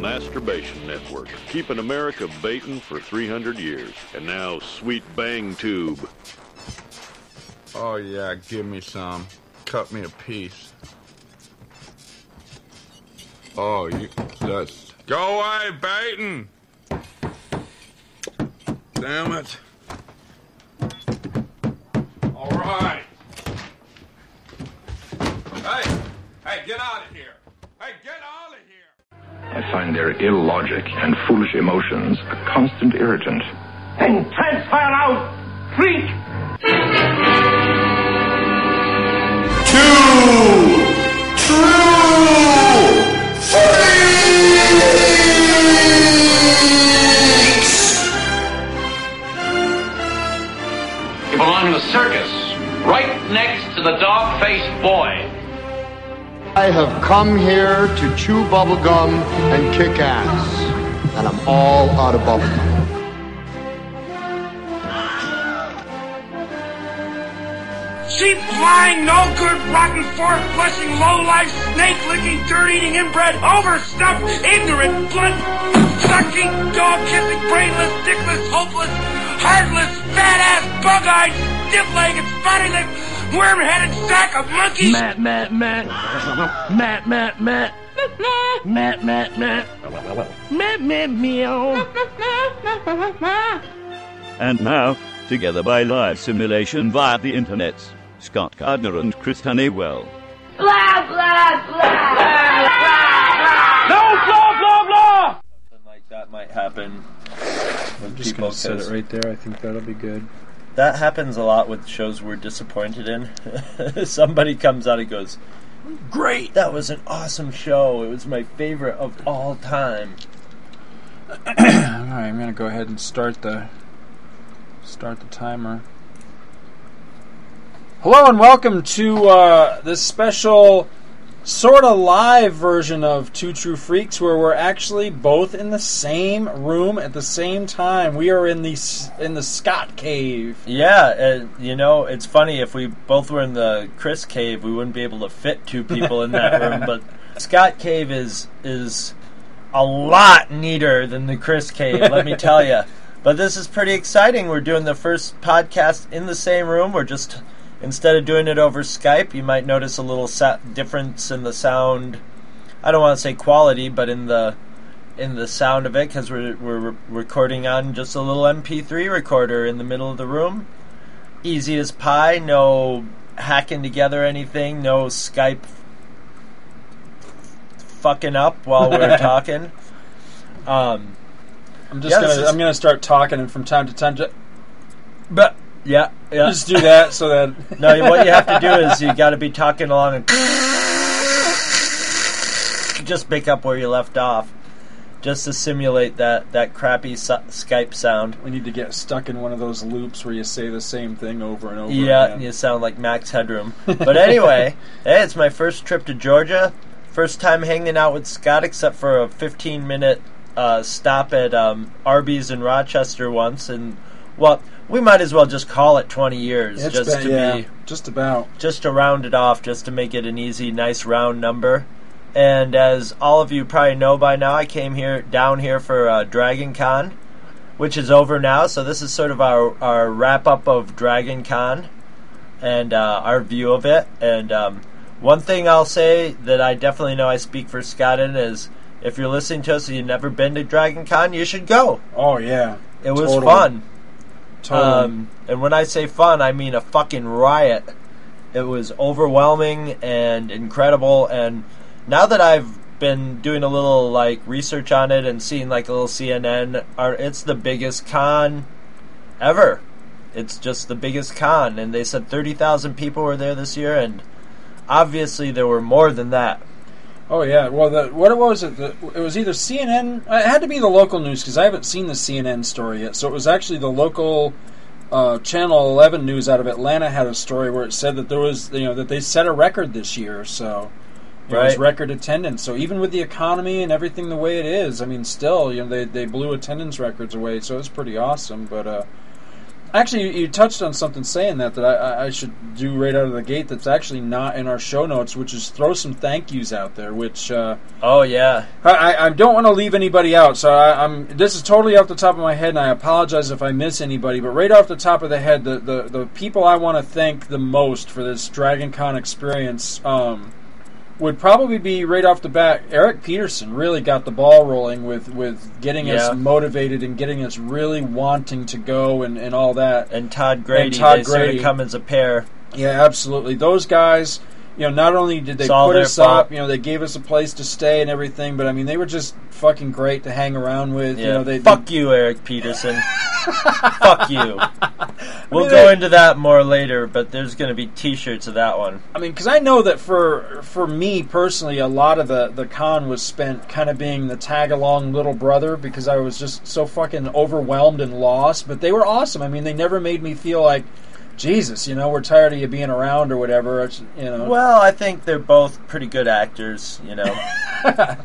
masturbation network, keeping America baiting for 300 years. And now, Sweet Bang Tube. Oh yeah, give me some. Cut me a piece. Oh, you just go away, baiting. Damn it. Their ill logic and foolish emotions a constant irritant. and transfer out freak You belong in the circus, right next to the dog-faced boy. I have come here to chew bubblegum and kick ass. And I'm all out of bubblegum. Cheap, lying, no good, rotten, fork flushing, low life, snake licking, dirt eating, inbred, overstuffed, ignorant, blood sucking, dog kissing, brainless, dickless, hopeless, heartless, fat ass, bug eyed, stiff legged, spotty legged, worm headed sack of monkeys. Matt, Matt, Matt. Matt, Matt, Matt. Matt, Matt, Matt. Matt, Matt, meow. And now, together by live simulation via the internet, Scott Gardner and Chris Honeywell. Blah, blah, blah. Something like that might happen. When I'm just people gonna set cause- it right there. I think that'll be good. That happens a lot with shows we're disappointed in. Somebody comes out and goes, "Great, that was an awesome show. It was my favorite of all time." All right, I'm gonna go ahead and start the start the timer. Hello and welcome to uh, this special sort of live version of Two True Freaks, where we're actually both in the same room at the same time. We are in the in the Scott Cave. Yeah, uh, you know, it's funny if we both were in the Chris Cave, we wouldn't be able to fit two people in that room. But Scott Cave is is a lot neater than the Chris Cave. Let me tell you. But this is pretty exciting. We're doing the first podcast in the same room. We're just instead of doing it over Skype, you might notice a little sa- difference in the sound. I don't want to say quality, but in the in the sound of it because we're we're recording on just a little MP3 recorder in the middle of the room. Easy as pie. No hacking together anything. No Skype fucking up while we're talking. Um, I'm just Yeah, gonna is- I'm gonna start talking, and from time to time, but yeah, yeah. just do that so that No, what you have to do is you got to be talking along and just pick up where you left off, just to simulate that that crappy Skype sound. we need to get stuck in one of those loops where you say the same thing over and over. Yeah, again. you sound like Max Headroom. But anyway, hey, it's my first trip to Georgia. First time hanging out with Scott, except for a 15 minute uh, stop at um, Arby's in Rochester once, and well, we might as well just call it 20 years, It's just been- to yeah, be just about. just to round it off, just to make it an easy, nice round number. And as all of you probably know by now, I came here down here for uh, Dragon Con, which is over now. So this is sort of our our wrap up of Dragon Con and uh, our view of it. And um, one thing I'll say that I definitely know I speak for Scott in is if you're listening to us and you've never been to Dragon Con, you should go. Oh yeah, It was Totally. fun. Totally. Um, and when I say fun, I mean a fucking riot. It was overwhelming and incredible. And now that I've been doing a little like research on it and seeing like a little CNN, are it's the biggest con ever. It's just the biggest con, and they said thirty thousand people were there this year, and obviously there were more than that. Oh yeah. Well, the, what was it? The, it was either CNN. It had to be the local news because I haven't seen the CNN story yet. So it was actually the local uh, Channel 11 news out of Atlanta had a story where it said that there was you know that they set a record this year. So. It was record attendance. So even with the economy and everything the way it is, I mean, still, you know, they, they blew attendance records away. So it was pretty awesome. But uh, Actually, you, you touched on something saying that that I- I, should do right out of the gate. That's actually not in our show notes, which is throw some thank yous out there. Which uh, Oh yeah, I, I, don't want to leave anybody out, so I, I'm. This is totally off the top of my head, and I apologize if I miss anybody. But right off the top of the head, the the, the people I want to thank the most for this Dragon Con experience um, would probably be right off the bat. Eric Peterson really got the ball rolling with with getting Yeah. us motivated and getting us really wanting to go and, and all that. and Todd Grady. Todd they sort Grady. of come as a pair. Yeah, absolutely. Those guys, you know, not only did they It's put us fault. up, you know, they gave us a place to stay and everything, but I mean, they were just fucking great to hang around with. Yeah. You know, they Fuck you, Eric Peterson. Fuck you. We'll mean, go they- into that more later, but there's going to be T-shirts of that one. I mean, because I know that for for me personally, a lot of the the con was spent kind of being the tag along little brother because I was just so fucking overwhelmed and lost. But they were awesome. I mean, they never made me feel like. Jesus, you know, we're tired of you being around or whatever. It's, you know, Well, I think they're both pretty good actors. You know,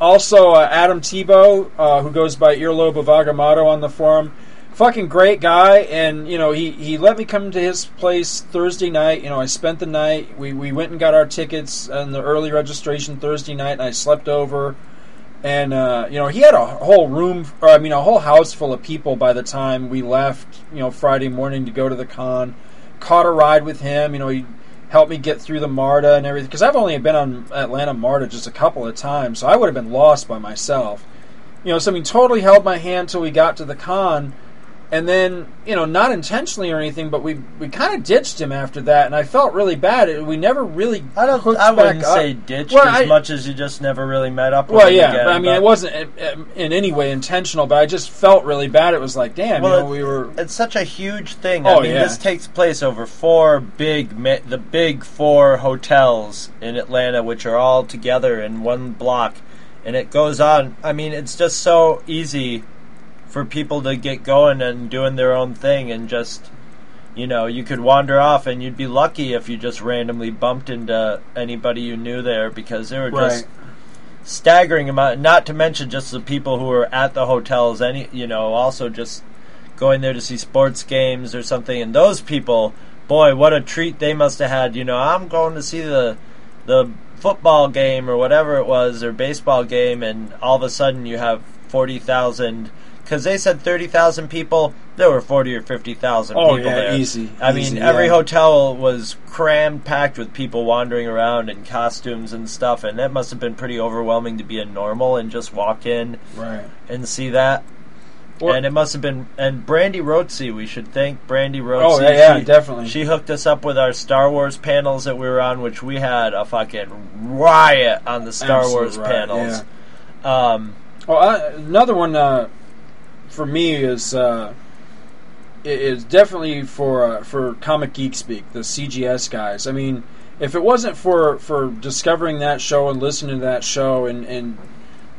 Also, uh, Adam Tebow, uh, who goes by Earlobe of Agamotto on the forum, fucking great guy. And you know, he, he let me come to his place Thursday night. You know, I spent the night. We we went and got our tickets on the early registration Thursday night, and I slept over. And uh, you know, he had a whole room, or I mean, a whole house full of people by the time we left. You know, Friday morning to go to the con. Caught a ride with him. You know, he helped me get through the MARTA and everything. Because I've only been on Atlanta MARTA just a couple of times, so I would have been lost by myself. You know, so mean, totally held my hand till we got to the con, and then you know, not intentionally or anything, but we we kind of ditched him after that, and I felt really bad. It- We never really. I don't. I wouldn't up. say ditched Well, as I- much as you just never really met up. with Well, him yeah, again, but I mean, it wasn't in any way intentional, but I just felt really bad. It was like, damn, Well, you know, we were. It's such a huge thing. Oh, I mean, yeah. this takes place over four big, the big four hotels in Atlanta, which are all together in one block, and it goes on. I mean, it's just so easy for people to get going and doing their own thing, and just, you know, you could wander off, and you'd be lucky if you just randomly bumped into anybody you knew there because they were just staggering amount. Not to mention just the people who were at the hotels. Any, you know, also just going there to see sports games or something. And those people, boy, what a treat they must have had. You know, I'm going to see the the football game or whatever it was or baseball game, and all of a sudden you have forty thousand. Because they said thirty thousand people, there were forty or fifty thousand Oh, people yeah, there. easy, I easy, mean, every yeah. hotel was crammed, packed with people wandering around in costumes and stuff, and that must have been pretty overwhelming to be a normal and just walk in Right. and see that. Or- and it must have been. And Brandy Rotzi, we should thank Brandy Rotzi. Oh, yeah, yeah, She- definitely. She hooked us up with our Star Wars panels that we were on, which we had a fucking riot on the Star Absolute Wars riot, panels. Um, Well, I, another one uh, for me is uh, is definitely for uh, for Comic Geek Speak, the CGS guys. I mean, if it wasn't for for discovering that show and listening to that show and and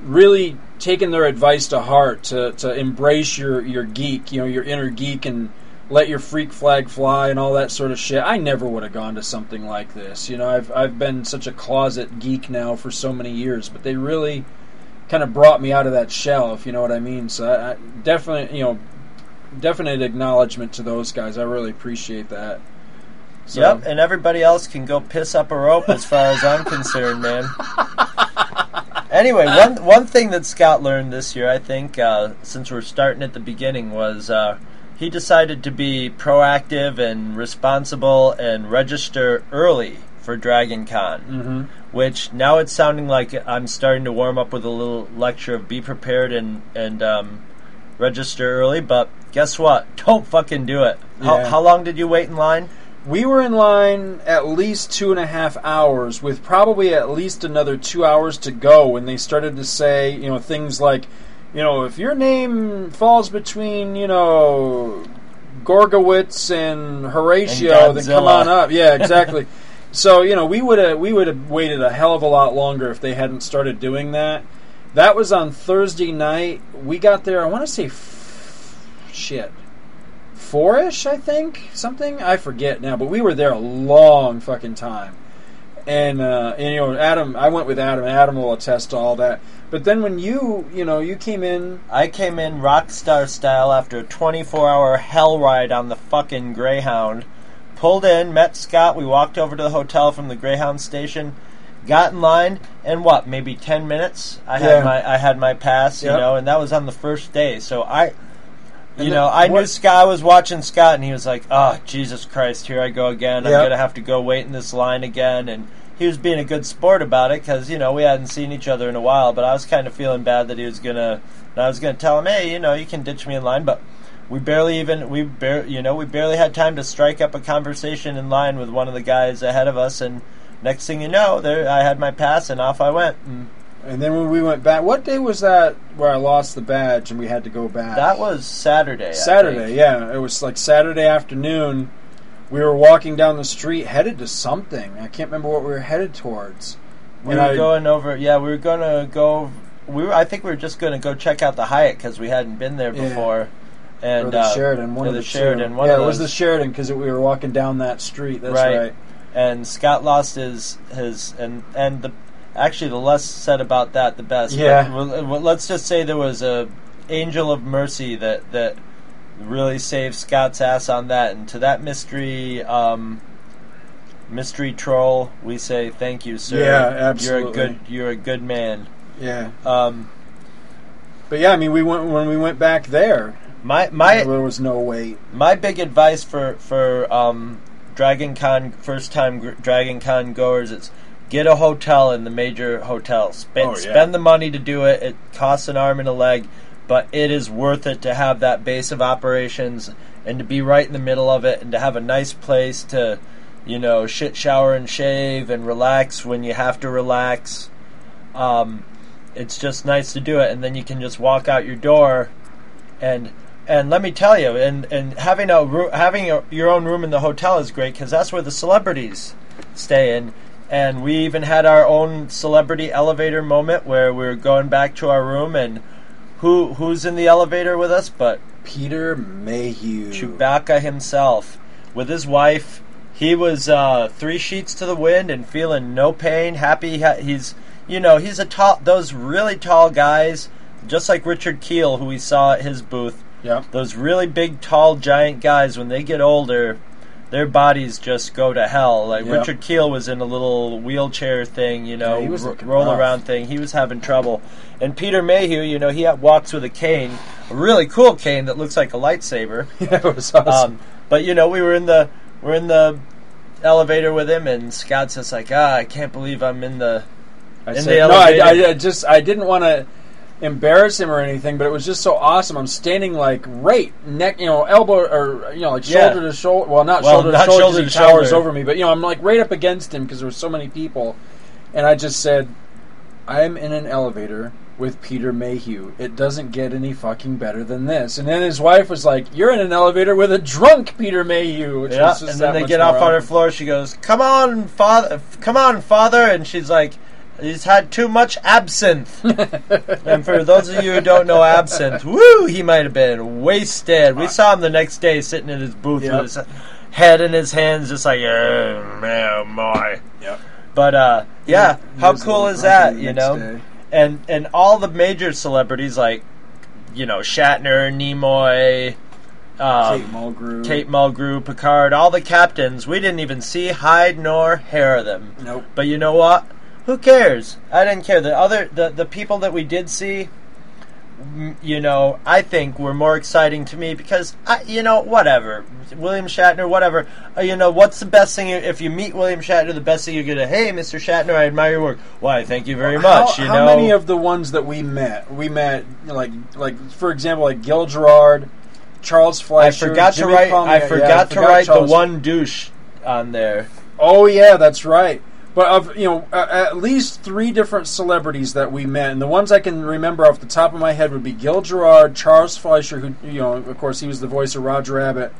really taking their advice to heart to, to embrace your your geek, you know, your inner geek and let your freak flag fly and all that sort of shit. I never would have gone to something like this. You know, I've I've been such a closet geek now for so many years, but they really kind of brought me out of that shell, if you know what I mean. So I, I definitely, you know, definite acknowledgement to those guys. I really appreciate that. So, Yep, and everybody else can go piss up a rope as far as I'm concerned, man. Anyway, one one thing that Scott learned this year, I think, uh, since we're starting at the beginning, was uh, he decided to be proactive and responsible and register early for Dragon Con. Mhm. Which now it's sounding like I'm starting to warm up with a little lecture of be prepared and and um, register early. But guess what? Don't fucking do it. How, Yeah. how long did you wait in line? We were in line at least two and a half hours, with probably at least another two hours to go when they started to say, you know, things like, you know, if your name falls between, you know, Gorgowitz and Horatio, And then come on up. Yeah, exactly. so you know, we would have we would have waited a hell of a lot longer if they hadn't started doing that. That was on Thursday night. We got there. I want to say, f- shit, four-ish, I think, something. I forget now, but we were there a long fucking time. and, uh, and you know Adam. I went with Adam. Adam will attest to all that. But then when you you know you came in, I came in rock star style after a 24 hour hell ride on the fucking Greyhound. Pulled in, met Scott. We walked over to the hotel from the Greyhound station. Got in line, and what? Maybe 10 minutes. I Yeah. had my I had my pass, you know, and that was on the first day. So I, you And know, I knew Scott. I was watching Scott, and he was like, "Oh Jesus Christ, here I go again. I'm gonna have to go wait in this line again." And he was being a good sport about it because you know we hadn't seen each other in a while. But I was kind of feeling bad that he was gonna. And I was gonna tell him, "Hey, you know, you can ditch me in line," but. We barely even we bar- you know we barely had time to strike up a conversation in line with one of the guys ahead of us, and next thing you know, there I had my pass and off I went. And and then when we went back, what day was that where I lost the badge and we had to go back? that was Saturday. Saturday, yeah. It was like Saturday afternoon. We were walking down the street headed to something. I can't remember what we were headed towards. We And were I- going over. Yeah, we were gonna go. We were. I think we were just gonna go check out the Hyatt because we hadn't been there Yeah. And or the uh, Sheraton, one of the, the, Sheraton. Two. One yeah, of it was the. Sheraton because we were walking down that street. That's Right. right. and Scott lost his his and and the actually the less said about that the best. Yeah. well, well, let's just say there was a angel of mercy that that really saved Scott's ass on that, and to that mystery. Um, Mystery troll, we say thank you, sir. Yeah, absolutely. You're a good, you're a good man. Yeah, Um, but yeah, I mean, we went when we went back there. My my there was no way. my big advice for for um, Dragon Con first time gr- Dragon Con goers is get a hotel in the major hotels. Spend Oh, yeah. spend the money to do it. It costs an arm and a leg, but it is worth it to have that base of operations and to be right in the middle of it and to have a nice place to you know shit shower and shave and relax when you have to relax. Um, it's just nice to do it, and then you can just walk out your door and and let me tell you, and and having a having a, your own room in the hotel is great because that's where the celebrities stay in. And we even had our own celebrity elevator moment where we were going back to our room, and who who's in the elevator with us? But Peter Mayhew. Chewbacca himself with his wife. He was uh, three sheets to the wind and feeling no pain. Happy he's you know he's a tall those really tall guys, just like Richard Kiel who we saw at his booth. Yeah. Those really big, tall, giant guys when they get older, their bodies just go to hell. Like Yep. Richard Kiel was in a little wheelchair thing, you know, Yeah, he was ro- looking roll rough. around thing. He was having trouble. And Peter Mayhew, you know, he walks with a cane, a really cool cane that looks like a lightsaber. Yeah, it was awesome. Um, but you know, we were in the we're in the elevator with him, and Scott's just like, ah, I can't believe I'm in the I in said, the no, I, elevator. I, I just I didn't want to embarrass him or anything, but it was just so awesome. I'm standing like right neck, you know, elbow or you know, like Yeah. shoulder to shoulder. Well, not Well, shoulder not to shoulder. shoulder he to towers shoulder. over me, but you know, I'm like right up against him because there were so many people, and I just said, "I'm in an elevator." With Peter Mayhew, it doesn't get any fucking better than this. And then his wife was like, "You're in an elevator with a drunk Peter Mayhew," which yeah, was just and then they get off on her floor. She goes, "Come on, father! Come on, father!" And she's like, "He's had too much absinthe." and for those of you who don't know absinthe, woo, he might have been wasted. We saw him the next day sitting in his booth Yep. with his head in his hands, just like, "Oh man, my." Yep. But uh, yeah, He how was cool is that? You know, day. and and all the major celebrities like, you know, Shatner, Nimoy, um, Kate Mulgrew. Kate Mulgrew, Picard, all the captains. We didn't even see hide nor hair of them. Nope. But you know what? Who cares? I didn't care. The other the the people that we did see, you know, I think were more exciting to me because I, you know, whatever. William Shatner, whatever. Uh, you know, what's the best thing you- if you meet William Shatner? The best thing you're gonna, hey, Mr. Shatner, I admire your work. Why? Thank you very much. How, you how know, many of the ones that we met? We met like like for example like Gil Gerard, Charles I Fleischer. forgot Jimmy to write. Palmier. I Yeah, forgot to forgot write Charles- the one douche on there. Oh yeah, that's right. But of you know at least three different celebrities that we met, and the ones I can remember off the top of my head would be Gil Gerard, Charles Fleischer, who you know of course he was the voice of Roger Rabbit,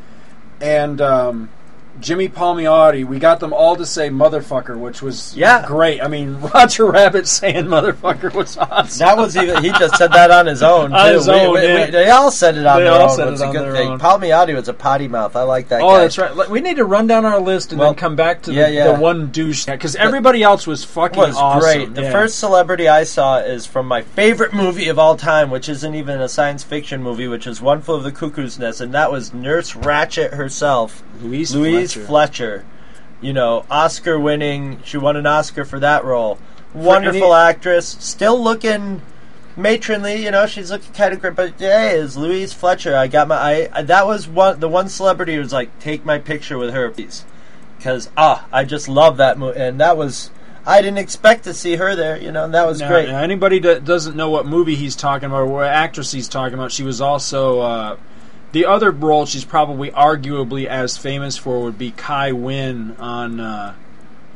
and um, Jimmy Palmiotti. We got them all to say "motherfucker," which was Yeah. great. I mean, Roger Rabbit saying "motherfucker" was awesome. That was even he just said that on his own. On too. his We- own, we- yeah. we- they all said it on They their all own. said It's it a good thing. own. Palmiotti was a potty mouth. I like that. Oh, guy. that's right. We need to run down our list and Well, then come back to the, yeah, yeah. the one douche because everybody else was fucking was awesome. great. The Yeah. first celebrity I saw is from my favorite movie of all time, which isn't even a science fiction movie, which is One Flew of the Cuckoo's Nest, and that was Nurse Ratched herself, Louise, Louise Fletcher. Fletcher. You know, Oscar winning. She won an Oscar for that role. Wonderful any- actress. Still looking matronly. You know, she's looking kind of great. But yeah, is Louise Fletcher. I got my. I that was one. The one celebrity who was like, take my picture with her, please, because ah, I just love that movie, and that was. I didn't expect to see her there. You know, and that was Now, great. now, anybody that doesn't know what movie he's talking about or what actress he's talking about, she was also uh, the other role she's probably arguably as famous for would be Kai Winn on. Uh,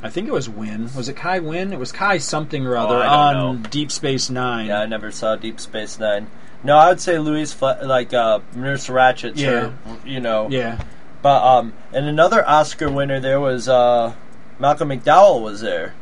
I think it was Winn. Was it Kai Winn? It was Kai something or other Oh, on know. Deep Space Nine. Yeah, I never saw Deep Space Nine. No, I would say Louise, Fle- like uh, Nurse Ratched. Yeah. you know. Yeah. But um, and another Oscar winner there was uh, Malcolm McDowell was there.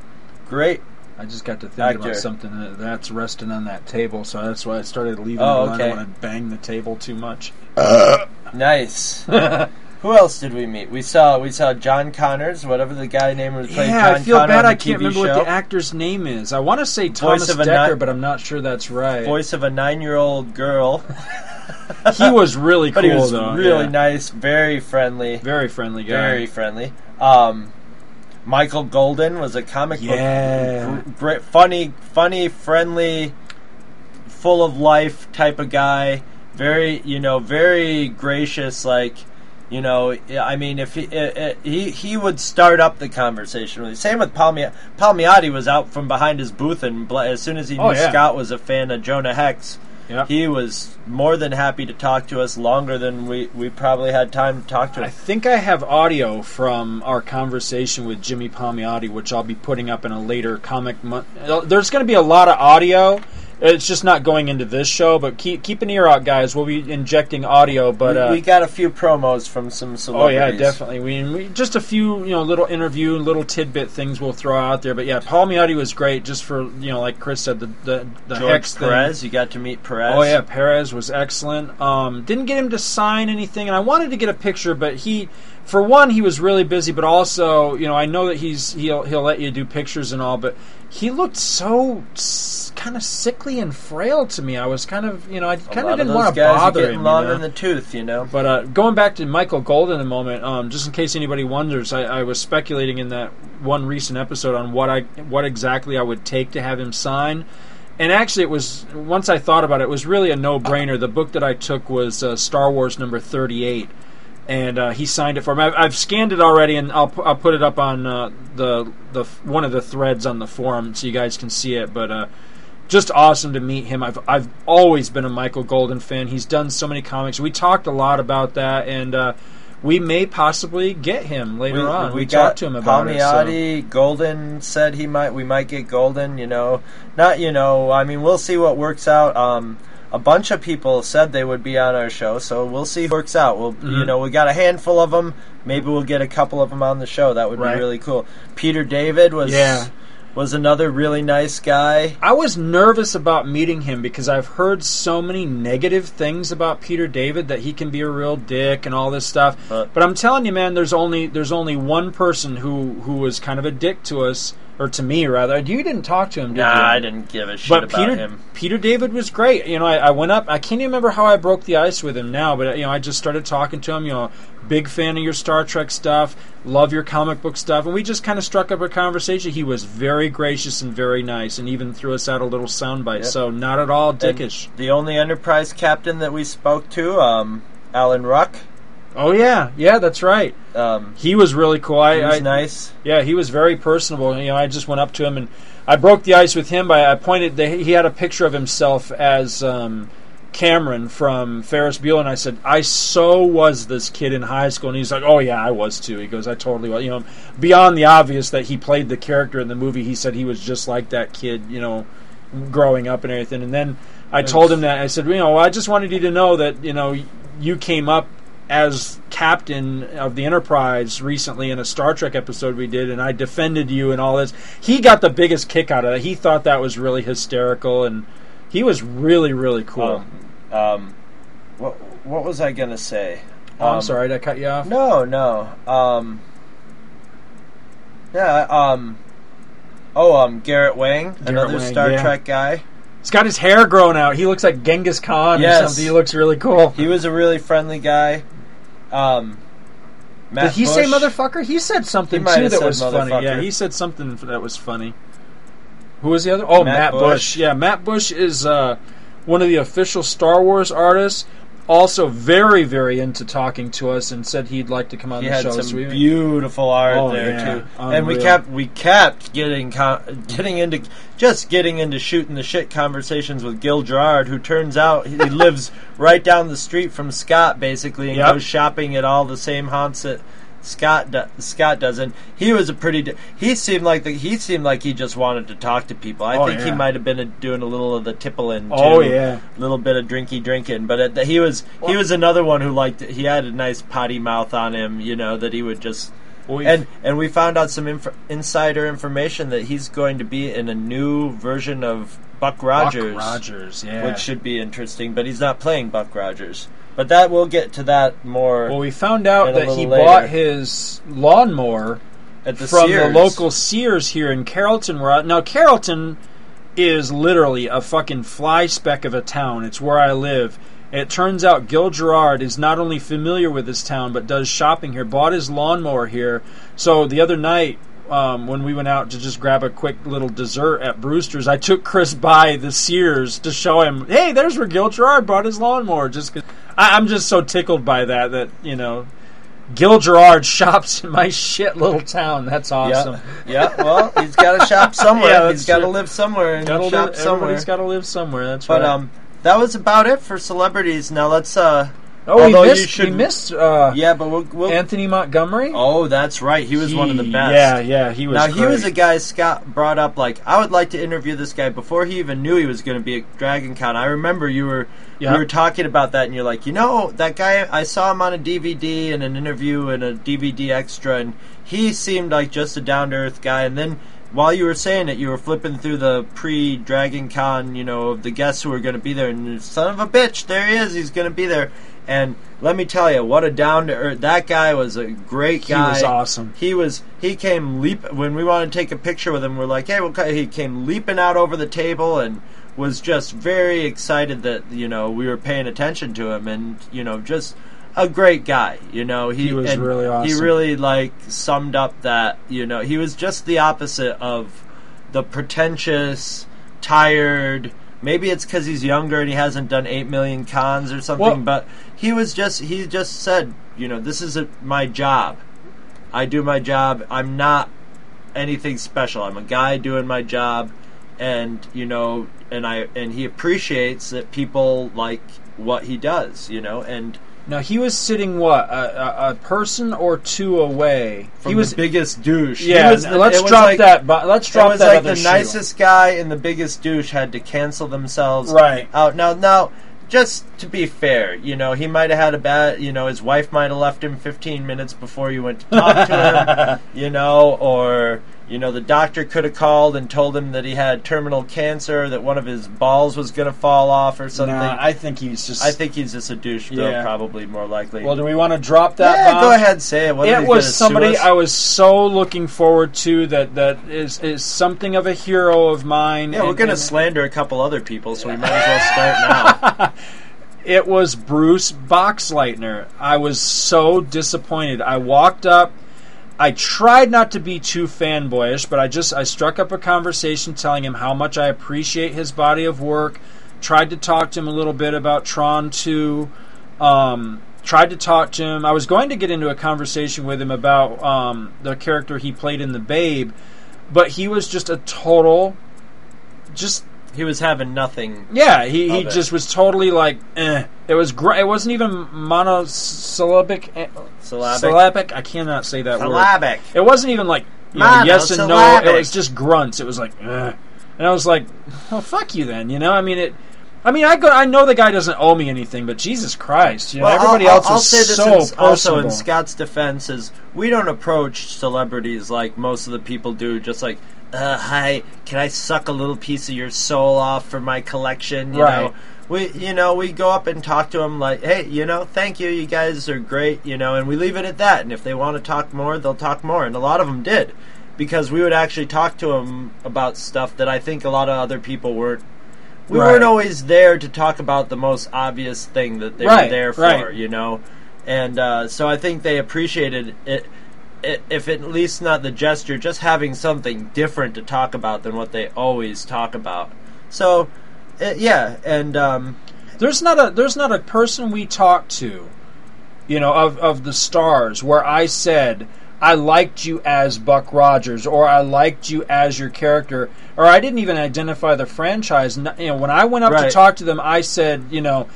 Great. I just got to think Actor. about something that, that's resting on that table, so that's why I started leaving. Oh, it alone. I okay. don't want to bang the table too much. Nice. Who else did we meet? We saw we saw John Connors, whatever the guy name was playing. Yeah, John I feel Connor bad. I the can't TV remember show. what the actor's name is. I want to say Thomas of a Dekker, ni- but I'm not sure that's right. Voice of a nine-year-old girl. he was really cool, but he was though. really yeah. nice, very friendly, very friendly guy. very friendly. Um, Michael Golden was a comic Yeah. book, gr- great, funny, funny, friendly, full of life type of guy. Very, you know, very gracious. Like, you know, I mean, if he uh, uh, he he would start up the conversation with. you. Same with Palmi- Palmiotti was out from behind his booth, and as soon as he knew Oh, yeah. Scott was a fan of Jonah Hex, Yep. he was more than happy to talk to us longer than we, we probably had time to talk to him. I think I have audio from our conversation with Jimmy Palmiotti, which I'll be putting up in a later comic. Mo- There's going to be a lot of audio. It's just not going into this show, but keep keep an ear out, guys. We'll be injecting audio, but we, uh, we got a few promos from some Oh yeah, definitely. We, we just a few, you know, little interview, little tidbit things we'll throw out there. But yeah, Palmiotti was great. Just for you know, like Chris said, the the, the George Hex thing. Perez, you got to meet Perez. Oh yeah, Perez was excellent. Um, didn't get him to sign anything, and I wanted to get a picture, but he, for one, he was really busy. But also, you know, I know that he's he'll he'll let you do pictures and all, but he looked so s- kind of sickly and frail to me. I was kind of, you know, I kind of didn't want to bother getting him. long you know? in the tooth, you know. But uh, going back to Michael Golden a moment, um, just in case anybody wonders, I, I was speculating in that one recent episode on what I what exactly I would take to have him sign. And actually, it was once I thought about it, it was really a no brainer. The book that I took was uh, Star Wars number thirty eight, and uh, he signed it for me. I've, I've scanned it already, and I'll I'll put it up on uh, the the one of the threads on the forum so you guys can see it. But uh, just awesome to meet him. I've I've always been a Michael Golden fan. He's done so many comics. We talked a lot about that, and uh, we may possibly get him later on. We, got talked to him about it. so- Palmiotti. Golden said he might. We might get Golden. You know, not you know. I mean, we'll see what works out. Um, a bunch of people said they would be on our show, so we'll see what works out. We'll, you Mhm. know, we got a handful of them. Maybe we'll get a couple of them on the show. That would Right. be really cool. Peter David was Yeah. was another really nice guy. I was nervous about meeting him because I've heard so many negative things about Peter David that he can be a real dick and all this stuff. But- but I'm telling you, man, there's only there's only one person who who was kind of a dick to us, or to me rather. You didn't talk to him, did Nah, you? I didn't give a shit But about Peter him. Peter David was great. You know, I, I went up. I can't even remember how I broke the ice with him now, but you know, I just started talking to him. You know, big fan of your Star Trek stuff, love your comic book stuff, and we just kind of struck up a conversation. He was very gracious and very nice, and even threw us out a little soundbite. Yep. So not at all And dickish. the only Enterprise captain that we spoke to, um, Alan Ruck. Oh yeah, yeah, that's right. Um, He was really cool. I, he was I nice. Yeah, he was very personable. You know, I just went up to him and I broke the ice with him by I pointed. He had a picture of himself as um, Cameron from Ferris Bueller, and I said, "I so was this kid in high school." And he's like, "Oh yeah, I was too." He goes, "I totally was." You know, beyond the obvious that he played the character in the movie, he said he was just like that kid. You know, growing up and everything. And then I told him that I said, you know, I just wanted you to know that you know you came up as captain of the Enterprise recently in a Star Trek episode we did, and I defended you and all this. He got the biggest kick out of that. He thought that was really hysterical, and he was really really cool. Um, um, what what was I gonna say? oh, I'm Um, sorry, did I cut you off? No, no. Um, yeah. Um. Oh, um, Garrett Wang, another Wang, Star yeah. Trek guy. He's got his hair grown out. He looks like Genghis Khan or Yes. something. He looks really cool. He was a really friendly guy. Um, Matt Did he say motherfucker? He said something He too that was funny. Yeah, he said something that was funny. Who was the other? Oh, Matt Matt, Busch. Busch. Yeah, Matt Busch is uh, one of the official Star Wars artists. Also, very, very into talking to us, and said he'd like to come on He the had show. some so beautiful art Oh, there yeah. too, and we kept we kept getting con- getting into just getting into shooting the shit conversations with Gil Gerard, who turns out he lives right down the street from Scott, basically, and Yep. goes shopping at all the same haunts that Scott do- Scott doesn't. he was a pretty. He seemed like the, he seemed like he just wanted to talk to people. I Oh, think he might have been a, doing a little of the tippling. Oh, too, Oh, yeah. a little bit of drinky drinking. But it, he was he was another one who liked. He had a nice potty mouth on him. You know that he would just. We- And and we found out some inf- insider information that he's going to be in a new version of Buck Buck Rogers, Rogers, yeah. which should be interesting. But he's not playing Buck Rogers. But that we'll get to that more well, we found out that he later. bought his lawnmower at the from Sears. the local Sears here in Carrollton. Where I, now Carrollton is literally a fucking fly speck of a town. It's where I live. It turns out Gil Gerard is not only familiar with this town but does shopping here. Bought his lawnmower here. So the other night. Um, when we went out to just grab a quick little dessert at Brewster's, I took Chris by the Sears to show him, "Hey, there's where Gil Gerard bought his lawnmower." Just 'cause I, I'm just so tickled by that that you know Gil Gerard shops in my shit little town. That's awesome. Yeah, yeah. Well, he's got to shop somewhere. Yeah, he's got to live somewhere and Gotta shop live, somewhere. everybody's got to live somewhere. That's but right. um, that was about it for celebrities. Now let's uh. Oh, we although you missed, should- we missed uh, Yeah, but we'll, we'll Anthony Montgomery. Oh, that's right. He was one of the best. Yeah, yeah, he was. now he was a guy Scott brought up. Like I would like to interview this guy before he even knew he was going to be a Dragon Con. I remember you were Yeah. you were talking about that, and you're like, you know, that guy. I saw him on a DVD and an interview and a DVD extra, and he seemed like just a down to earth guy. And then while you were saying it, you were flipping through the pre Dragon Con, you know, of the guests who were going to be there, and you- son of a bitch, there he is. He's going to be there. And let me tell you, what a down to earth. That guy was a great guy. He was awesome. He was. He came leap when we wanted to take a picture with him. We're like, hey, we'll. He came leaping out over the table and was just very excited that you know we were paying attention to him, and you know just a great guy. You know he, He was really He really like summed up that you know he was just the opposite of the pretentious, tired. Maybe it's because he's younger and he hasn't done eight million cons or something. Well- but he was just he just said, you know, this is a, my job. I do my job. I'm not anything special. I'm a guy doing my job, and you know, and I and he appreciates that people like what he does. You know, and Now he was sitting what a, a, a person or two away. from he was the biggest douche. Yeah, was- let's drop like- that. Let's drop was that like the shoe. nicest guy and the biggest douche had to cancel themselves Right. out. Now, now, just to be fair, you know, he might have had a bad, you know, his wife might have left him 15 minutes before you went to talk to him, you know, or, you know, the doctor could have called and told him that he had terminal cancer, that one of his balls was going to fall off or something. Nah, I think he's just. I think he's just a douche, though, Yeah. probably more likely. Well, do we want to drop that? yeah, bomb? go ahead, and say it. What it was somebody? I was so looking forward to that that is is something of a hero of mine. Yeah, we're going to slander a couple other people, so we might as well start now. It was Bruce Boxleitner. I was so disappointed. I walked up. I tried not to be too fanboyish, but I just I struck up a conversation telling him how much I appreciate his body of work. Tried to talk to him a little bit about Tron 2. Um, tried to talk to him. I was going to get into a conversation with him about um, the character he played in The Babe, but he was just a total, just He was having nothing. yeah, he, he it. just was totally like, eh. It was great. It wasn't even monosyllabic. eh, Syllabic. Syllabic. I cannot say that word. Syllabic. word. It wasn't even like you know, yes and no. It was just grunts. It was like, eh. and I was like, oh fuck you then. You know, I mean it. I mean, I go, I know the guy doesn't owe me anything, but Jesus Christ, you know, Well, everybody I'll, else I'll, say this so in- also in. Scott's defense is we don't approach celebrities like most of the people do. Just like, uh, hi, can I suck a little piece of your soul off for my collection? You Right. know, we you know we go up and talk to them like, hey, you know, thank you, you guys are great, you know, and we leave it at that. And if they want to talk more, they'll talk more, and a lot of them did. Because we would actually talk to them about stuff that I think a lot of other people weren't we Right. weren't always there to talk about the most obvious thing that they Right, were there for, you know. And uh, so I think they appreciated it, if at least not the gesture, just having something different to talk about than what they always talk about. So, uh, yeah, and um, There's not a there's not a person we talked to, you know, of of the stars where I said I liked you as Buck Rogers or I liked you as your character or I didn't even identify the franchise. You know, when I went up to talk to them, I said, you know,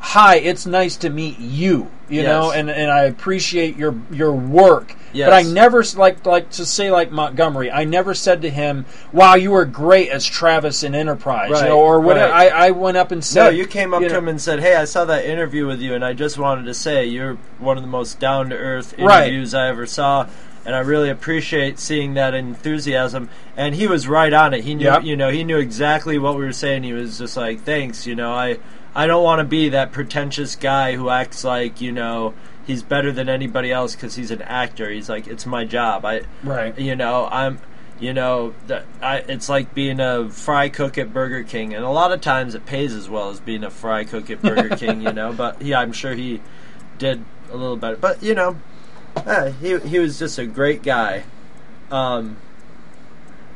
hi, it's nice to meet you, you Yes. know, and and I appreciate your your work. Yes. But I never like like to say like Montgomery. I never said to him, "Wow, you were great as Travis in Enterprise," Right, you know, or whatever. right. I, I went up and said, no, you came up you to know- him and said, "Hey, I saw that interview with you, and I just wanted to say you're one of the most down to earth Right. interviews I ever saw." And I really appreciate seeing that enthusiasm. And he was right on it. He knew, Yep. you know, he knew exactly what we were saying. He was just like, "Thanks, you know, I, I don't want to be that pretentious guy who acts like, you know, he's better than anybody else because he's an actor. He's like, it's my job. I, Right. you know, I'm, you know, that I, it's like being a fry cook at Burger King, and a lot of times it pays as well as being a fry cook at Burger King, you know. But yeah, I'm sure he did a little better. But you know, eh, he he was just a great guy. Um,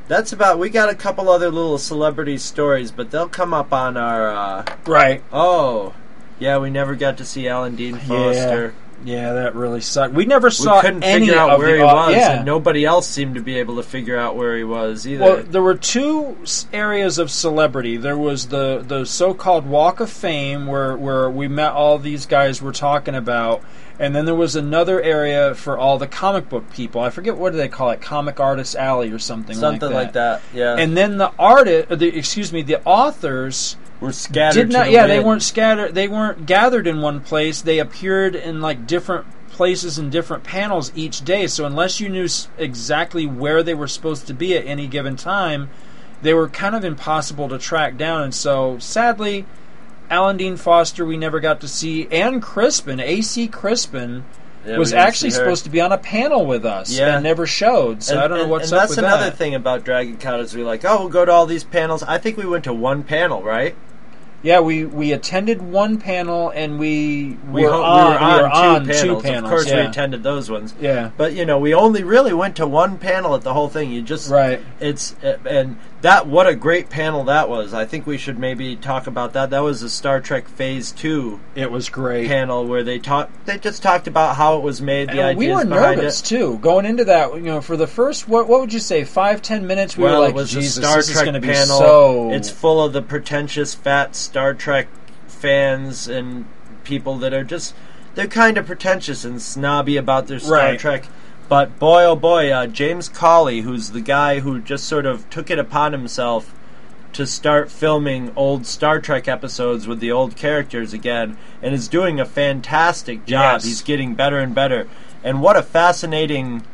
that's about. We got a couple other little celebrity stories, but they'll come up on our. Uh, Right. oh, yeah, we never got to see Alan Dean Foster. Yeah, yeah that really sucked. We never saw. We couldn't figure out where the, he uh, was, yeah. and nobody else seemed to be able to figure out where he was either. Well, there were two areas of celebrity. There was the, the so-called Walk of Fame, where where we met all these guys we're talking about, and then there was another area for all the comic book people. I forget what do they call it, Comic Artist Alley or something, Something like that. Yeah. And then the artist, the excuse me, the authors were scattered. did not. the Yeah, they weren't scattered. They weren't gathered in one place. They appeared in like different places and different panels each day. So unless you knew exactly where they were supposed to be at any given time, they were kind of impossible to track down. And so, sadly, Alan Dean Foster we never got to see, and Crispin, A.C. Crispin. Yeah, was actually supposed to be on a panel with us Yeah. and never showed. So And- I don't know and- what's and up that's another that. thing about Dragon Con is we're like, oh, we'll go to all these panels. I think we went to one panel, right? Yeah, we, we attended one panel and we, We, were, on, we were on, we were on two, panels. panels. Of course, we attended those ones. Yeah. But you know, we only really went to one panel at the whole thing. You just Right. It's and that what a great panel that was. I think we should maybe talk about that. That was the Star Trek Phase Two It was great. panel where they talked. They just talked about how it was made, the And we were behind nervous it. too going into that. You know, for the first what what would you say five ten minutes? We well, were like, it was Jesus, the Star this is Trek going to be so. It's full of the pretentious, fat Star Trek fans and people that are just they're kind of pretentious and snobby about their Star Right. Trek. But boy, oh boy, uh, James Cawley, who's the guy who just sort of took it upon himself to start filming old Star Trek episodes with the old characters again, and is doing a fantastic job. Yes. He's getting better and better. And what a fascinating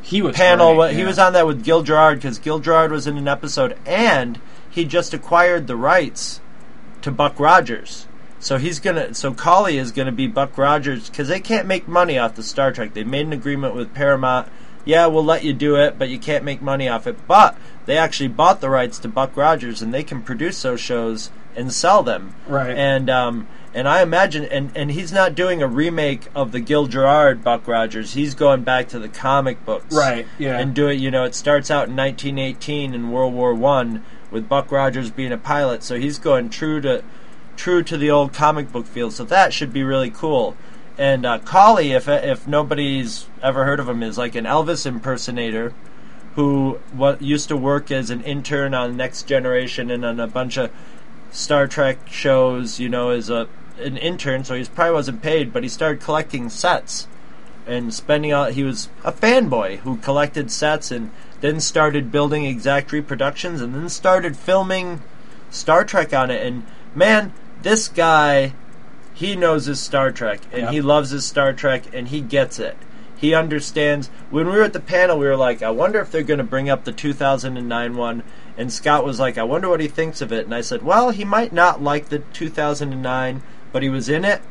he was panel. great, He was on that with Gil Gerard because Gil Gerard was in an episode, and he just acquired the rights to Buck Rogers. So he's gonna. So Cawley is gonna be Buck Rogers because they can't make money off the Star Trek. They made an agreement with Paramount. Yeah, we'll let you do it, but you can't make money off it. But they actually bought the rights to Buck Rogers, and they can produce those shows and sell them. Right. And um, and I imagine, and and he's not doing a remake of the Gil Gerard Buck Rogers. He's going back to the comic books. Right, yeah. And do it. You know, it starts out in 1918 in World War One with Buck Rogers being a pilot. So he's going true to true to the old comic book feel. So that should be really cool. And uh, Cawley, if if nobody's ever heard of him, is like an Elvis impersonator who what used to work as an intern on Next Generation and on a bunch of Star Trek shows. You know, as a an intern, so he probably wasn't paid, but he started collecting sets and spending all. He was a fanboy who collected sets and then started building exact reproductions and then started filming Star Trek on it and man, this guy, he knows his Star Trek and Yep. he loves his Star Trek and he gets it. He understands. When we were at the panel, we were like, I wonder if they're going to bring up the 2009 one. And Scott was like, I wonder what he thinks of it. And I said, Well, he might not like the 2009, but he was in it.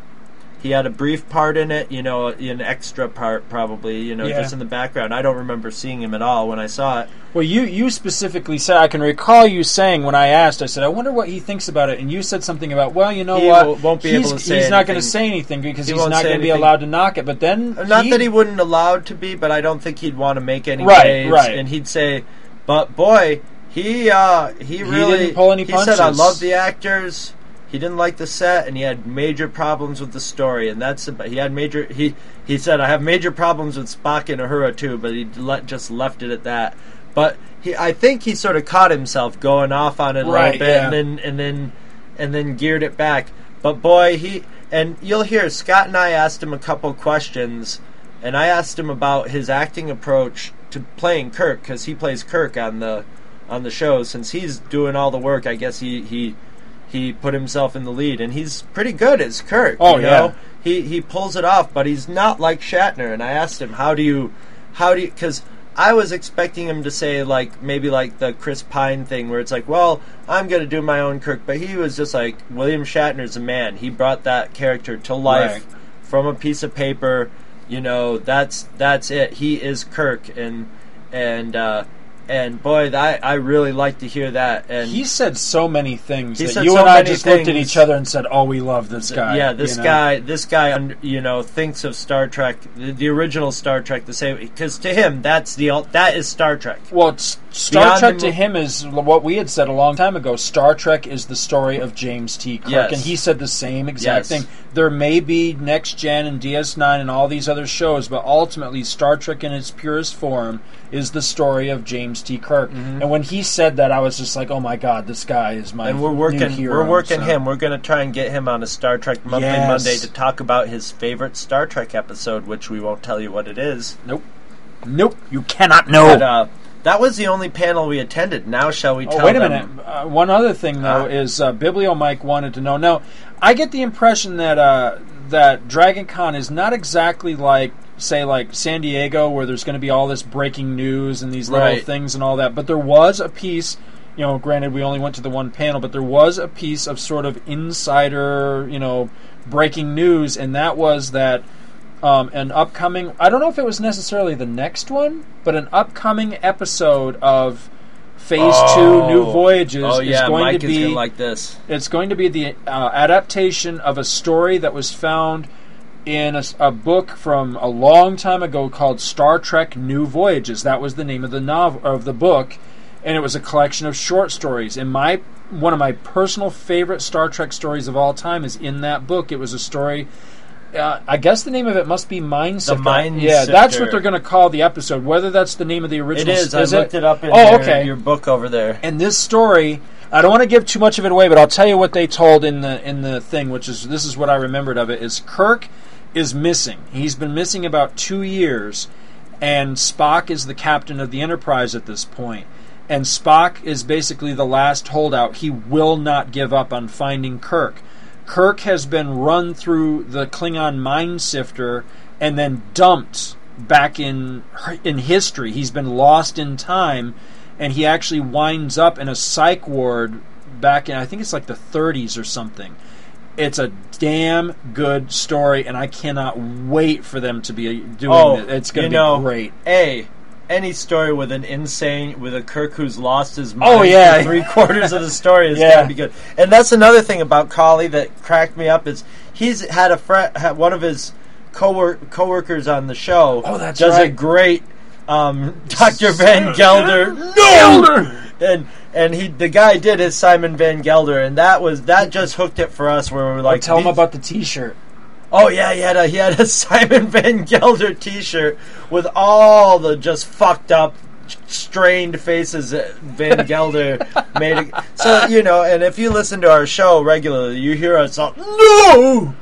He had a brief part in it, you know, an extra part probably, you know, Yeah. just in the background. I don't remember seeing him at all when I saw it. Well, you you specifically said I can recall you saying when I asked, I said, I wonder what he thinks about it, and you said something about, well, you know He what, won't be he's, able to say he's not going to say anything because He he's won't going to be allowed to knock it. But then, Not that he wouldn't allowed to be, but I don't think he'd want to make any Right, waves. right. And he'd say, "But boy, he uh, he really didn't pull any he said I love the actors. He didn't like the set, and he had major problems with the story. And that's about, he had major. He he said I have major problems with Spock and Uhura too, but he just left it at that. But he, I think he sort of caught himself going off on it a Right, little bit, yeah. and then and then and then geared it back. But boy, he and you'll hear Scott and I asked him a couple questions, and I asked him about his acting approach to playing Kirk because he plays Kirk on the on the show. Since he's doing all the work, I guess he he he put himself in the lead, and he's pretty good as Kirk. Oh, you yeah. know? he he pulls it off, but he's not like Shatner. And I asked him, how do you how do you because. I was expecting him to say like maybe like the Chris Pine thing where it's like, well, I'm gonna do my own Kirk, but he was just like William Shatner's a man. He brought that character to life Right. from a piece of paper. You know, that's that's it. He is Kirk, and and uh, and boy, I I really like to hear that. And he said so many things that you so and I just looked at each other and said, "Oh, we love this guy." yeah, this you know? guy, this guy, you know, thinks of Star Trek, the, the original Star Trek, the same because to him, that's the that is Star Trek. Well, Star Beyond Trek to him is what we had said a long time ago. Star Trek is the story of James T. Kirk, Yes. and he said the same exact Yes. thing. There may be Next Gen and DS9 and all these other shows, but ultimately, Star Trek in its purest form is the story of James T. Kirk. And when he said that, I was just like, "Oh my God, this guy is my." and we're new working hero, we're working so- him we're going to try and get him on a star trek monthly Yes. monday to talk about his favorite star trek episode which we won't tell you what it is Nope, nope, you cannot know. but uh, that was the only panel we attended now shall we tell Oh, wait a them minute. Uh, one other thing, though, Huh? is uh, Biblio Mike wanted to know. Now, I get the impression that uh, that Dragon Con is not exactly like, say, like San Diego, where there's going to be all this breaking news and these little Right. things and all that. But there was a piece. You know, granted, we only went to the one panel, but there was a piece of sort of insider, you know, breaking news, and that was that um, an upcoming I don't know if it was necessarily the next one, but an upcoming episode of Phase Two New Voyages oh yeah is going mike to is be to like this it's going to be the uh, adaptation of a story that was found in a book from a long time ago called Star Trek New Voyages. That was the name of the novel of the book, and it was a collection of short stories. And my one of my personal favorite Star Trek stories of all time is in that book. It was a story. Uh, I guess the name of it must be Mind Sifter. Mind yeah, that's what they're going to call the episode. Whether that's the name of the original, is, is i looked it, up in oh, your, okay. your book over there And this story, I don't want to give too much of it away, but I'll tell you what they told in the in the thing, which is this is what I remembered of it is Kirk is missing. He's been missing about 2 years and Spock is the captain of the Enterprise at this point. And Spock is basically the last holdout. He will not give up on finding Kirk. Kirk has been run through the Klingon mind sifter and then dumped back in in history. He's been lost in time, and he actually winds up in a psych ward back in I think it's like the 30s or something. It's a damn good story, and I cannot wait for them to be doing oh it. It's going to be know, great. a any story with an insane with a Kirk who's lost his oh, mind Oh, yeah. three quarters of the story is Yeah. gonna be good. And that's another thing about Cawley that cracked me up is he's had a friend, one of his co-work, co-workers on the show. Oh, that's does a great um, Dr. Van Gelder. No, and and he the guy did his Simon Van Gelder, and that was that just hooked it for us. Where we were Like, like, tell him about the T-shirt. Oh yeah, he had a he had a Simon Van Gelder T-shirt with all the just fucked up, strained faces that Van Gelder made. It. So you know, and if you listen to our show regularly, you hear us all no,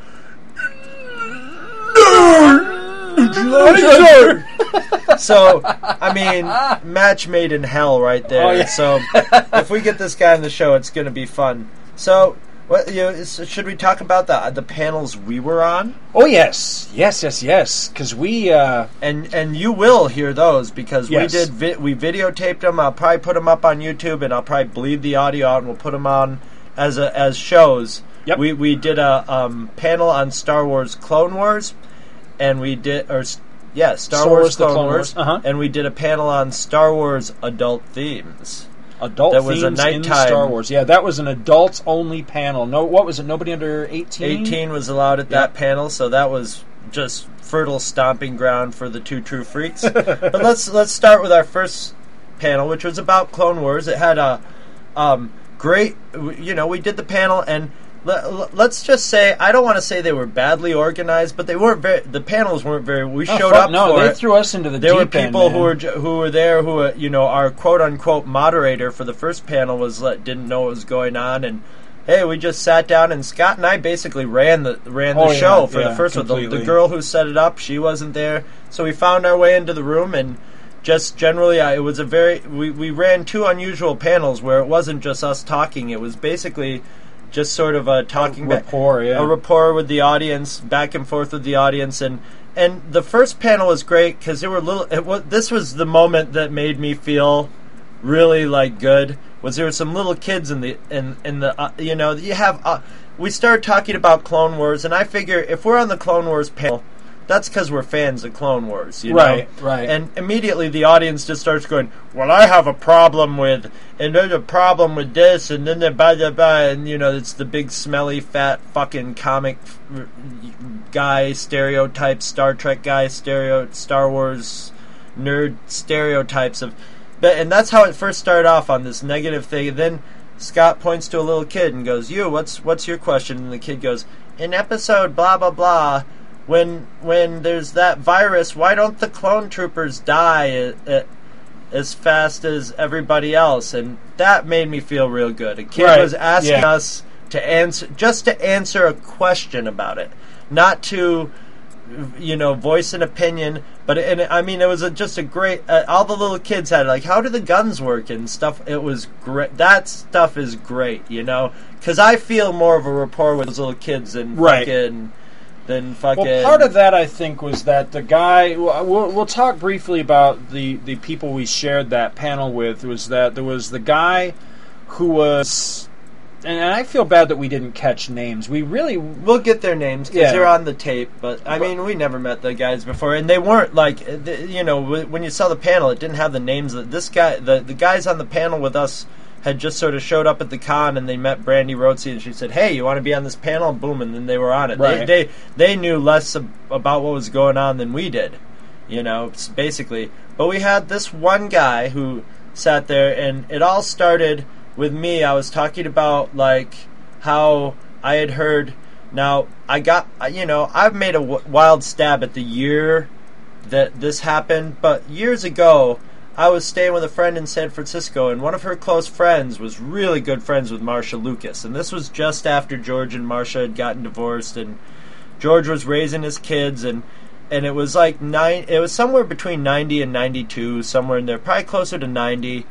no. So I mean, match made in hell right there. Oh, yeah. So if we get this guy on the show, it's going to be fun. So What, you know, should we talk about the the panels we were on? Oh yes, yes, yes, yes. Because we, uh, and and you will hear those because Yes. we did vi- we videotaped them. I'll probably put them up on YouTube, and I'll probably bleed the audio out, and we'll put them on as a, as shows. Yep. We we did a um, panel on Star Wars Clone Wars, and we did or yeah Star, Star Wars, Wars The Clone, Clone Wars, Wars, uh-huh. and we did a panel on Star Wars adult themes. adult That was a nighttime- Star Wars. Yeah, that was an adults only panel. No, what was it? Nobody under eighteen. 18 was allowed at that panel, so that was just fertile stomping ground for the two true freaks. but let's let's start with our first panel, which was about Clone Wars. It had a um, great, you know, we did the panel and. Le- Let's just say I don't want to say they were badly organized, but they weren't very. The panels weren't very. We Oh, showed fuck up no, for they it. threw us into the There were deep end, people who were who were there who uh, you know our quote unquote moderator for the first panel was let, didn't know what was going on and hey we just sat down and Scott and I basically ran the ran the Oh, yeah, show for yeah, the first one the, the girl who set it up she wasn't there so we found our way into the room and just generally I, it was a very we, we ran two unusual panels where it wasn't just us talking it was basically just sort of a talking back- rapport, yeah. a rapport with the audience, back and forth with the audience, and and the first panel was great because there were little. It was, this was the moment that made me feel really like good. Was there were some little kids in the in in the uh, you know you have uh, we started talking about Clone Wars, and I figure if we're on the Clone Wars panel. That's because we're fans of Clone Wars, you know? Right, right. And immediately the audience just starts going, "Well, I have a problem with, and there's a problem with this, and then the blah blah blah," and you know, it's the big smelly fat fucking comic f- guy stereotype, Star Trek guy stereo, Star Wars nerd stereotypes of, but and that's how it first started off on this negative thing. And then Scott points to a little kid and goes, "You, what's what's your question?" And the kid goes, "In episode blah blah blah." When when there's that virus, why don't the clone troopers die as fast as everybody else? And that made me feel real good. A kid Right, was asking yeah. us to answer just to answer a question about it, not to you know voice an opinion. But and I mean, it was a, just a great. Uh, all the little kids had like, how do the guns work and stuff. It was great. That stuff is great, you know, because I feel more of a rapport with those little kids than Right. fucking than fucking. Well, part of that I think was that the guy. We'll, we'll talk briefly about the the people we shared that panel with. Was that there was the guy who was, and I feel bad that we didn't catch names. We really We'll get their names because Yeah. they're on the tape. But I mean, we never met the guys before, and they weren't like you know when you saw the panel, it didn't have the names. That this guy, the the guys on the panel with us. Had just sort of showed up at the con and they met Brandy Rotzi and she said, "Hey, you want to be on this panel?" Boom, and then they were on it. Right. They, they they knew less ab- about what was going on than we did, you know, basically. But we had this one guy who sat there, and it all started with me. I was talking about like how I had heard. Now I got you know I've made a w- wild stab at the year that this happened, but years ago I was staying with a friend in San Francisco, and one of her close friends was really good friends with Marsha Lucas, and this was just after George and Marsha had gotten divorced, and George was raising his kids, and and it was like nine. It was somewhere between ninety and ninety-two, somewhere in there, probably closer to ninety,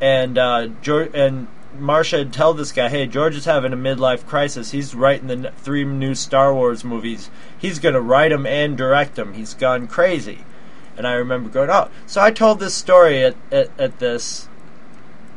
and uh, George and Marsha had told this guy, "Hey, George is having a midlife crisis. He's writing the three new Star Wars movies. He's going to write them and direct them. He's gone crazy." And I remember going, "Oh!" So I told this story at at, at this,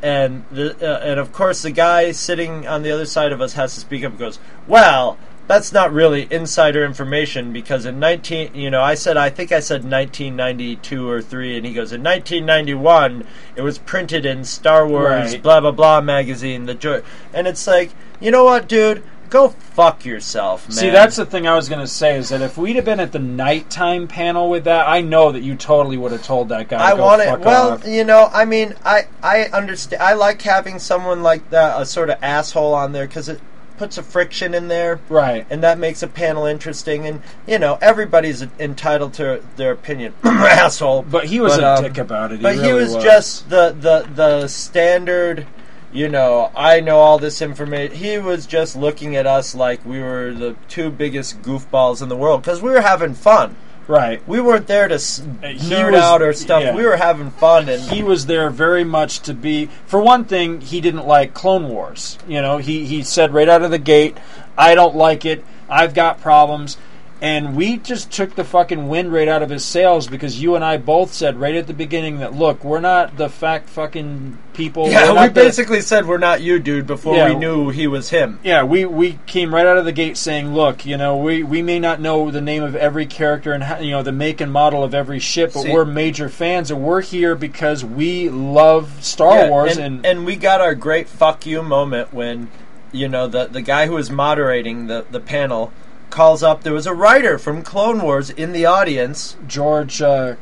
and the uh, and of course the guy sitting on the other side of us has to speak up. and Goes, "Well." That's not really insider information because in 19, you know, I said I think I said 1992 or 3 and he goes in 1991 it was printed in Star Wars Right. blah blah blah magazine the joy and it's like, you know what, dude? Go fuck yourself, man. See, that's the thing I was going to say is that if we'd have been at the nighttime panel with that, I know that you totally would have told that guy. I want it. Well, off. you know, I mean, I I understand. I like having someone like that, a sort of asshole on there, because it puts a friction in there, right? And that makes a panel interesting. And you know, everybody's entitled to their opinion. asshole. But he was But, a um, dick about it. He but he was, was. just the the the standard. You know, I know all this information. He was just looking at us like we were the two biggest goofballs in the world because we were having fun. Right. We weren't there to s- nerd out or stuff. yeah. We were having fun and he was there very much to be for one thing he didn't like clone wars you know he, he said right out of the gate i don't like it i've got problems and we just took the fucking wind right out of his sails because you and i both said right at the beginning that look we're not the fact fucking people yeah, we not the- basically said we're not you, dude, before Yeah. we knew he was him. yeah, we, we came right out of the gate saying, look, you know, we, we may not know the name of every character and how, you know the make and model of every ship, but See- we're major fans and we're here because we love Star Yeah, Wars and, and, and we got our great fuck you moment when you know the the guy who was moderating the the panel calls up. There was a writer from Clone Wars in the audience, George uh,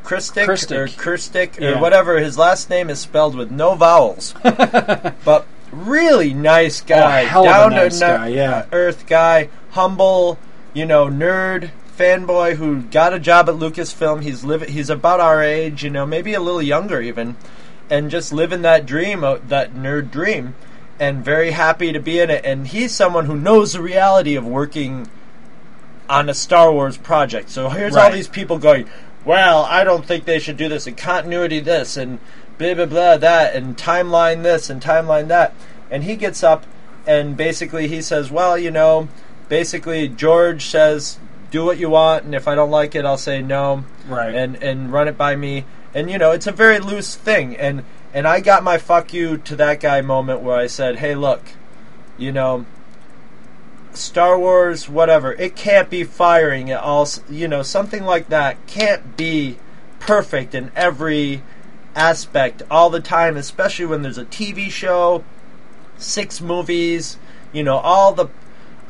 or Krstic Yeah. or whatever. His last name is spelled with no vowels, but really nice guy, Oh, of a down nice to guy, yeah. earth guy, humble, you know, nerd. Fanboy who got a job at Lucasfilm. He's living. He's about our age, you know, maybe a little younger even, and just living that dream, uh, that nerd dream, and very happy to be in it. And he's someone who knows the reality of working on a Star Wars project. So here's all these people going, well, I don't think they should do this, and continuity this, and blah, blah, blah, that, and timeline this, and timeline that. And he gets up, and basically he says, well, you know, basically George says, do what you want, and if I don't like it, I'll say no, Right. and, and run it by me. And, you know, it's a very loose thing. And, and I got my fuck you to that guy moment where I said, hey, look, you know, Star Wars, whatever, it can't be firing at all. You know, something like that can't be perfect in every aspect all the time, especially when there's a TV show, six movies, you know, all the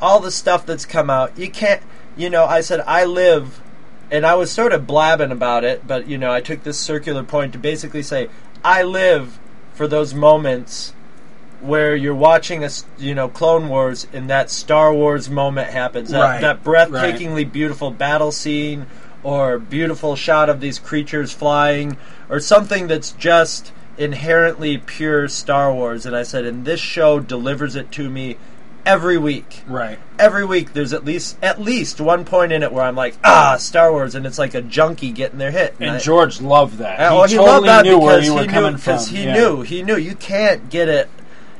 all the stuff that's come out. You can't, you know, I said I live and I was sort of blabbing about it, but you know, I took this circular point to basically say I live for those moments where you're watching a you know Clone Wars and that Star Wars moment happens that, Right, that breathtakingly beautiful battle scene or beautiful shot of these creatures flying or something that's just inherently pure Star Wars and I said and this show delivers it to me every week right. every week there's at least at least one point in it where I'm like ah Star Wars and it's like a junkie getting their hit And I- George loved that. uh, he well, he totally loved that knew where because you were he coming knew, from. Because he yeah. knew, he knew you can't get it,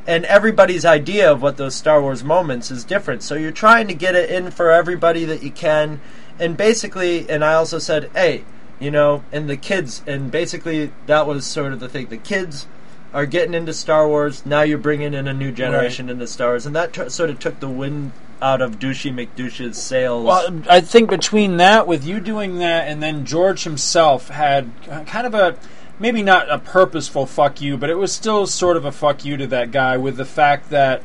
and everybody's idea of what those Star Wars moments is different. So you're trying to get it in for everybody that you can, and basically, and I also said, hey, you know, and the kids, and basically that was sort of the thing. The kids are getting into Star Wars. Now you're bringing in a new generation into Star Wars, and that t- sort of took the wind out of Douchey McDouche's sails. Well, I think between that, with you doing that, and then George himself had kind of a maybe not a purposeful fuck you, but it was still sort of a fuck you to that guy with the fact that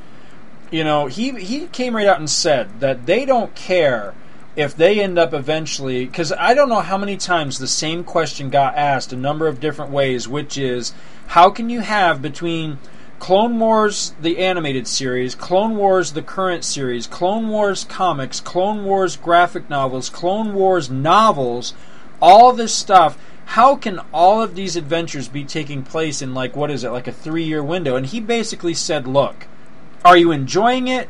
you know he he came right out and said that they don't care if they end up eventually because I don't know how many times the same question got asked a number of different ways, which is how can you have between Clone Wars, the animated series, Clone Wars, the current series, Clone Wars comics, Clone Wars graphic novels, Clone Wars novels, all this stuff. How can all of these adventures be taking place in, like, what is it, like a three year window? And he basically said, look, are you enjoying it?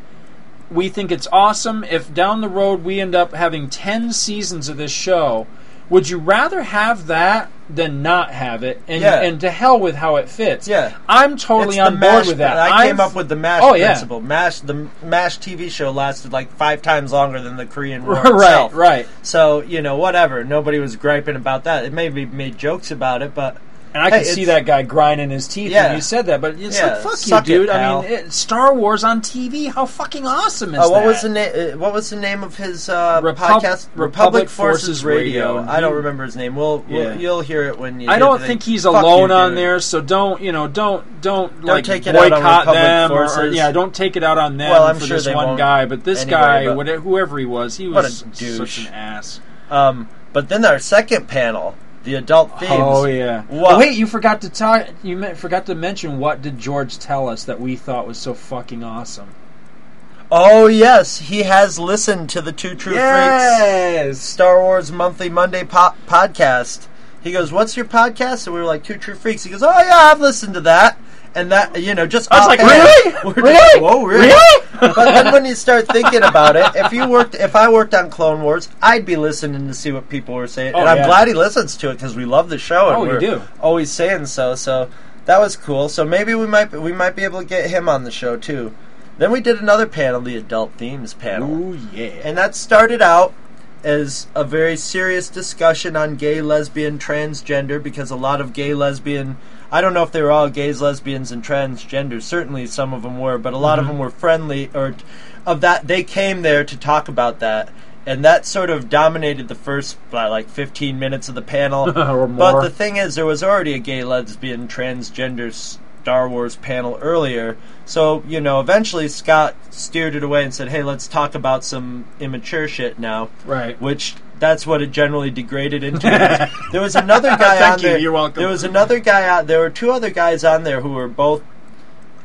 We think it's awesome. If down the road we end up having 10 seasons of this show, would you rather have that than not have it? And, Yeah. and to hell with how it fits. Yeah. I'm totally It's on board MASH with that. I came I've- up with the MASH Oh, yeah. principle. MASH, the MASH TV show lasted like five times longer than the Korean War right, itself. right. So you know, whatever. Nobody was griping about that. It maybe made jokes about it, but And I Hey, could see that guy grinding his teeth Yeah. when you said that, but it's Yeah, like, fuck you, suck it, dude. I mean, it, Star Wars on TV, how fucking awesome is uh, what that? was the name? What was the name of his uh, Repub- podcast? Republic Forces, Forces Radio. Radio. I don't remember his name. We'll, Yeah. we'll you'll hear it when you. I don't think he's alone you, on there, so don't you know? Don't don't, like take it out on boycott them, or, or- yeah, don't take it out on them Well, I'm for sure this one guy. But this anyway, guy, but- whatever, whoever he was, he was such an ass. Um, but then our second panel, the adult oh, themes. Oh yeah. What? Oh, wait, you forgot to talk. You me- forgot to mention what did George tell us that we thought was so fucking awesome. Oh yes, he has listened to the Two True Freaks Star Wars Monthly Monday po- podcast. He goes, "What's your podcast?" And we were like, Two True Freaks." He goes, "Oh yeah, I've listened to that." And that, you know, just I was uh, like, offhand- really? We're just- Really? Whoa, really? Really? but then when you start thinking about it, if you worked, if I worked on Clone Wars, I'd be listening to see what people were saying, Oh, and I'm yeah. glad he listens to it because we love the show and Oh, we we're do. always saying so. So that was cool. So maybe we might we might be able to get him on the show too. Then we did another panel, the adult themes panel. Ooh yeah. And that started out as a very serious discussion on gay, lesbian, transgender because a lot of gay, lesbian. I don't know if they were all gays, lesbians, and transgenders. Certainly, some of them were, but a lot of Mhm. them were friendly or t- of that. They came there to talk about that, and that sort of dominated the first like 15 minutes of the panel. But the thing is, there was already a gay, lesbian, transgender Star Wars panel earlier. So, you know, eventually Scott steered it away and said, hey, let's talk about some immature shit now. Right. Which, that's what it generally degraded into. there was another guy Thank on you, there. you're welcome. There was another guy out There were two other guys on there who were both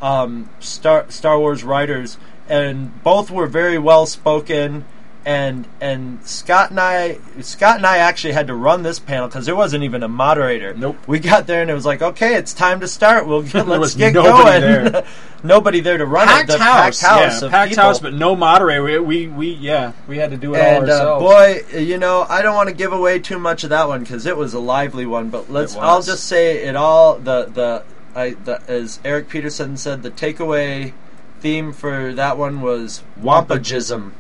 um, Star, Star Wars writers, and both were very well spoken. And and Scott and I Scott and I actually had to run this panel because there wasn't even a moderator. Nope. We got there and it was like, okay, it's time to start. We'll get, There let's was get nobody going. there. nobody there to run Packed it. The house, packed house, yeah, of packed people. house, but no moderator. We, we, we yeah, we had to do it all And uh, ourselves. boy, you know, I don't want to give away too much of that one because it was a lively one. But let's. I'll just say it all. The the, I, the as Eric Peterson said, the takeaway theme for that one was wampagism,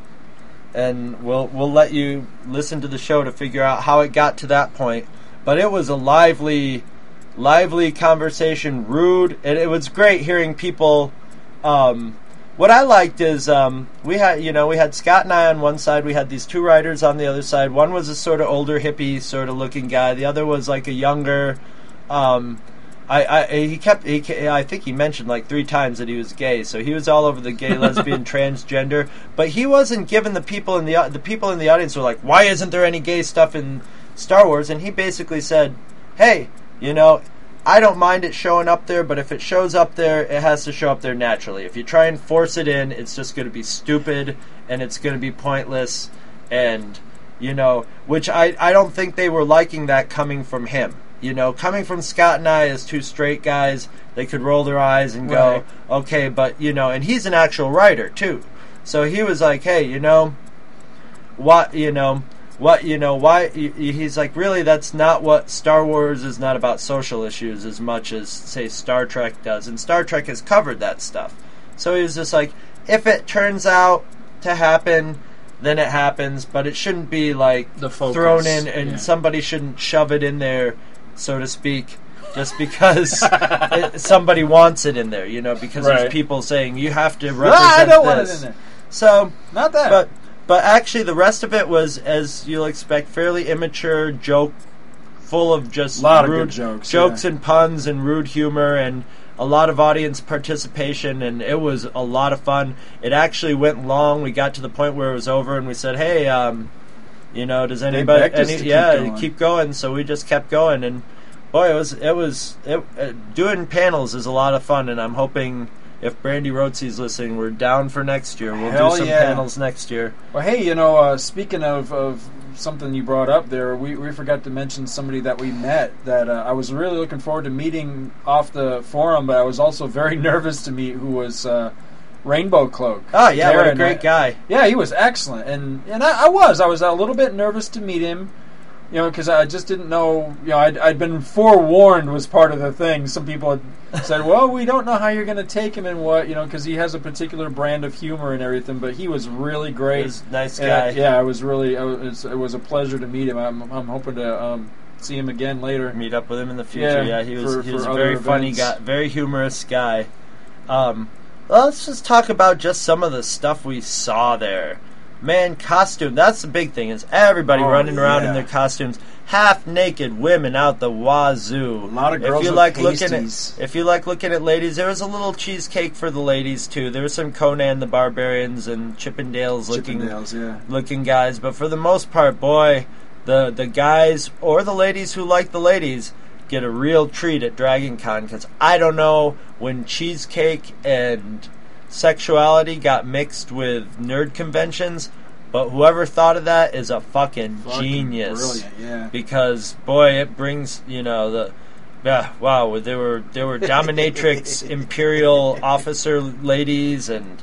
and we'll we'll let you listen to the show to figure out how it got to that point. But it was a lively, lively conversation. Rude, and it was great hearing people. Um, what I liked is um, we had you know we had Scott and I on one side. We had these two writers on the other side. One was a sort of older hippie sort of looking guy. The other was like a younger. Um, I, I he kept he, I think he mentioned like three times that he was gay. So he was all over the gay, lesbian, transgender. But he wasn't giving the people in the the people in the audience were like, why isn't there any gay stuff in Star Wars? And he basically said, hey, you know, I don't mind it showing up there, but if it shows up there, it has to show up there naturally. If you try and force it in, it's just going to be stupid and it's going to be pointless. And, you know, which I, I don't think they were liking that coming from him. You know, coming from Scott and I as two straight guys, they could roll their eyes and go, Right. okay, but, you know, and he's an actual writer, too. So he was like, hey, you know, what you know what you know why he's like really that's not what Star Wars is not about social issues as much as say Star Trek does and Star Trek has covered that stuff so he was just like if it turns out to happen then it happens but it shouldn't be like thrown in and yeah. somebody shouldn't shove it in there so to speak just because it, somebody wants it in there you know because Right. there's people saying you have to represent I don't want it in there. so Not that. but but actually, the rest of it was, as you'll expect, fairly immature joke, full of just a Lot of rude good jokes, jokes yeah. and puns and rude humor and a lot of audience participation and it was a lot of fun. It actually went long. We got to the point where it was over and we said, "Hey, um, you know, does anybody? Any, to keep yeah, going. keep going." So we just kept going and boy, it was it was it, uh, doing panels is a lot of fun and I'm hoping. If Brandy Rotzi's listening, we're down for next year. We'll Hell do some yeah. panels next year. Well, hey, you know, uh, speaking of, of something you brought up there, we, we forgot to mention somebody that we met that uh, I was really looking forward to meeting off the forum, but I was also very nervous to meet, who was uh, Rainbow Cloak. Oh yeah, what a great guy. Yeah, he was excellent, and and I, I was I was a little bit nervous to meet him, you know, because I just didn't know. You know, I'd, I'd been forewarned was part of the thing. Some people had said, "Well, we don't know how you're going to take him and what," you know, because he has a particular brand of humor and everything. But he was really great, a nice guy. yeah, I was really it was, it was a pleasure to meet him. I'm, I'm hoping to um, see him again later. Meet up with him in the future. Yeah, Yeah, he was for- he was a very funny guy, very humorous guy. Um, well, let's just talk about just some of the stuff we saw there. Man, costume. That's the big thing. Is everybody Oh, running around in their costumes, half naked women out the wazoo. A lot of girls if you like pasties. looking at, if you like looking at ladies, there was a little cheesecake for the ladies too. There was some Conan the Barbarians and Chippendales looking Chippendales, yeah. looking guys, but for the most part, boy, the the guys or the ladies who like the ladies get a real treat at Dragon Con because I don't know when cheesecake and sexuality got mixed with nerd conventions, but whoever thought of that is a fucking, Fucking genius. yeah. Because boy, it brings you know the. Yeah, wow. There were there were dominatrix imperial officer ladies and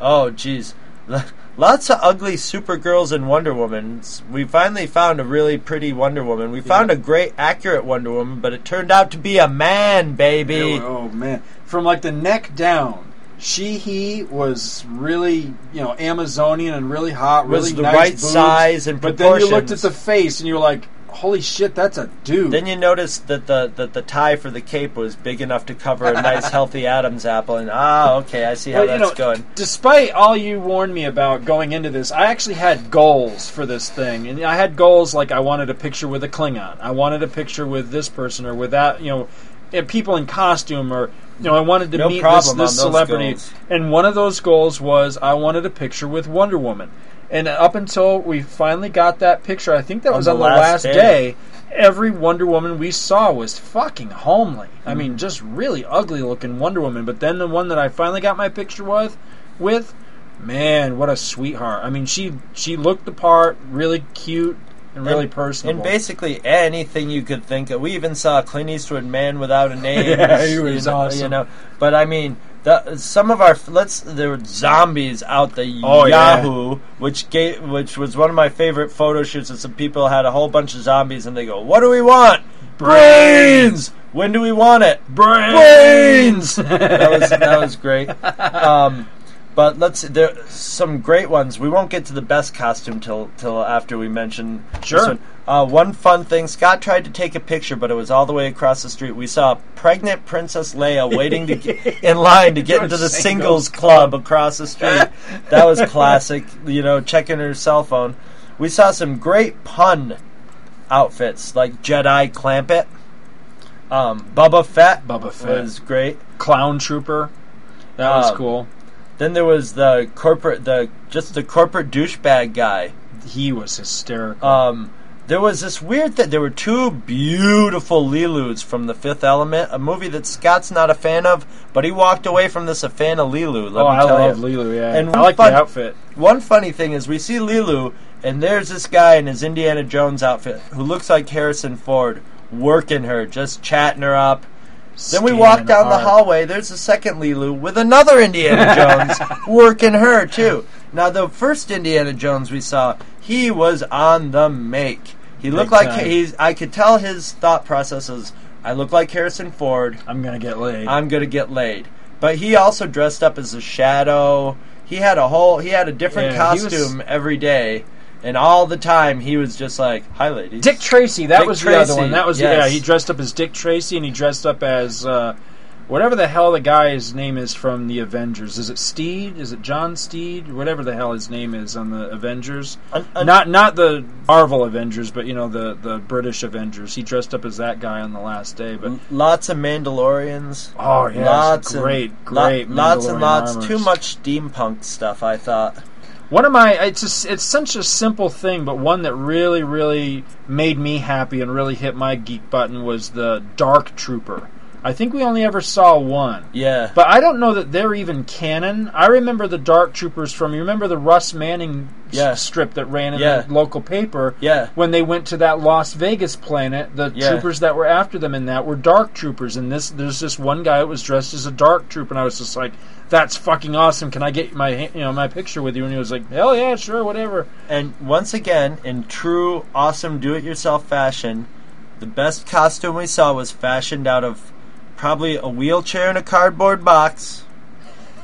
Oh, jeez. Lots of ugly Supergirls and Wonder Womans. We finally found a really pretty Wonder Woman. We found a great, accurate Wonder Woman, but it turned out to be a man, baby. Oh, man, from like the neck down, she he was really you know Amazonian and really hot, Was really the nice right boobs. size and proportions. But then you looked at the face and you were like, holy shit, that's a dude. Then you notice that the that the tie for the cape was big enough to cover a nice, healthy Adam's apple, and ah, okay, I see how Well, you that's know, going. Despite all you warned me about going into this, I actually had goals for this thing, and I had goals like I wanted a picture with a Klingon, I wanted a picture with this person or with that, you know, and people in costume, or you know, I wanted to No meet this, this celebrity, goals. and one of those goals was I wanted a picture with Wonder Woman, and up until we finally got that picture, I think that On was the on the last last day. day. Every Wonder Woman we saw was fucking homely. I Mm-hmm. mean, just really ugly looking Wonder Woman. But then the one that I finally got my picture with, with, man, what a sweetheart. I mean, she she looked the part, really cute and really And- personable. And basically anything you could think of. We even saw Clint Eastwood, Man Without a Name. Yeah, he was you know, awesome. You know, but I mean, the, some of our let's there were zombies out the Oh, yeah. Yahoo, which gave, which was one of my favorite photo shoots. And some people had a whole bunch of zombies, and they go, "What do we want? Brains. When do we want it? Brains." that was that was great. Um, but let's there some great ones. We won't get to the best costume till till after we mention this one. Uh, one fun thing: Scott tried to take a picture, but it was all the way across the street. We saw pregnant Princess Leia waiting to get in line to get into the singles club across the street. That was classic. You know, checking her cell phone. We saw some great pun outfits like Jedi Clampett. Um, Bubba Fett. Bubba Fett. was great. Clown Trooper, that was Um, cool. Then there was the corporate, the just the corporate douchebag guy. He was hysterical. Um, there was this weird thing. There were two beautiful Leeloos from The Fifth Element, a movie that Scott's not a fan of, but he walked away from this a fan of Leeloo. Let oh, me I love you. Leeloo. Yeah, And I one like fun- the outfit. One funny thing is we see Leeloo, and there's this guy in his Indiana Jones outfit who looks like Harrison Ford, working her, just chatting her up. Then we walk down the hallway. There's a second Lulu with another Indiana Jones working her too. Now the first Indiana Jones we saw, he was on the make. He looked Big like time. he's. I could tell his thought processes. I look like Harrison Ford. I'm gonna get laid. I'm gonna get laid. But he also dressed up as a shadow. He had a whole. He had a different Yeah, he was- costume every day, and all the time he was just like, "Hi, ladies." Dick Tracy, that Dick was the other one. That was yes. yeah. He dressed up as Dick Tracy, and he dressed up as uh, whatever the hell the guy's name is from the Avengers. Is it Steed? Is it John Steed? Whatever the hell his name is on the Avengers. Un- not not the Marvel Avengers, but you know the the British Avengers. He dressed up as that guy on the last day. But Lots of Mandalorians. oh yeah, lots great, and, great, lo- lots and lots. armors. Too much steampunk stuff. I thought. One of my it's just, it's such a simple thing, but one that really really made me happy and really hit my geek button was the Dark Trooper. I think we only ever saw one. Yeah. But I don't know that they're even canon. I remember the Dark Troopers from you remember the Russ Manning s- strip that ran in Yeah. the local paper Yeah. when they went to that Las Vegas planet, the Yeah. troopers that were after them in that were dark troopers and this there's this one guy that was dressed as a dark trooper and I was just like that's fucking awesome. Can I get my you know my picture with you? And he was like, "Hell yeah, sure, whatever." And once again, in true awesome do-it-yourself fashion, the best costume we saw was fashioned out of probably a wheelchair and a cardboard box,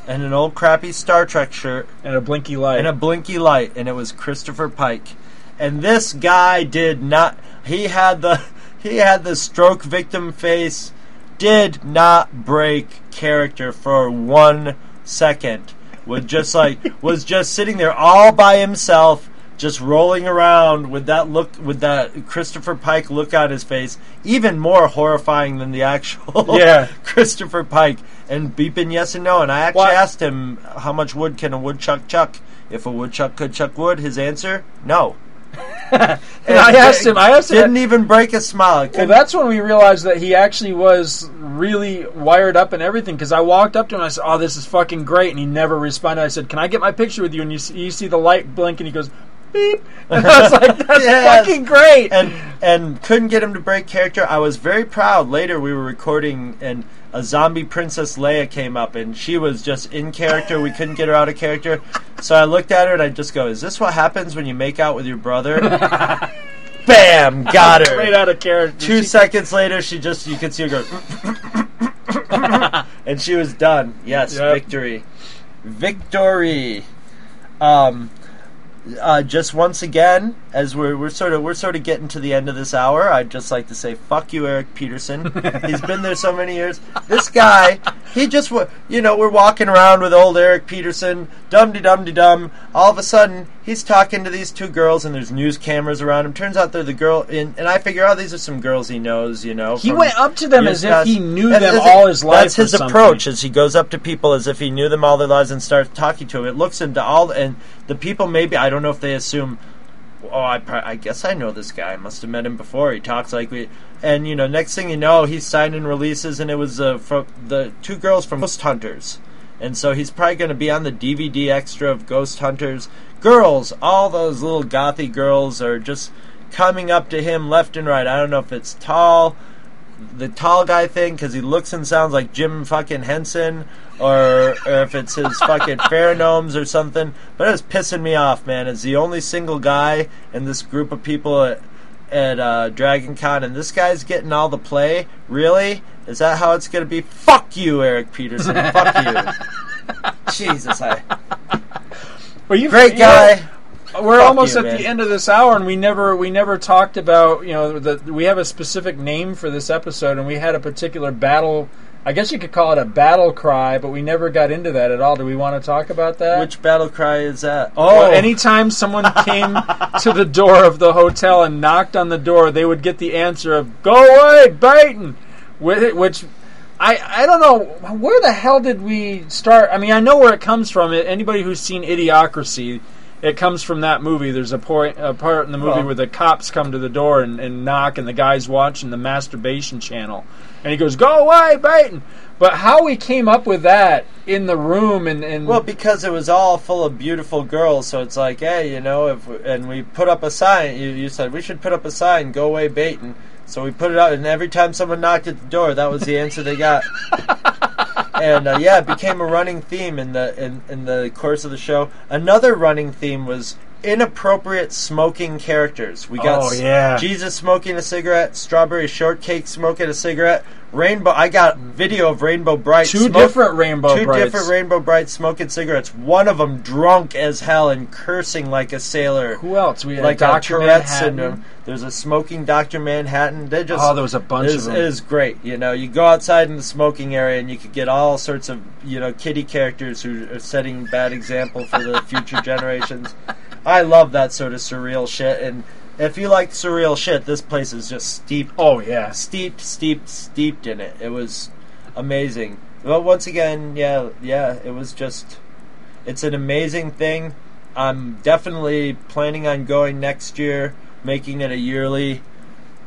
and an old crappy Star Trek shirt, And a blinky light. and a blinky light, and it was Christopher Pike. And this guy did not. He had the he had the stroke victim face. Did not break character for one second. Was just like was just sitting there all by himself, just rolling around with that look, with that Christopher Pike look on his face, even more horrifying than the actual Yeah. Christopher Pike, and beeping yes and no. And I actually What? asked him how much wood can a woodchuck chuck. If a woodchuck could chuck wood, his answer no. And I asked him. I asked him. Didn't even break a smile. Well, that's when we realized that he actually was really wired up and everything. Because I walked up to him and I said, "Oh, this is fucking great," and he never responded. I said, "Can I get my picture with you?" And you see, you see the light blink, and he goes, beep. And I was like, that's fucking great. and and couldn't get him to break character. I was very proud. Later, we were recording, and a zombie princess Leia came up, and she was just in character. We couldn't get her out of character, so I looked at her and I just go, "Is this what happens when you make out with your brother?" Bam, got her. Straight out of character. Two She- seconds later, she just you could see her go, and she was done. Yes, Yep. victory, victory. Um, uh, just once again, as we're we're sort of we're sort of getting to the end of this hour, I'd just like to say, fuck you, Eric Peterson. He's been there so many years. This guy, he just you know we're walking around with old Eric Peterson, dum de dum de dum. All of a sudden, he's talking to these two girls, and there's news cameras around him. Turns out they're the girl, in, and I figure, oh, these are some girls he knows, you know. He went up to them as if past. he knew them that's- all his life That's his approach. As he goes up to people as if he knew them all their lives and starts talking to them. It looks into all, and the people maybe I don't know if they assume. Oh, I, I guess I know this guy. I must have met him before. He talks like we, and you know, next thing you know, he's signing releases, and it was uh, from the two girls from Ghost Hunters, and so he's probably going to be on the DVD extra of Ghost Hunters. Girls, all those little gothy girls are just coming up to him left and right. I don't know if it's tall, the tall guy thing because he looks and sounds like Jim fucking Henson, or, or if it's his fucking pheromones or something. But it was pissing me off, man. It's the only single guy in this group of people at at uh, Dragon Con, and this guy's getting all the play. Really? Is that how it's gonna be? Fuck you, Eric Peterson. Fuck you. Jesus, I. Well, you Great you know, guy. we're Fuck almost you, at man. the end of this hour, and we never we never talked about you know that we have a specific name for this episode, and we had a particular battle. I guess you could call it a battle cry, but we never got into that at all. Do we want to talk about that? Which battle cry is that? Oh, Well, anytime someone came to the door of the hotel and knocked on the door, they would get the answer of "Go away, Baton," with it, which I I don't know where the hell did we start. I mean, I know where it comes from. Anybody who's seen Idiocracy, it comes from that movie. There's a point a part in the movie Well- where the cops come to the door and, and knock, and the guy's watching the masturbation channel, and he goes, "Go away, Baton." But how we came up with that in the room and, and Well, because it was all full of beautiful girls, so it's like, hey, you know, if and we put up a sign. You, you said we should put up a sign, "Go away, Baton." So we put it out, and every time someone knocked at the door, that was the answer they got. and uh, yeah, it became a running theme in the in, in the course of the show. Another running theme was inappropriate smoking characters. We got Oh, yeah. Jesus smoking a cigarette, Strawberry Shortcake smoking a cigarette, Rainbow. I got video of Rainbow Brite. Two smoke- different Rainbow two Brites. different Rainbow Brite smoking cigarettes. One of them drunk as hell and cursing like a sailor. Who else? We had like Dr. a Tourette syndrome. There's a smoking Doctor Manhattan. They just Oh, there was a bunch it of is, them. It is great. You know, you go outside in the smoking area and you could get all sorts of you know kitty characters who are setting bad example for the future generations. I love that sort of surreal shit. And if you like surreal shit, this place is just steeped. Oh yeah, steeped, steeped, steeped in it. It was amazing. Well, once again, yeah, yeah, it was just. It's an amazing thing. I'm definitely planning on going next year, making it a yearly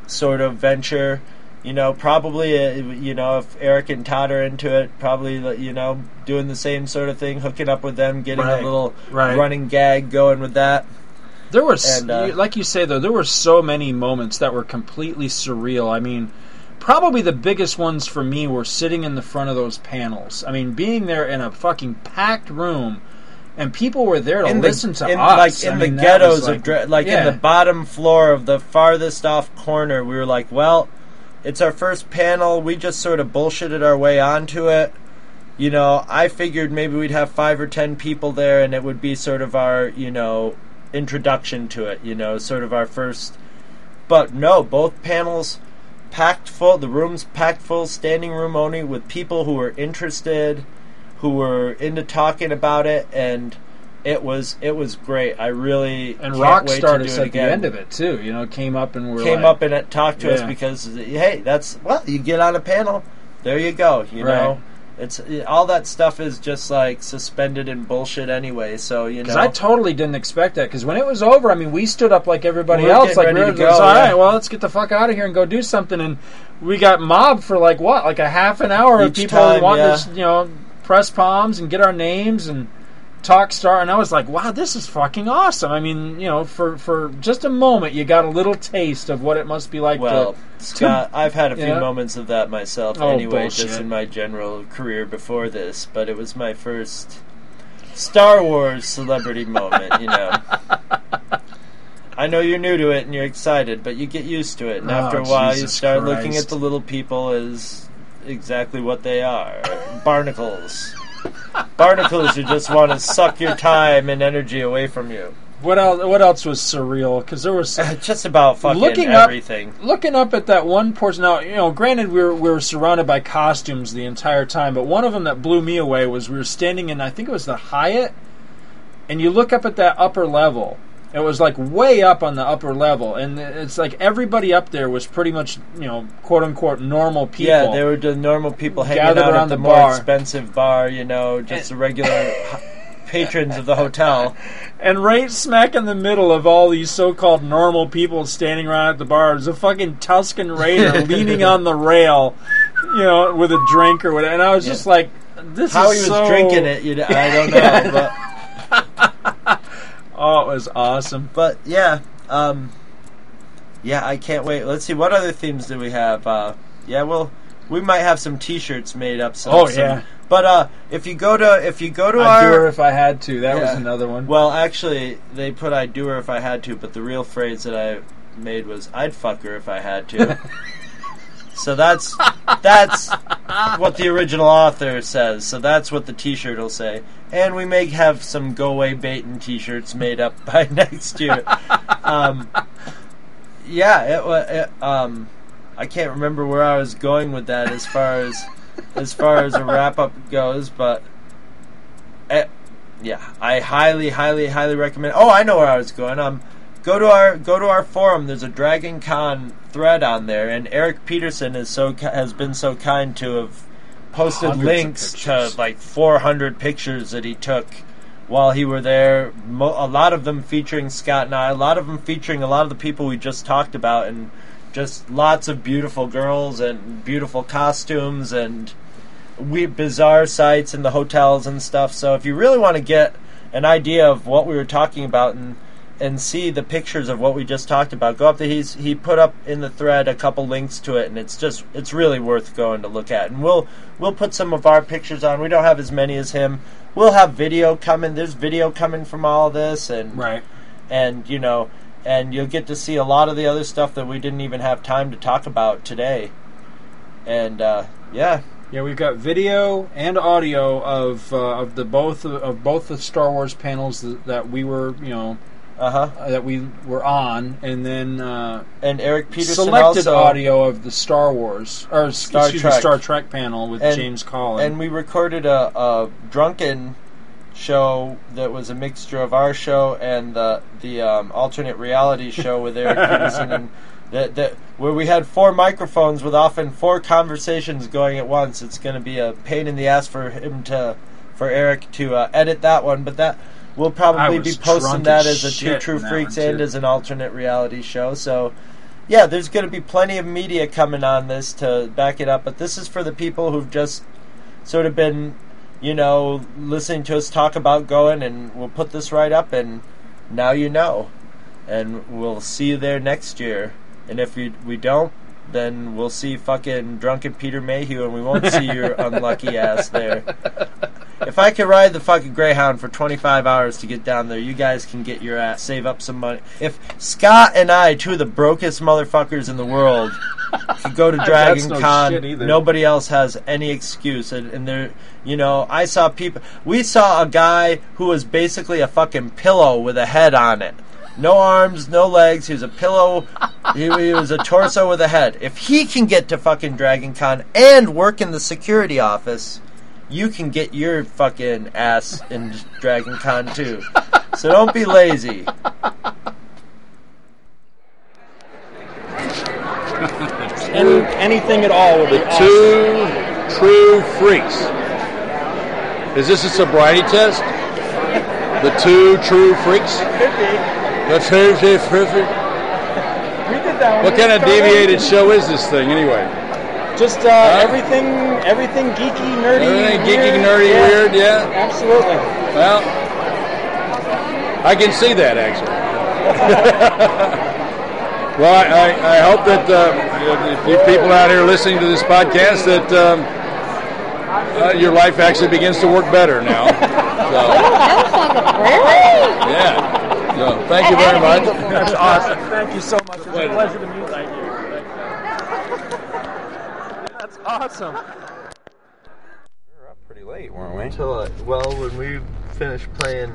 sort of venture. You know, probably, uh, you know, if Eric and Todd are into it, probably, you know, doing the same sort of thing, hooking up with them, getting Right, a little right. running gag going with that. There was, And, uh, like you say though, there were so many moments that were completely surreal. I mean, probably the biggest ones for me were sitting in the front of those panels. I mean, being there in a fucking packed room, and people were there to in the, listen to in, us. like I in mean, the ghettos was of like in the bottom floor of the farthest off corner. We were like, well, it's our first panel. We just sort of bullshitted our way onto it. You know, I figured maybe we'd have five or ten people there, and it would be sort of our, you know, introduction to it. You know, sort of our first. But no, both panels packed full. The rooms packed full, standing room only, with people who were interested, who were into talking about it, and it was it was great. I really and rock wait to stars do it at the end of it too. You know, came up and were Came like, up and it talked to us because hey, that's well, you get on a panel, there you go. You Right. know, it's all that stuff is just like suspended in bullshit anyway. So you know, I totally didn't expect that. Because when it was over, I mean, we stood up like everybody We else. Like, we were to go, all yeah. right, well, let's get the fuck out of here and go do something. And we got mobbed for like what, like a half an hour of people time, wanting yeah. to, you know, press palms and get our names. And talk Star, and I was like, wow, this is fucking awesome. I mean, you know, for for just a moment, you got a little taste of what it must be like. Well, to, Scott, I've had a few Yeah. moments of that myself Oh, anyway, bullshit. just in my general career before this, but it was my first Star Wars celebrity moment, you know. I know you're new to it and you're excited, but you get used to it, and Oh, after a oh, while, you Jesus start looking at the little people as exactly what they are barnacles. Barnacles who just want to suck your time and energy away from you. what else? What else was surreal? Because there was uh, Just about fucking looking everything. up, looking up at that one portion. Now, you know, granted, we were we were surrounded by costumes the entire time, but one of them that blew me away was we were standing in, I think it was the Hyatt, and you look up at that upper level. It was like way up on the upper level, and it's like everybody up there was pretty much, you know, quote unquote normal people. Yeah, they were the normal people hanging out around at the, the more bar. expensive bar, you know, just the regular patrons of the hotel. And right smack in the middle of all these so-called normal people standing around at the bar is a fucking Tusken Raider leaning on the rail, you know, with a drink or whatever. And I was just like, "This How is he was so- drinking it, you know, I don't know, but Oh, it was awesome. but yeah, um, yeah, I can't wait. Let's see what other themes do we have. Uh, yeah, well, we might have some T-shirts made up. Some, Oh, some- yeah. but uh, if you go to if you go to I'd our do her if I had to. That was another one. Well, actually, they put "I'd do her if I had to," but the real phrase that I made was "I'd fuck her if I had to." so that's that's what the original author says. So that's what the T-shirt will say. And we may have some "Go Away Baitin" T-shirts made up by next year. um, yeah, it. It, um, I can't remember where I was going with that as far as as far as a wrap up goes, but. eh, yeah, I highly, highly, highly recommend. Oh, I know where I was going. Um, go to our go to our forum. There's a Dragon Con thread on there, and Eric Peterson is so has been so kind to have posted links to like 400 pictures that he took while he were there. Mo- a lot of them featuring Scott and I. A lot of them featuring a lot of the people we just talked about, and just lots of beautiful girls and beautiful costumes and we bizarre sights in the hotels and stuff. So if you really want to get an idea of what we were talking about and and see the pictures of what we just talked about, go up to he's he put up in the thread a couple links to it, and it's just it's really worth going to look at. And we'll we'll put some of our pictures on. We don't have as many as him. We'll have video coming. There's video coming from all of this, and Right. and you know, and you'll get to see a lot of the other stuff that we didn't even have time to talk about today. And uh, yeah, Yeah, we've got video and audio of uh, of the both of both the Star Wars panels that, that we were, you know, uh huh. that we were on, and then uh, And Eric Peterson selected also audio of the Star Wars or Star excuse Trek. me, Star Trek panel with And- James Cawley. and we recorded a, a drunken show that was a mixture of our show and the the um, alternate reality show with Eric Peterson and that that where we had four microphones with often four conversations going at once. It's going to be a pain in the ass for him to for Eric to uh, edit that one, but that we'll probably be posting that as a Two True Freaks and too. as an alternate reality show. So yeah, there's going to be plenty of media coming on this to back it up, but this is for the people who've just sort of been, you know, listening to us talk about going, and we'll put this right up, and now you know, and we'll see you there next year. And if we we don't, then we'll see fucking drunken Peter Mayhew, and we won't see your unlucky ass there. If I could ride the fucking Greyhound for 25 hours to get down there, you guys can get your ass, save up some money. If Scott and I, two of the brokest motherfuckers in the world, could go to Dragon no Con, nobody else has any excuse. And, and there, you know, I saw people. We saw a guy who was basically a fucking pillow with a head on it. No arms, no legs. He was a pillow. he, he was a torso with a head. If he can get to fucking Dragon Con and work in the security office, you can get your fucking ass in Dragon Con too. So don't be lazy. Any, anything at all would be The awesome. two true freaks. Is this a sobriety test? The two true freaks? The two true freaks? We did that one. What kind of deviated show is this thing anyway? Just uh, everything, everything geeky, nerdy, Everything geeky, weird. nerdy, yeah. weird, yeah. Absolutely. Well, I can see that actually. well, I, I, I hope that uh, you people out here listening to this podcast that um, uh, your life actually begins to work better now. So, yeah. So, thank you very much. That's awesome. Thank you so much. It's a pleasure to meet you. That's awesome. pretty late, weren't we? Until uh, well, when we finished playing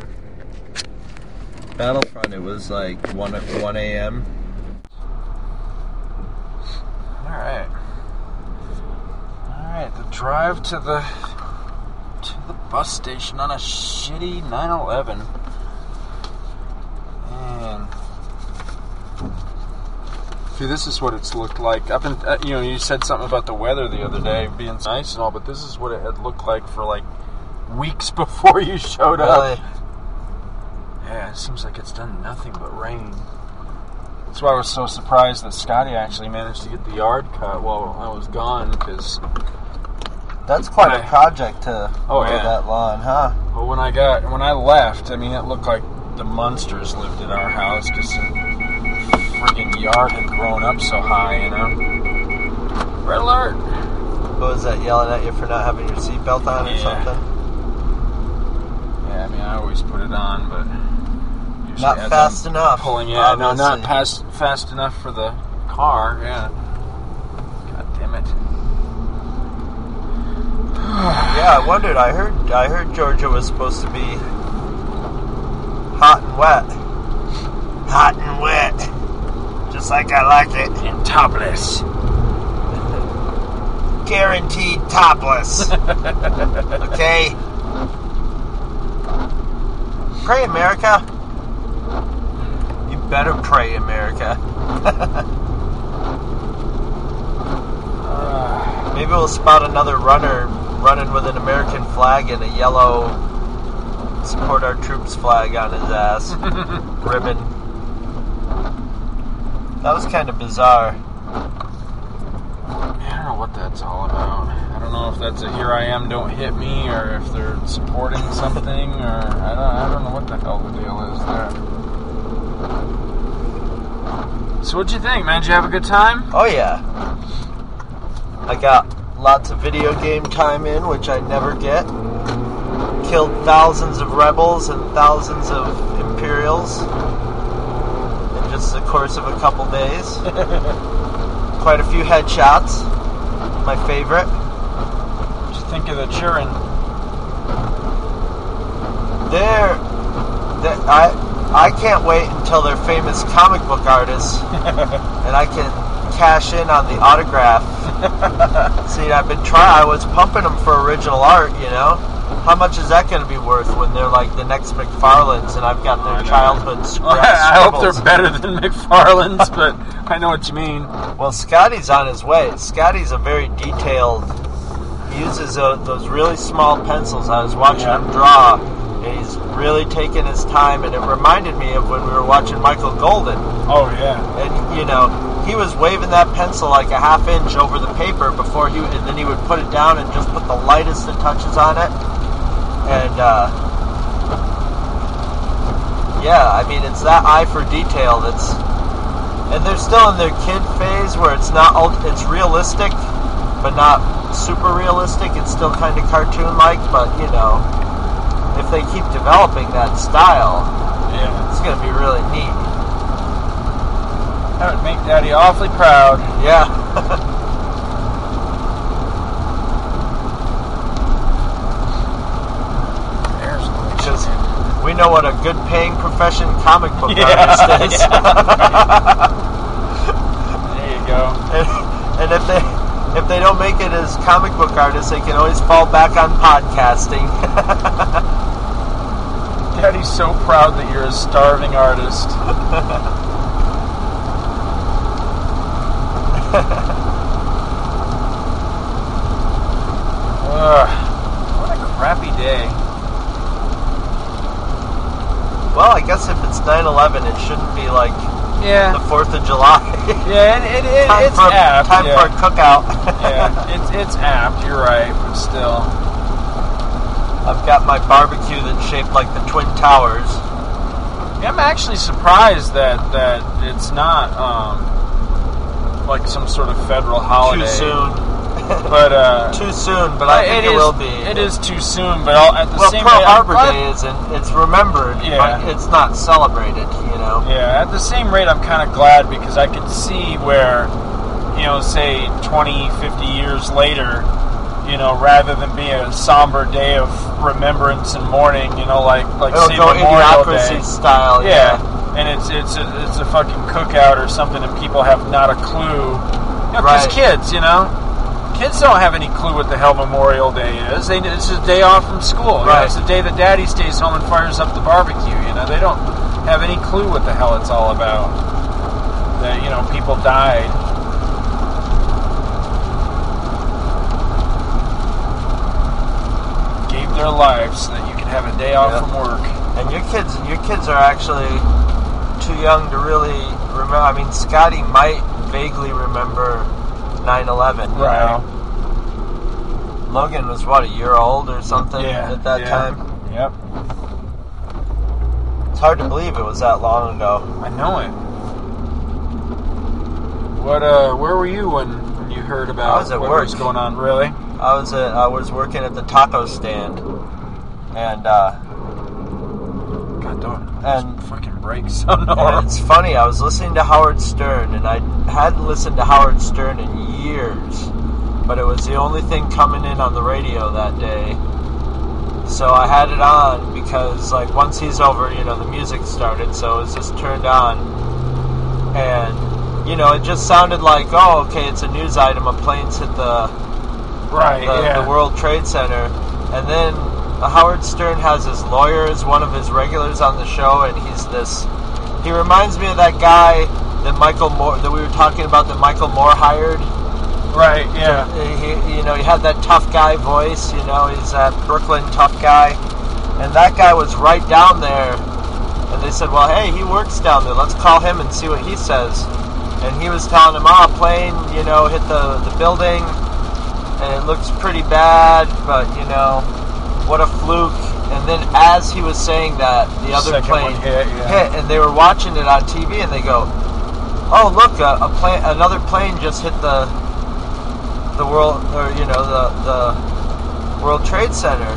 Battlefront, it was like one one a.m. All right. All right. The drive to the to the bus station on a shitty 911. And see, this is what it's looked like. Up in, uh, you know, you said something about the weather the other day being nice and all, but this is what it had looked like for like weeks before you showed up. Really? Yeah, it seems like it's done nothing but rain. That's why I was so surprised that Scotty actually managed to get the yard cut while I was gone. Because That's quite a project to Oh, mow yeah. that lawn, huh? well, when I got when I left, I mean, it looked like the monsters lived at our house because friggin' yard had grown up so high. You know. Red alert! What was that yelling at you for not having your seatbelt on or something? Yeah, I mean, I always put it on, but Not fast enough, Pulling, yeah, no, not fast fast enough for the car. Yeah. God damn it. yeah, I wondered. I heard. I heard Georgia was supposed to be hot and wet. Hot and wet, just like I like it. And topless. Guaranteed topless. okay. Pray, America. You better pray, America. Maybe we'll spot another runner running with an American flag and a yellow support our troops flag on his ass ribbon. That was kind of bizarre. I don't know what that's all about. I don't know if that's a "Here I am, don't hit me" or if they're supporting something, or I don't, I don't know what the hell the deal is there. So, what'd you think, man? Did you have a good time? Oh yeah. I got lots of video game time in, which I never get. Killed thousands of rebels and thousands of imperials the course of a couple days. Quite a few headshots. My favorite. What'd you think of the Churin? They're, they I I can't wait until they're famous comic book artists, and I can cash in on the autograph. See, I've been trying. I was pumping them for original art. You know, how much is that going to be worth when they're like the next McFarlane's, and I've got their childhood scra- I hope they're better than McFarlane's, but I know what you mean. Well, Scotty's on his way. Scotty's a very detailed. He uses those really small pencils. I was watching him draw, and he's really taking his time. And it reminded me of when we were watching Michael Golden. Oh yeah. And you know, he was waving that pencil like a half inch over the paper before he, and then he would put it down and just put the lightest of touches on it. And uh, yeah, I mean, it's that eye for detail that's and they're still in their kid phase where it's not it's realistic but not super realistic it's still kind of cartoon like but you know if they keep developing that style Yeah. it's going to be really neat That would make Daddy awfully proud. yeah There's because we know what a good paying profession comic book Yeah, artist is There you go. and, and if they if they don't make it as comic book artists they can always fall back on podcasting Daddy's so proud that you're a starving artist. Ugh, what a crappy day. Well i guess if it's 9-11 it shouldn't be like Yeah. the 4th of july Yeah, it, it, it, time, it's for, apt. time yeah. for a cookout yeah, it's it's apt. You're right, but still. I've got my barbecue that's shaped like the Twin Towers. I'm actually surprised that that it's not um, like some sort of federal holiday. Too soon. but uh, too soon. But I think it, is- will be. It is too soon, but I'll, at the well, same Pearl I'm Harbor Day isn't. It's remembered, Yeah. but it's not celebrated. You know. Yeah, at the same rate, I'm kind of glad because I could see where, you know, say 20, 50 years later, you know, rather than be a somber day of remembrance and mourning, you know, like like It'll say Memorial Day style, yeah. and it's it's a, it's a fucking cookout or something, and people have not a clue. Because Right. kids, you know, kids don't have any clue what the hell Memorial Day is. They it's a day off from school. You know, it's the day that Daddy stays home and fires up the barbecue. You know, they don't have any clue what the hell it's all about. That you know, people died. Gave their lives so that you can have a day off Yeah. from work. And your kids, your kids are actually too young to really remember. I mean, Scotty might vaguely remember 9/11. You Right. know? Logan was what a year old or something Yeah, at that yeah. time. Yep. It's hard to believe it was that long ago. I know it. What uh where were you when, when you heard about I was at what work. was going on really? I was at, I was working at the taco stand, and uh, God darn and fucking breaks. And it's funny. I was listening to Howard Stern, and I hadn't listened to Howard Stern in years, but it was the only thing coming in on the radio that day. So I had it on because, like, once he's over, you know, the music started, so it was just turned on, and you know, it just sounded like, oh, okay, it's a news item. A plane's hit the Right, the, yeah. the World Trade Center, and then uh, Howard Stern has his lawyer as one of his regulars on the show, and he's this. He reminds me of that guy that Michael Moore that we were talking about that Michael Moore hired. Right, yeah. He, you know, he had that tough guy voice. You know, he's a Brooklyn tough guy, and that guy was right down there. And they said, "Well, hey, he works down there. Let's call him and see what he says." And he was telling him, "Ah, plane, you know, hit the the building." and it looks pretty bad, but you know, what a fluke. And then as he was saying that, the other Second plane hit, yeah. hit, and they were watching it on TV, and they go, "Oh, look, a, a plane, another plane just hit the the world, or you know, the the World Trade Center."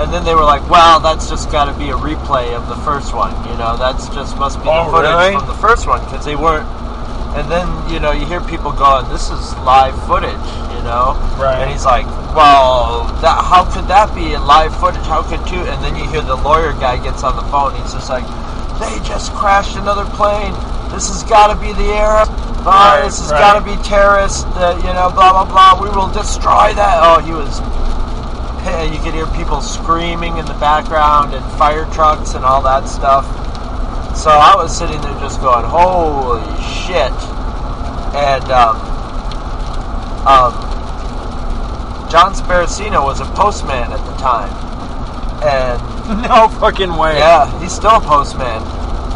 And then they were like, "Well, that's just got to be a replay of the first one. You know, that's just must be Oh, the footage really? from the first one because they weren't." And then you know you hear people going, "This is live footage," you know. Right. And he's like, "Well, that, how could that be in live footage? How could two?" And then you hear the lawyer guy gets on the phone. He's just like, "They just crashed another plane. This has got to be the Arab. Uh, Right, this has right. got to be terrorists. Uh, you know, blah blah blah. We will destroy that." Oh, he was. And you could hear people screaming in the background and fire trucks and all that stuff. So I was sitting there just going, "Holy shit!" And um, um, John Sparacino was a postman at the time, and no fucking way. yeah, he's still a postman.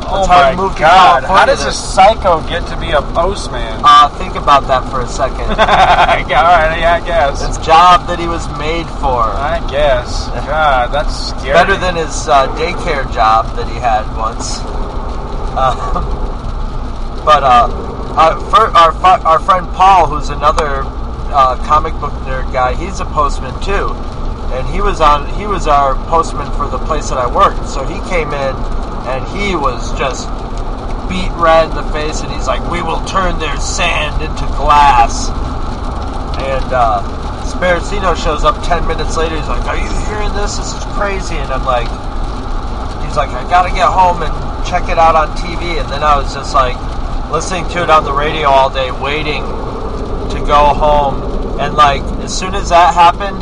Oh how my moved god. How does a psycho get to be a postman? Uh, think about that for a second. Alright, yeah, I guess. It's job that he was made for. I guess. God, that's scary. Better than his uh, daycare job that he had once. Um, but uh, our, our, our friend Paul, who's another uh, comic book nerd guy, he's a postman too, and he was on. He was our postman for the place that I worked. So he came in, and he was just beat red in the face, and he's like, "We will turn their sand into glass." And uh, Sparacino shows up ten minutes later. He's like, "Are you hearing this? This is crazy." And I'm like, "He's like, I gotta get home and check it out on TV." And then I was just like listening to it on the radio all day, waiting go home. And like, as soon as that happened,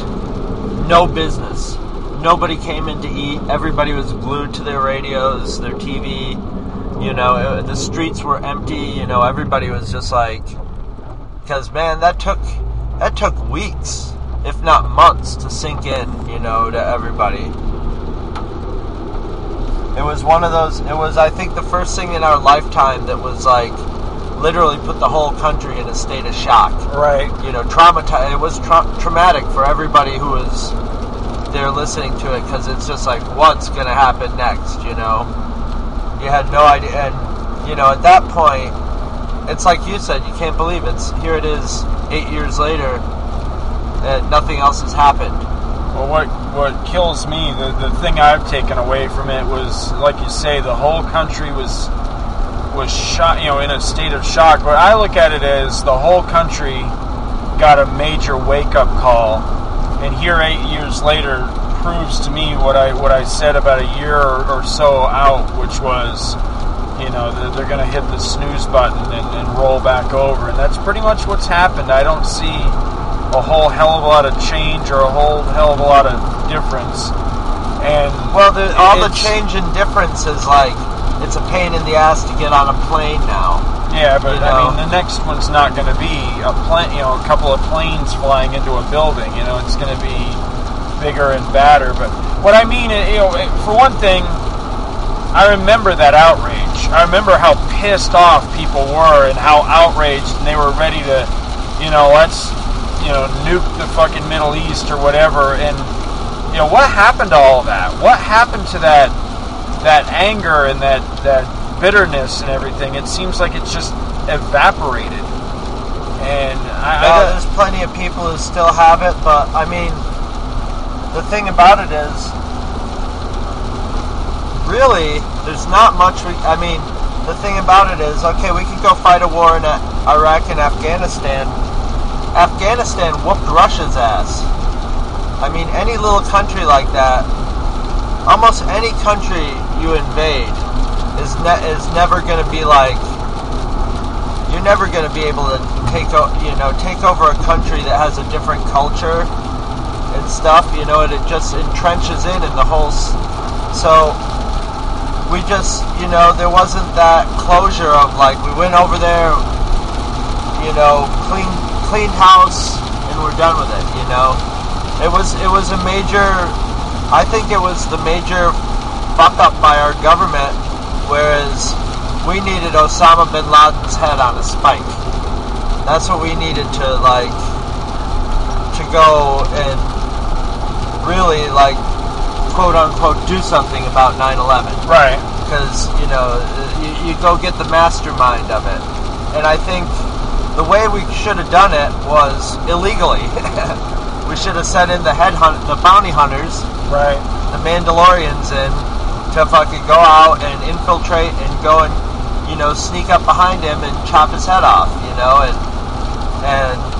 no business. Nobody came in to eat. Everybody was glued to their radios, their TV. You know, uh, the streets were empty. You know, everybody was just like, because man, that took that took weeks, if not months, to sink in. You know, to everybody. It was one of those. It was, I think, the first thing in our lifetime that was like literally put the whole country in a state of shock. Right. You know, traumatized. It was tra- traumatic for everybody who was there listening to it because it's just like, what's going to happen next? You know. You had no idea, and you know at that point, it's like you said, you can't believe it's here. It is eight years later, and nothing else has happened. Well, what what kills me, the the thing I've taken away from it was, like you say, the whole country was was shot, you know, in a state of shock. But I look at it as the whole country got a major wake up call, and here eight years later proves to me what I what I said about a year or, or so out, which was, you know, they're, they're going to hit the snooze button and, and roll back over, and that's pretty much what's happened. I don't see a whole hell of a lot of change or a whole hell of a lot of difference. And Well, the, all the change and difference is like it's a pain in the ass to get on a plane now. Yeah, but You I mean, the next one's not going to be a plane, you know, a couple of planes flying into a building. You know, it's going to be bigger and badder. But what I mean, you know, for one thing, I remember that outrage. I remember how pissed off people were and how outraged, and they were ready to, you know, let's, you know, nuke the fucking Middle East or whatever. And you know, what happened to all that? What happened to that? That anger and that that bitterness and everything, it seems like it's just evaporated. And I, I Well, got- there's plenty of people who still have it, but I mean, the thing about it is, really, there's not much. We, I mean, the thing about it is, okay, we could go fight a war in uh, Iraq and Afghanistan. Afghanistan whooped Russia's ass. I mean, any little country like that, almost any country you invade is ne- is never going to be like you're never going to be able to take o- you know take over a country that has a different culture and stuff you know and it just entrenches in in the whole s- so we just you know there wasn't that closure of like we went over there you know clean clean house and we're done with it you know? It was it was a major I think it was the major fuck up by our government whereas we needed Osama bin Laden's head on a spike. That's what we needed to like to go and really like quote unquote do something about 9-11 right. Because you know you, you go get the mastermind of it. And i think the way we should have done it was illegally. We should have sent in the head hunt the bounty hunters. Right. The mandalorians in to fucking go out and infiltrate and go and you know sneak up behind him and chop his head off you know and and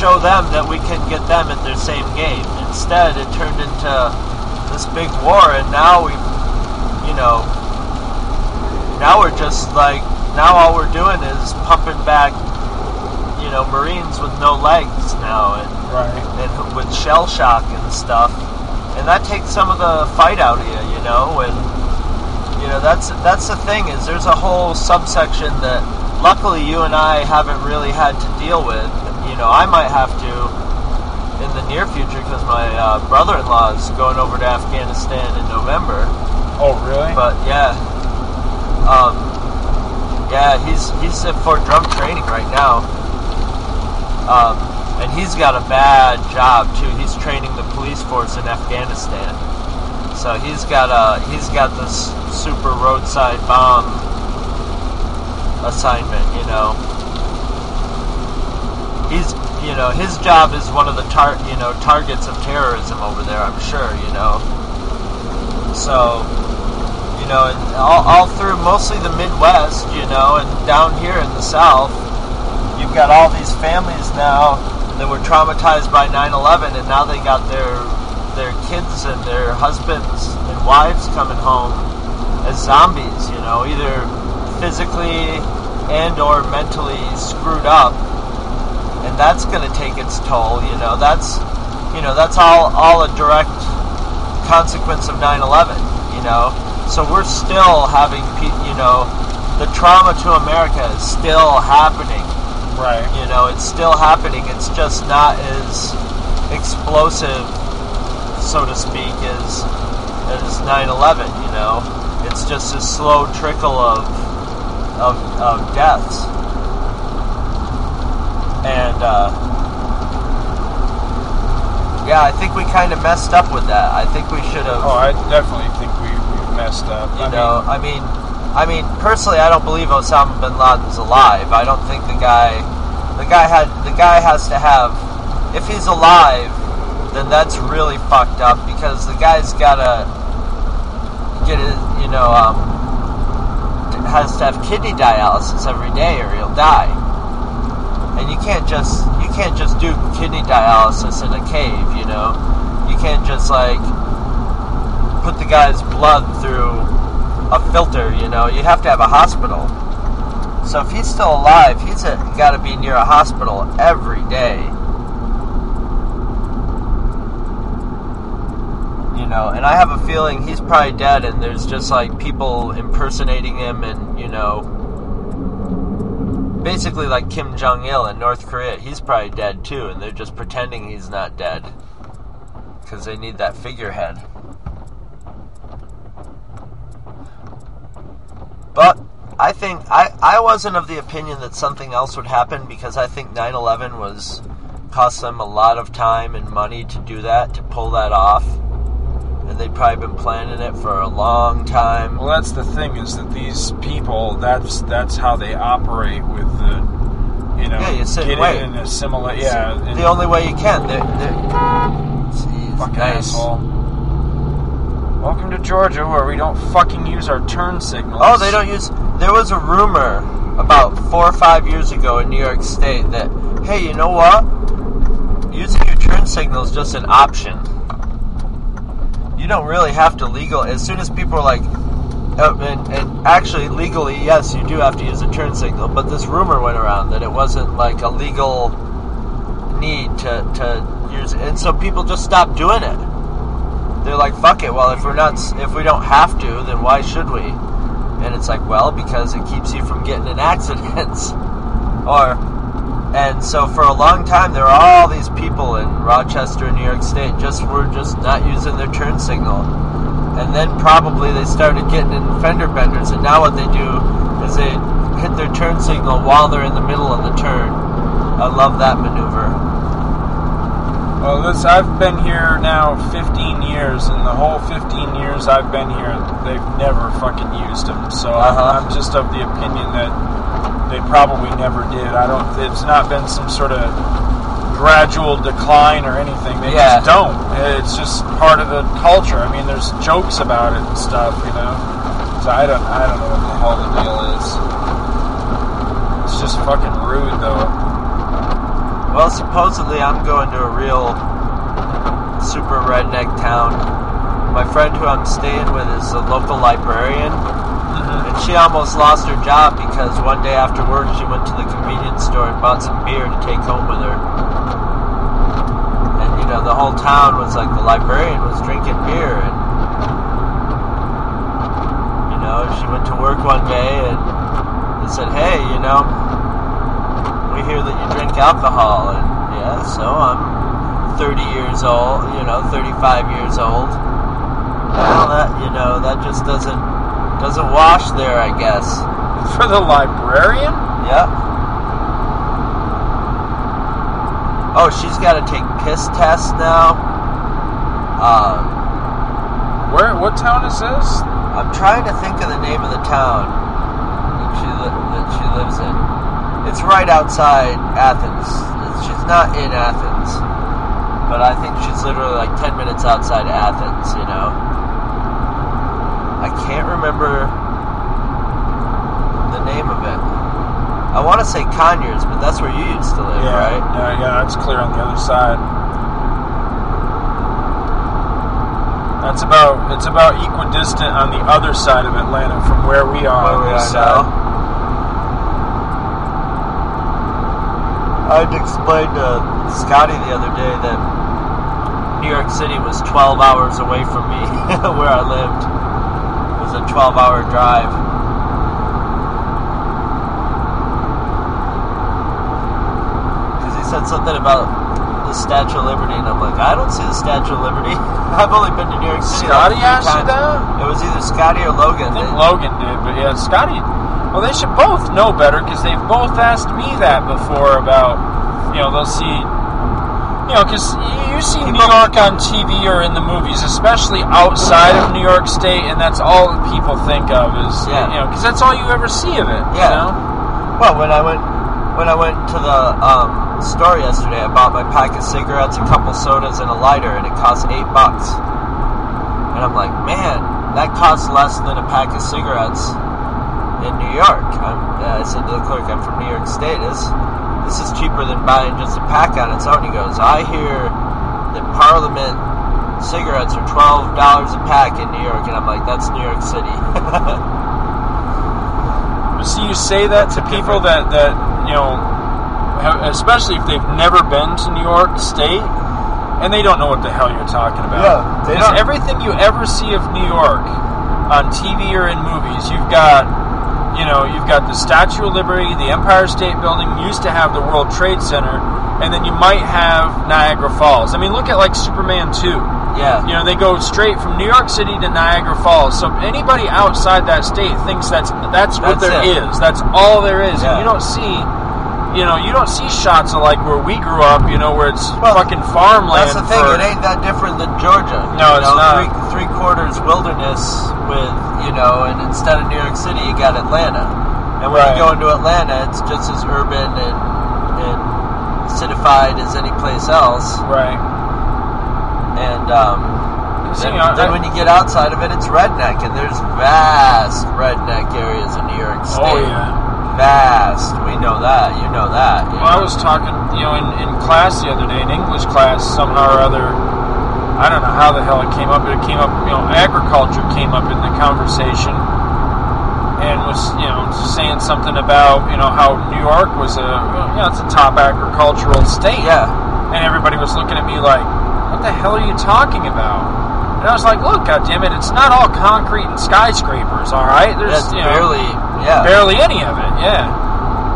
show them that we can get them at their same game. Instead, it turned into this big war, and now we, you know, now we're just like now all we're doing is pumping back, you know, Marines with no legs now, and right. and with shell shock and stuff, and that takes some of the fight out of you, you know, and you know that's that's the thing is there's a whole subsection that luckily you and I haven't really had to deal with. You know, I might have to in the near future because my uh, brother-in-law is going over to Afghanistan in November. Oh, really? But yeah, um, yeah, he's he's at Fort Drum training right now, um, and he's got a bad job too. He's training the police force in Afghanistan, so he's got a he's got this super roadside bomb assignment. You know, he's you know his job is one of the tar- you know targets of terrorism over there. I'm sure you know. So you know, all, all through mostly the Midwest, you know, and down here in the South, you've got all these families now that were traumatized by 9/11, and now they got their their kids and their husbands and wives coming home as zombies. You know, either physically and or mentally screwed up, and that's going to take its toll. You know, that's you know that's all all a direct consequence of 9/11. You know, so we're still having you know the trauma to America is still happening. Right. You know, it's still happening. It's just not as explosive, so to speak, as as 9/11. You know, it's just a slow trickle of of, of deaths. And uh, yeah, I think we kind of messed up with that. I think we should have. Oh, I definitely think we, we messed up. You I know, I mean, I mean, personally, I don't believe Osama bin Laden's alive. I don't think the guy, the guy had, the guy has to have. If he's alive, then that's really fucked up because the guy's gotta get his, you know, um, has to have kidney dialysis every day or he'll die. And you can't just you can't just do kidney dialysis in a cave, you know. You can't just like put the guy's blood through a filter, you know. You have to have a hospital. So if he's still alive, he's got to be near a hospital every day. You know, and I have a feeling he's probably dead, and there's just like people impersonating him, and you know, basically like Kim Jong Il in North Korea. He's probably dead too, and they're just pretending he's not dead because they need that figurehead. But I think I, I wasn't of the opinion that something else would happen because I think 9/11 was cost them a lot of time and money to do that to pull that off, and they'd probably been planning it for a long time. Well, that's the thing is that these people that's that's how they operate with the you know Yeah, you sit and get wait. in and assimilate. Yeah, and- the only way you can. They're, they're, Jeez, fucking nice. asshole. Welcome to Georgia, where we don't fucking use our turn signals. Oh, they don't use. There was a rumor about four or five years ago in New York State that, hey, you know what? Using your turn signal is just an option. You don't really have to legal. As soon as people are like, uh, and, and actually legally, yes, you do have to use a turn signal. But this rumor went around that it wasn't like a legal need to to use, it and so people just stopped doing it they're like, fuck it. Well, if we're not, if we don't have to, then why should we? And it's like, well, because it keeps you from getting in accidents. or, and so for a long time, there were all these people in Rochester, and New York State, just were just not using their turn signal. And then probably they started getting in fender benders, and now what they do is they hit their turn signal while they're in the middle of the turn. I love that maneuver. Well, this I've been here now 15 years, and the whole 15 years I've been here, they've never fucking used them. So I'm- Uh-huh. I'm, just of the opinion that they probably never did. I don't. It's not been some sort of gradual decline or anything. They Yeah. just don't. It's just part of the culture. I mean, there's jokes about it and stuff, you know. So I don't. I don't know what the hell the deal is. It's just fucking rude, though. Well, supposedly I'm going to a real super redneck town. My friend who I'm staying with is a local librarian, mm-hmm. and she almost lost her job because one day after work she went to the convenience store and bought some beer to take home with her. And you know, the whole town was like the librarian was drinking beer, and you know, she went to work one day and they said, "Hey, you know, hear that you drink alcohol, and yeah, so I'm 30 years old, you know, 35 years old. Well, that you know, that just doesn't doesn't wash there, I guess. For the librarian? Yep. Oh, she's got to take piss tests now. Um, Where? What town is this? I'm trying to think of the name of the town that she li- that she lives in. It's right outside Athens. It's- She's not in Athens, but I think she's literally like ten minutes outside Athens. You know. I can't remember the name of it. I want to say Conyers, but that's where you used to live, yeah, right? Yeah, yeah, that's clear on the other side. That's about it's about equidistant on the other side of Atlanta from where we are Where on we this are side. now. I'd explained to Scotty the other day that New York City was 12 hours away from me, where I lived. It was a 12 hour drive. Because he said something about the Statue of Liberty, and I'm like, I don't see the Statue of Liberty. I've only been to New York City. Scotty three asked you that? It was either Scotty or Logan. I think Logan did, but yeah, Scotty. Well, they should both know better because they've both asked me that before about, you know, they'll see, you know, because you see New York on TV or in the movies, especially outside of New York State, and that's all people think of is, Yeah. you know, because that's all you ever see of it. Yeah. You know? Well, when I went when I went to the um, store yesterday, I bought my pack of cigarettes, a couple sodas, and a lighter, and it cost eight bucks. And I'm like, man, that costs less than a pack of cigarettes in New York. I'm, uh, I said to the clerk, I'm from New York State. This this is cheaper than buying just a pack on its own. He goes, I hear that Parliament cigarettes are twelve dollars a pack in New York, and I'm like, that's New York City. But see, you say that to people that, that you know, have, especially if they've never been to New York State, and they don't know what the hell you're talking about. Yeah, they don't. everything you ever see of New York on TV or in movies, you've got, you know, you've got the Statue of Liberty, the Empire State Building, used to have the World Trade Center, and then you might have Niagara Falls. I mean, look at like Superman 2. Yeah. You know, they go straight from New York City to Niagara Falls. So anybody outside that state thinks that's that's what That's there it. is. That's all there is. Yeah. And you don't see you know, you don't see shots of like where we grew up, you know, where it's fucking farmland. That's the thing. for- It ain't that different than Georgia. No, you it's not. Three, three quarters wilderness with you know, and instead of New York City, you got Atlanta. And when Right. you go into Atlanta, it's just as urban and and citified as any place else. Right. And um, then, I- then I- when you get outside of it, it's redneck, and there's vast redneck areas in New York State. Oh yeah. Vast. We know that. You know that. you Well, I was talking, you know, in, in class the other day, in English class, somehow or other, I don't know how the hell it came up, but it came up, you know, agriculture came up in the conversation and was, you know, saying something about, you know, how New York was a, you know, it's a top agricultural state. Yeah. And everybody was looking at me like, what the hell are you talking about? And I was like, look, goddammit, it's not all concrete and skyscrapers, all right? There's, you know, barely. Yeah. barely any of it, yeah.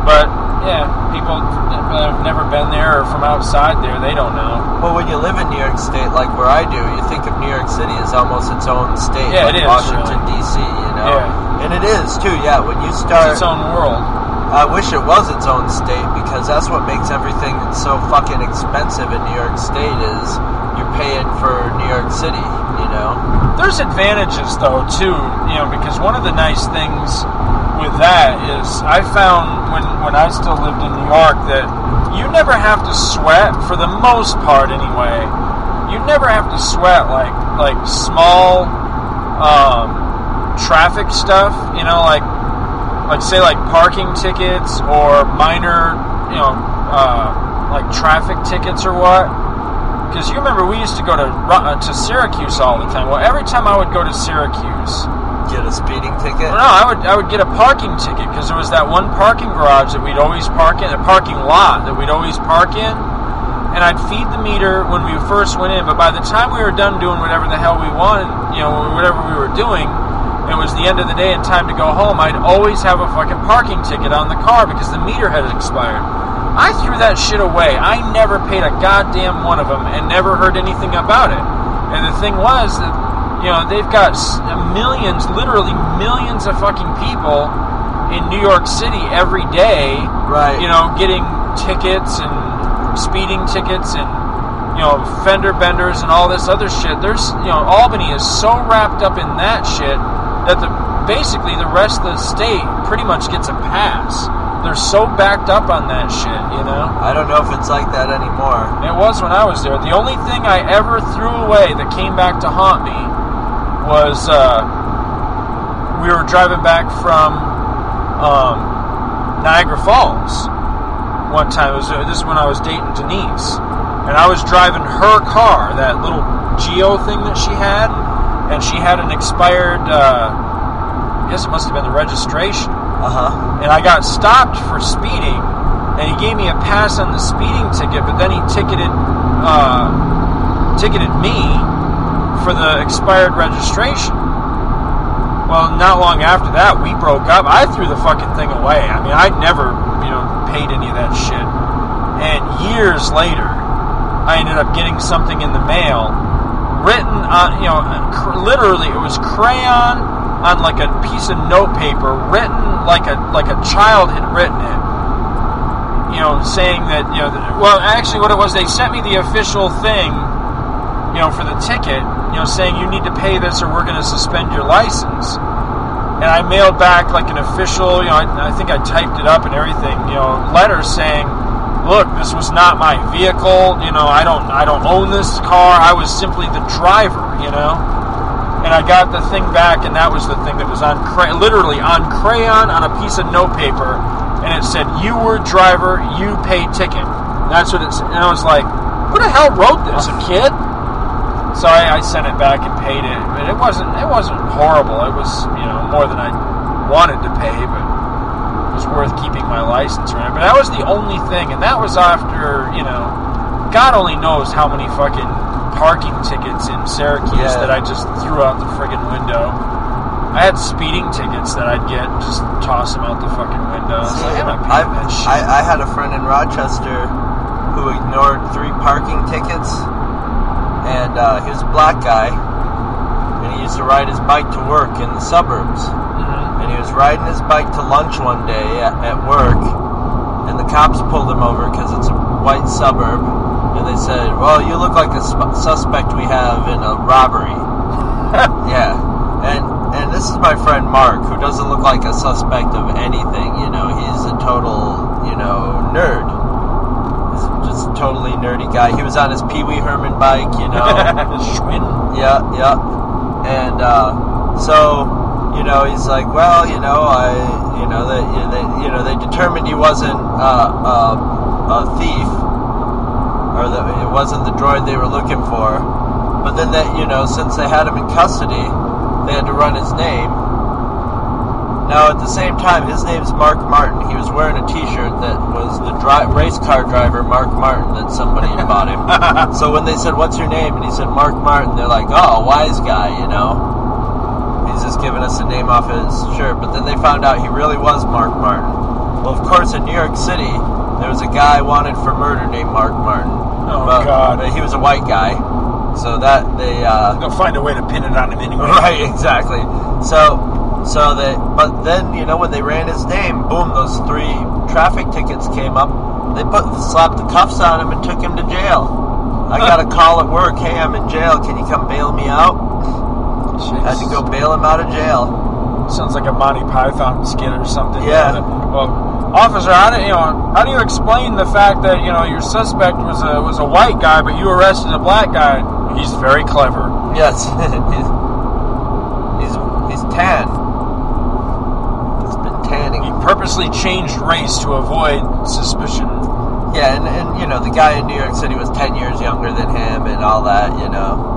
But yeah, people that have never been there or from outside there, they don't know. Well, when you live in New York State, like where I do, you think of New York City as almost its own state, Yeah, like it is, Washington D.C. You know, Yeah. and it is too. Yeah, when you It's start, its own world. I wish it was its own state because that's what makes everything so fucking expensive in New York State is you're paying for New York City. You know, There's advantages though too, you know, because one of the nice things with that is I found when when I still lived in New York that you never have to sweat for the most part anyway. You never have to sweat like like small um, traffic stuff, you know, like like say like parking tickets or minor, you know, uh, like traffic tickets or what. Because you remember we used to go to uh, to Syracuse all the time. Well, every time I would go to Syracuse, get a speeding ticket. no, I would I would get a parking ticket because there was that one parking garage that we'd always park in, a parking lot that we'd always park in, and I'd feed the meter when we first went in. But by the time we were done doing whatever the hell we wanted, you know, whatever we were doing, it was the end of the day and time to go home. I'd always have a fucking parking ticket on the car because the meter had expired. I threw that shit away. I never paid a goddamn one of them and never heard anything about it. And the thing was that you know they've got millions, literally millions of fucking people in New York City every day. Right. You know, getting tickets and speeding tickets and you know fender benders and all this other shit. There's you know Albany is so wrapped up in that shit that the basically the rest of the state pretty much gets a pass. They're so backed up on that shit, you know. I don't know if it's like that anymore. It was when I was there. The only thing I ever threw away that came back to haunt me was uh, we were driving back from um, Niagara Falls one time. It was, uh, this is when I was dating Denise, and I was driving her car, that little Geo thing that she had, and she had an expired. Uh, I guess it must have been the registration Uh huh. and I got stopped for speeding, and he gave me a pass on the speeding ticket, but then he ticketed uh, ticketed me for the expired registration. Well, not long after that, we broke up. I threw the fucking thing away. I mean, I never, you know, paid any of that shit. And years later, I ended up getting something in the mail written on, you know, literally it was crayon on like a piece of notepaper, written like a like a child had written it. you know, saying that you know, well, actually, what it was, they sent me the official thing, you know, for the ticket, you know, saying you need to pay this or we're going to suspend your license. And I mailed back like an official, you know, I, I think I typed it up and everything, you know, letter saying, look, this was not my vehicle, you know, I don't, I don't own this car. I was simply the driver, you know. And I got the thing back, and that was the thing that was on, cray- literally on crayon on a piece of notepaper, and it said, "You were driver, you pay ticket." That's what it's. And I was like, "Who the hell wrote this? A kid?" So I, I sent it back and paid it, but it wasn't. It wasn't horrible. It was, you know, more than I wanted to pay, but it was worth keeping my license. Right? But that was the only thing, and that was after, you know, God only knows how many fucking parking tickets in Syracuse Yeah. that I just threw out the friggin' window. I had speeding tickets that I'd get and just toss them out the fucking window. Was like, I, paying that shit. I, I had a friend in Rochester who ignored three parking tickets, and uh, he was a black guy, and he used to ride his bike to work in the suburbs. And he was riding his bike to lunch one day at, at work, and the cops pulled him over because it's a white suburb, and they said, "Well, you look like a sp- suspect we have in a robbery." yeah, and and this is my friend Mark, who doesn't look like a suspect of anything. You know, he's a total, you know, nerd. He's just a totally nerdy guy. He was on his Pee Wee Herman bike, you know. Schwinn. Yeah, yeah. And uh, so, you know, he's like, well, you know, I, you know, they, they you know, they determined he wasn't uh, uh, a thief, or that it wasn't the droid they were looking for. But then, that you know, since they had him in custody, they had to run his name. Now, at the same time, his name's Mark Martin. He was wearing a T-shirt that was the dri- race car driver Mark Martin that somebody had bought him. so when they said, "What's your name?" and he said Mark Martin, they're like, "Oh, wise guy," you know. He's just giving us a name off his shirt. But then they found out he really was Mark Martin. Well, of course, in New York City, there was a guy wanted for murder named Mark Martin. Oh, But- God. but he was a white guy, so that they. Uh, They'll find a way to pin it on him anyway. Right, exactly. So, so they, but then you know when they ran his name, boom, those three traffic tickets came up. They put slapped the cuffs on him and took him to jail. I got a call at work. Hey, I'm in jail. Can you come bail me out? Had to go bail him out of jail. Sounds like a Monty Python skit or something. Yeah. Well, officer, how do you know? How do you explain the fact that you know your suspect was a was a white guy, but you arrested a black guy? He's very clever. Yes, he's, he's he's tan. He's been tanning. He purposely changed race to avoid suspicion. Yeah, and, and you know the guy in New York City was ten years younger than him, and all that. You know.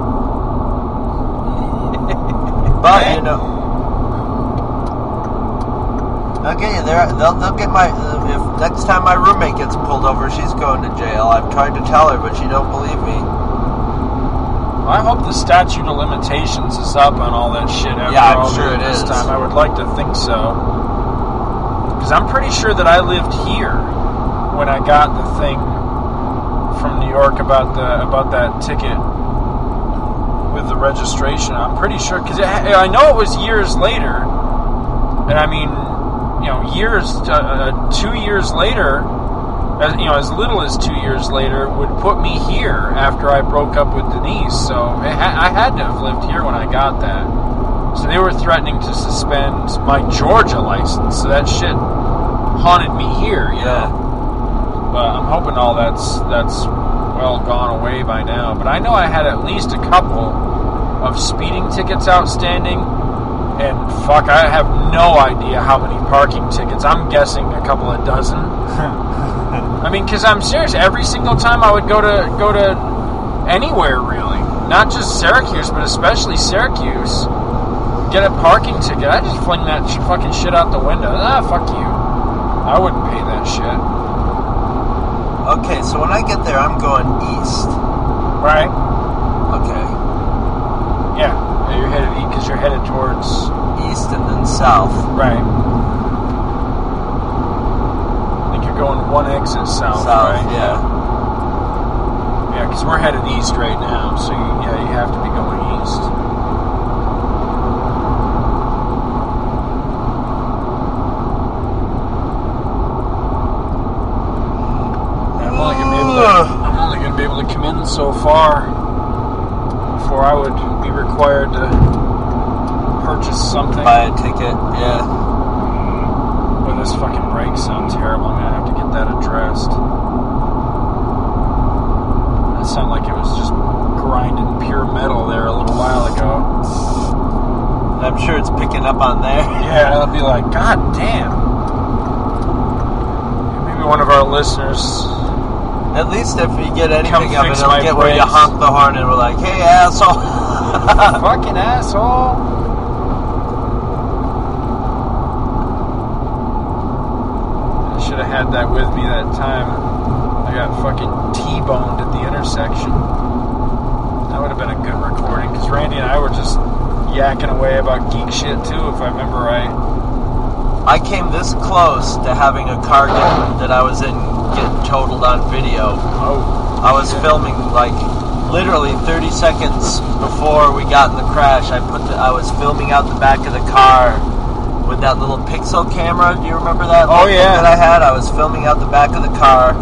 but you know. Okay, they're, they'll they'll get my uh, if next time my roommate gets pulled over, she's going to jail. I've tried to tell her, but she don't believe me. I hope the statute of limitations is up on all that shit after Yeah, I'm all sure it this is. time. I would like to think so. Because I'm pretty sure that I lived here when I got the thing from New York about the about that ticket with the registration. I'm pretty sure because I know it was years later, and I mean, you know, years uh, uh, two years later, as you know, as little as two years later, would put me here after I broke up with Denise. So ha- I had to have lived here when I got that. So they were threatening to suspend my Georgia license. So that shit haunted me here. You know? But I'm hoping all that's that's well gone away by now. But I know I had at least a couple of speeding tickets outstanding. And fuck, I have no idea how many parking tickets. I'm guessing a couple of dozen. I mean, because I'm serious. Every single time I would go to go to anywhere, really, not just Syracuse, but especially Syracuse, get a parking ticket. I just fling that sh- fucking shit out the window. Ah, fuck you. I wouldn't pay that shit. Okay, so when I get there, I'm going east. Right? Okay. Yeah, yeah you're headed east because you're headed towards east and then south. Right. I think you're going one exit south, South, right? yeah. Yeah, because we're headed east right now, so you, yeah, you have to be going east. So far before I would be required to purchase something. Buy a ticket, yeah. Boy, this fucking brake sounds terrible. I'm gonna have to get that addressed. That sounded like it was just grinding pure metal there a little while ago. I'm sure it's picking up on there. Yeah, I'll be like, God damn. Maybe one of our listeners. At least if you get anything of it, it'll get where you honk the horn and we're like, hey, asshole. Fucking asshole. I should have had that with me that time. I got fucking T-boned at the intersection. That would have been a good recording because Randy and I were just yakking away about geek shit too, if I remember right. I came this close to having a car get, that I was in get totaled on video. Oh. I was filming like literally 30 seconds before we got in the crash. I put the, I was filming out the back of the car with that little pixel camera. Do you remember that? Oh, yeah. That I had. I was filming out the back of the car,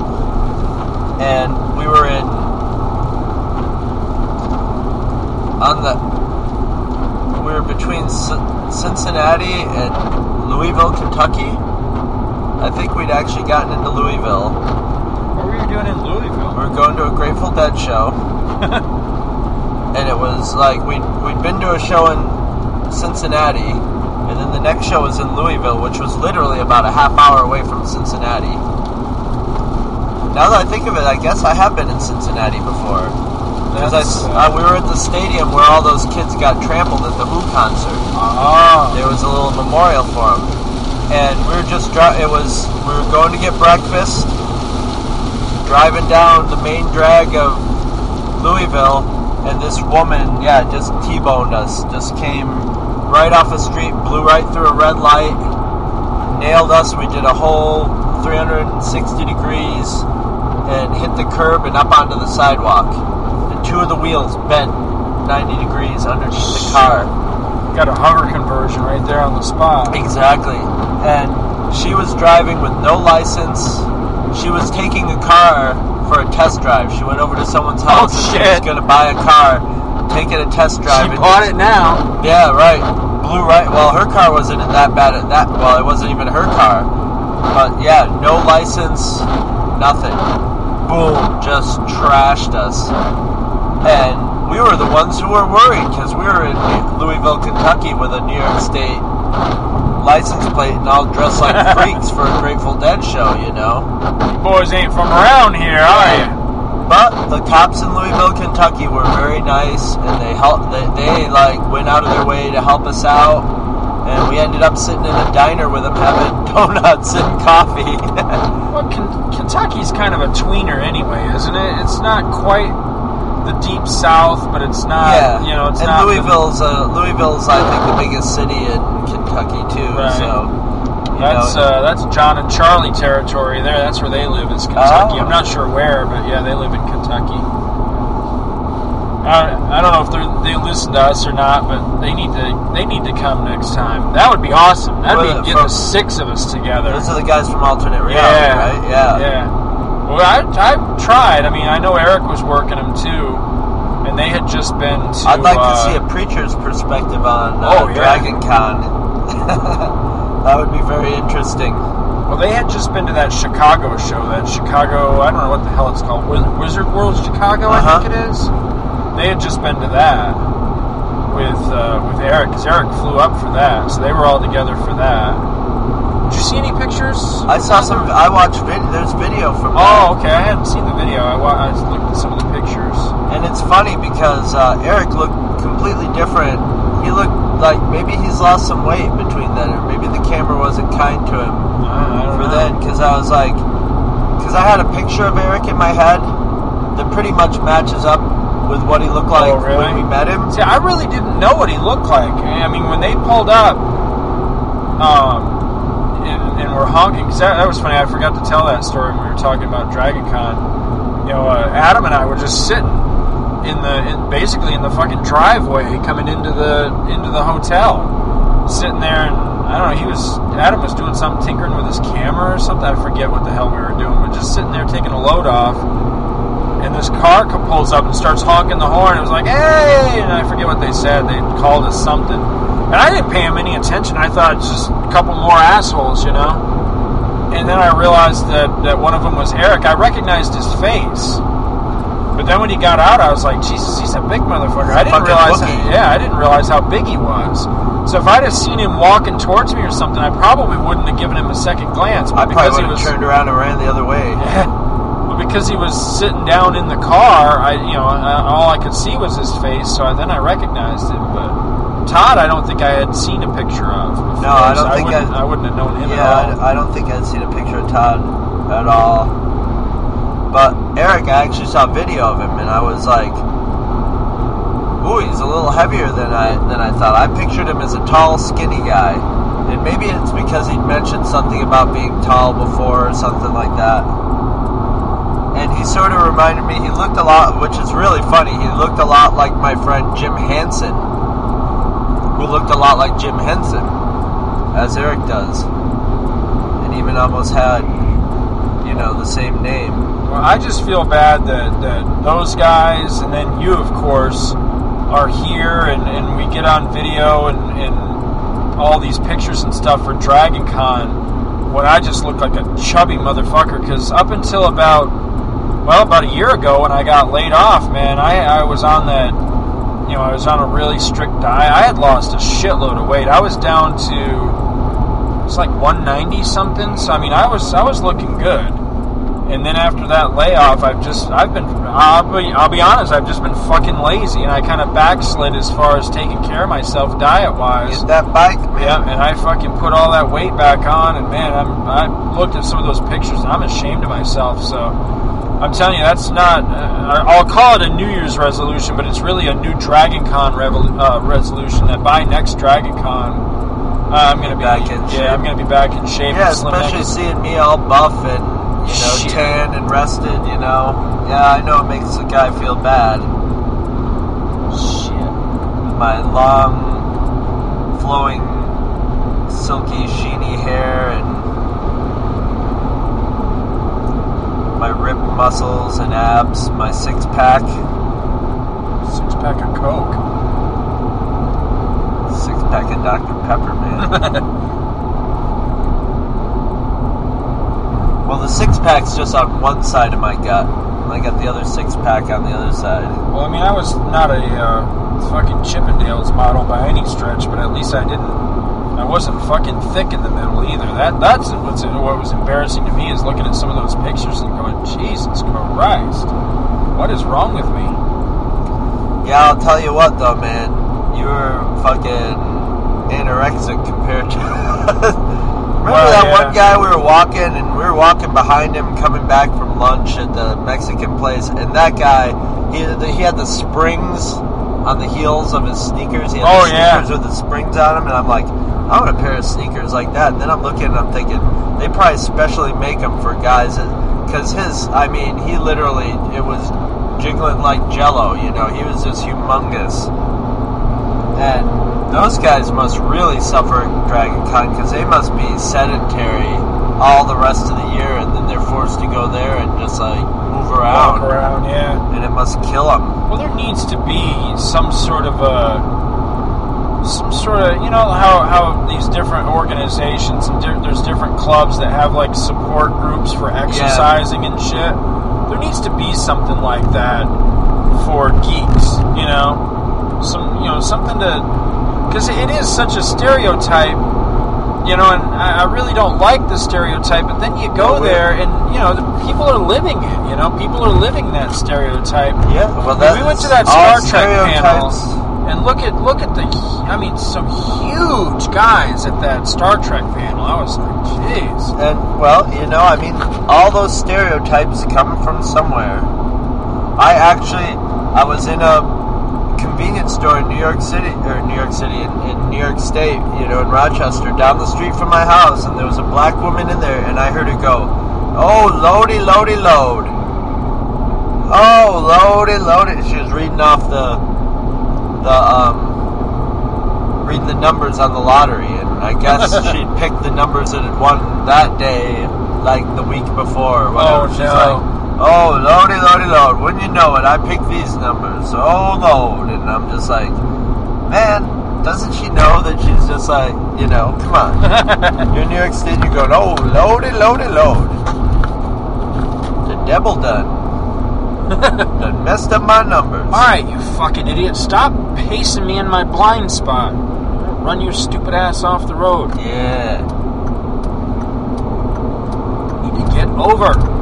and we were in on the we were between C- Cincinnati and Louisville, Kentucky. I think we'd actually gotten into Louisville. What were you doing in Louisville? We were going to a Grateful Dead show, and it was like we'd we'd been to a show in Cincinnati, and then the next show was in Louisville, which was literally about a half hour away from Cincinnati. Now that I think of it, I guess I have been in Cincinnati before. Because I uh, we were at the stadium where all those kids got trampled at the Who concert. Ah. There was a little memorial for them, and we were just dri- it was we were going to get breakfast, driving down the main drag of Louisville, and this woman, yeah, just T-boned us. Just came right off the street, blew right through a red light, nailed us. We did a whole 360 degrees and hit the curb and up onto the sidewalk. And two of the wheels bent 90 degrees underneath the car. Got a hover conversion right there on the spot. Exactly. And she was driving with no license. She was taking a car for a test drive. She went over to someone's oh, house and she was shit. going to buy a car, take it a test drive. She and bought it now. Yeah, right. Blew right. Well, her car wasn't that bad at that. Well, it wasn't even her car. But yeah, no license, nothing. Boom, just trashed us. And we were the ones who were worried because we were in Louisville, Kentucky with a New York State license plate and all dressed like freaks for a Grateful Dead show, you know? You boys ain't from around here, are you? But the cops in Louisville, Kentucky were very nice, and they helped. They, they like went out of their way to help us out, and we ended up sitting in a diner with them having donuts and coffee. Well, Ken- Kentucky's kind of a tweener anyway, isn't it? It's not quite the deep south, but it's not. yeah, You know, it's and not. the- Louisville's uh, Louisville's I think the biggest city in Kentucky too. Right. So That's uh, that's John and Charlie territory there. That's where they live. Is Kentucky. Oh. I'm not sure where, but yeah, they live in Kentucky. I, I don't know if they listen to us or not, but they need to they need to come next time. That would be awesome. That'd Well, be getting from- the six of us together. those are the guys from Alternate Reality, yeah, right? Yeah. yeah. Well, I I've tried. I mean, I know Eric was working them too, and they had just been to. I'd like uh, to see a preacher's perspective on uh, Oh, yeah. Dragon Con. That would be very interesting. Well, they had just been to that Chicago show. That Chicago, I don't know what the hell it's called, Wizard World Chicago, I Uh-huh. think it is. They had just been to that with uh, with Eric, because Eric flew up for that, so they were all together for that. Did you see any pictures? I saw some. I watched vid- there's video from. that. Oh, okay. I hadn't seen the video. I, wa- I just looked at some of the pictures. And it's funny because uh, Eric looked completely different. He looked like maybe he's lost some weight between or maybe the camera wasn't kind to him I don't for know. then. Because I was like, because I had a picture of Eric in my head that pretty much matches up with what he looked like Oh, really? when we met him. See, I really didn't know what he looked like. I mean, when they pulled up, um, and, and were honking, because that, that was funny. I forgot to tell that story when we were talking about Dragon Con. You know, uh, Adam and I were just sitting in the, in, basically in the fucking driveway coming into the into the hotel, sitting there, and I don't know. He was Adam was doing something, tinkering with his camera or something. I forget what the hell we were doing, but just sitting there taking a load off and this car pulls up and starts honking the horn. It was like, "Hey!" and I forget what they said. They called us something, and I didn't pay him any attention. I thought it's just a couple more assholes, you know. And then I realized that that one of them was Eric. I recognized his face. But then when he got out, I was like, Jesus, he's a big motherfucker. I didn't realize, bookie. yeah, I didn't realize how big he was. So if I'd have seen him walking towards me or something, I probably wouldn't have given him a second glance. I But probably because would he have was turned around and ran the other way. but because he was sitting down in the car, I you know I, all I could see was his face. So I, then I recognized him. But Todd, I don't think I had seen a picture of. Before, No, I don't so think I wouldn't, I- I wouldn't have known him yeah, at all. I, I don't think I'd seen a picture of Todd at all. But Eric, I actually saw a video of him, and I was like, "Ooh, he's a little heavier than I than I thought." I pictured him as a tall, skinny guy, and maybe it's because he'd mentioned something about being tall before or something like that. And he sort of reminded me. He looked a lot, which is really funny. He looked a lot like my friend Jim Hansen, who looked a lot like Jim Henson, as Eric does, and even almost had, you know, the same name. I just feel bad that, that those guys and then you, of course, are here and, and we get on video and, and all these pictures and stuff for Dragon Con when I just look like a chubby motherfucker. Because up until about, well, about a year ago when I got laid off, man, I, I was on that, you know, I was on a really strict diet. I had lost a shitload of weight. I was down to, it's like 190 something. So, I mean, I was, I was looking good. And then after that layoff, I've just I've been I'll be, I'll be honest, I've just been fucking lazy, and I kind of backslid as far as taking care of myself diet wise. Get that bike, man. Yeah, and I fucking put all that weight back on, and man, I'm I looked at some of those pictures, and I'm ashamed of myself. So I'm telling you, that's not. Uh, I'll call it a New Year's resolution, but it's really a new Dragon Con revol- uh, resolution. That by next Dragon Con, uh, I'm gonna be Back in yeah, shape. I'm gonna be back in shape. Yeah, and slim especially seeing me all buff and you know Shit. tan and rested. You know, yeah, I know it makes a guy feel bad. Shit. My long, flowing, silky, sheeny hair and my ripped muscles and abs, my six pack, Six pack of Coke. six pack of Dr Pepper, man. Well, the six pack's just on one side of my gut. I got the other six pack on the other side. Well, I mean, I was not a uh, fucking Chippendales model by any stretch, but at least I didn't. I wasn't fucking thick in the middle either. That that's what's what was embarrassing to me is looking at some of those pictures and going, Jesus Christ, what is wrong with me? Yeah, I'll tell you what though, man. You were fucking anorexic compared to. Remember Well, that one guy we were walking and we were walking behind him coming back from lunch at the Mexican place, and that guy, he he had the springs on the heels of his sneakers. He had Oh, the yeah. sneakers with the springs on them, and I'm like, I want a pair of sneakers like that. And then I'm looking and I'm thinking they probably specially make them for guys because his, I mean, he literally it was jiggling like jello. You know, he was just humongous. And those guys must really suffer at Dragon Con because they must be sedentary all the rest of the year, and then they're forced to go there and just like move around, Walk around, yeah. and it must kill them. Well, there needs to be some sort of a, some sort of, you know, how, how these different organizations and di- there's different clubs that have like support groups for exercising and shit. There needs to be something like that for geeks, you know, some, you know, something to, because it is such a stereotype. You know, and I I really don't like the stereotype, but then you go oh, there and, you know, the people are living it. You know, people are living that stereotype. Yeah, well, we went to that Star Trek panel and look at look at the I mean some huge guys at that Star Trek panel. I was like, jeez. And well, you know, I mean, all those stereotypes come from somewhere. I actually, I was in a convenience store in New York City, or New York City, in, in New York State, you know, in Rochester, down the street from my house, and there was a black woman in there, and I heard her go, "Oh, loady, loady, load." Oh, loady, loady. She was reading off the, the um, reading the numbers on the lottery, and I guess she'd picked the numbers that had won that day, like the week before. Or whatever. Oh, She's no. Oh, loady, loady, load. Wouldn't you know it? I picked these numbers. Oh, load. And I'm just like, man, doesn't she know that she's just like, you know, come on. You're in New York State, you're going, oh, loady, loady, load. The devil done. done messed up my numbers. Alright, you fucking idiot. Stop pacing me in my blind spot. Run your stupid ass off the road. Yeah. Need to get over.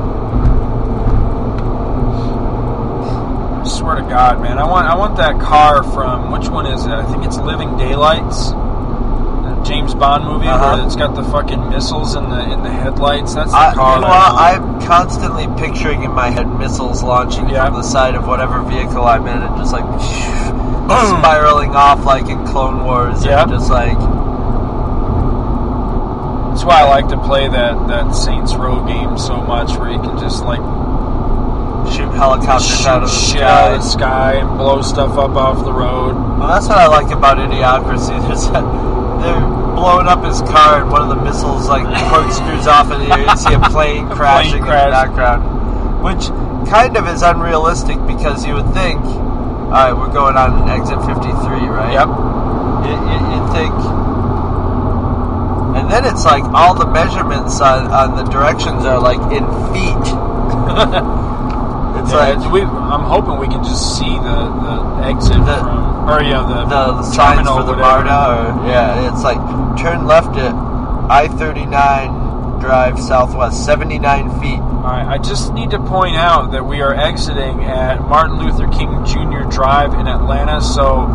God, man. I want I want that car from which one is it? I think it's Living Daylights. The James Bond movie Uh-huh. where it's got the fucking missiles in the in the headlights. That's the I, car. you know that I what? want. I'm constantly picturing in my head missiles launching from the side of whatever vehicle I'm in and just like spiraling off like in Clone Wars. yeah. And just like, That's why I like to play that, that Saints Row game so much, where you can just like helicopters out of the shit sky. out of the sky and blow stuff up off the road. Well, that's what I like about Idiocracy. There's a, they're blowing up his car, and one of the missiles like corkscrews off in the air. You see a plane crashing in the background, which kind of is unrealistic because you would think, all right, we're going on exit 53, right? Yep. You, you, you'd think, and then it's like all the measurements on, on the directions are like in feet. like we, I'm hoping we can just see the, the exit from, or yeah, the, the signs for the. MARTA, or yeah, it's like turn left at I thirty nine drive southwest, seventy nine feet. Alright, I just need to point out that we are exiting at Martin Luther King Jr. Drive in Atlanta, so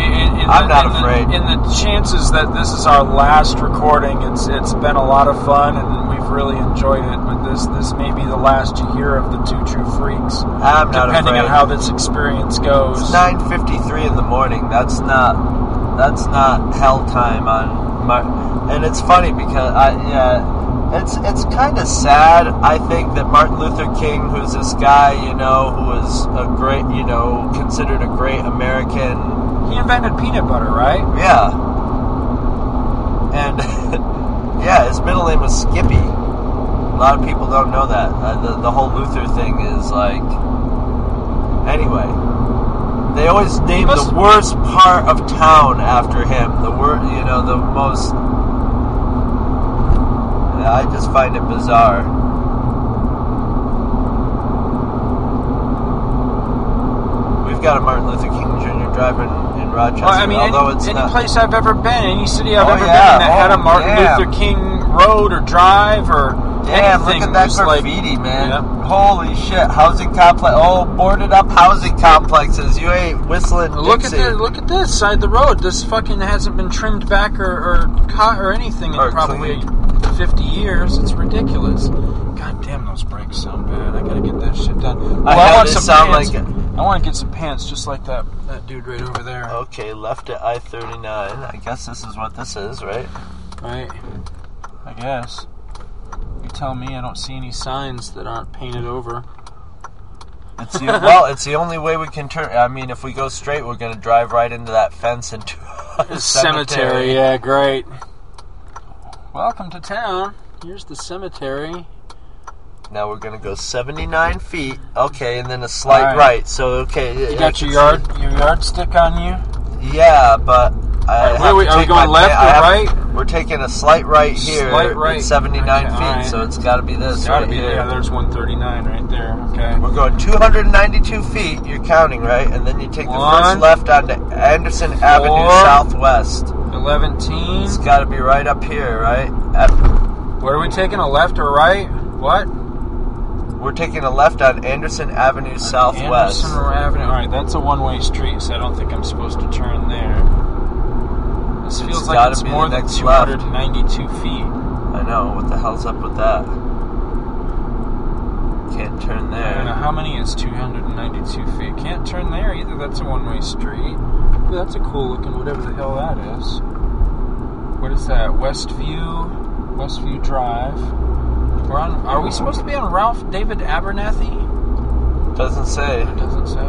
in, in I'm the, not in the- afraid. in the chances that this is our last recording, it's it's been a lot of fun and we've really enjoyed it. But this this may be the last you hear of the two true freaks, I'm not depending afraid. on how this experience goes. It's nine fifty three in the morning. That's not that's not hell time on my. And it's funny because I yeah. It's it's kind of sad. I think that Martin Luther King, who's this guy, you know, who was a great, you know, considered a great American He invented peanut butter, right? Yeah. And yeah, his middle name was Skippy. A lot of people don't know that. Uh, the, the whole Luther thing is like. Anyway, they always name the worst part of town after him. The word, you know, the most. I just find it bizarre. We've got a Martin Luther King Jr. drive in, Rochester. Well, I mean, any, any place I've ever been, any city I've Oh, ever yeah. been in that had a Oh, Martin yeah. Luther King road or drive or Damn, anything. look at that was like- graffiti, man. Holy shit. Housing complex. Oh, boarded up housing complexes. You ain't whistling Look at Dixie. this! Look at this side the road. This fucking hasn't been trimmed back or or cut or anything in Or probably fifty years. It's ridiculous. God damn, those brakes sound bad. I gotta get that shit done. I Well, have want this some sound pants. like I want to get some pants just like that that dude right over there. Okay, left at I 39. I guess this is what this is, right? Right. I guess. You tell me. I don't see any signs that aren't painted over. It's the, well, it's the only way we can turn. I mean, if we go straight, we're going to drive right into that fence into a cemetery. Yeah, great. Welcome to town. Here's the cemetery. Now we're going to go 79 feet. Okay, and then a slight right. right. So, okay. You uh, got your yard your yardstick on you. Yeah, but I Alright, have where we- to are we going left or have- We're taking a slight right here. Slight right. 79 Okay, feet, alright. so it's got to be this It's gotta right be here. yeah. There's 139 right there. Okay. We're going 292 feet. You're counting right, and then you take the One, first left onto Anderson Avenue Southwest. 11. It's got to be right up here, right? At, What are we taking? A left or right? What? We're taking a left on Anderson Avenue Southwest. Anderson Avenue. All right, that's a one-way street, so I don't think I'm supposed to turn there. This feels It's like it's more than next left. 292 feet. I know. What the hell's up with that? Can't turn I don't know there. how many is 292 feet. Can't turn there either. That's a one-way street. That's a cool looking whatever the hell that is. What is that? Westview, Westview Drive. We're on. Are we supposed to be on Ralph David Abernathy? Doesn't say. It doesn't say.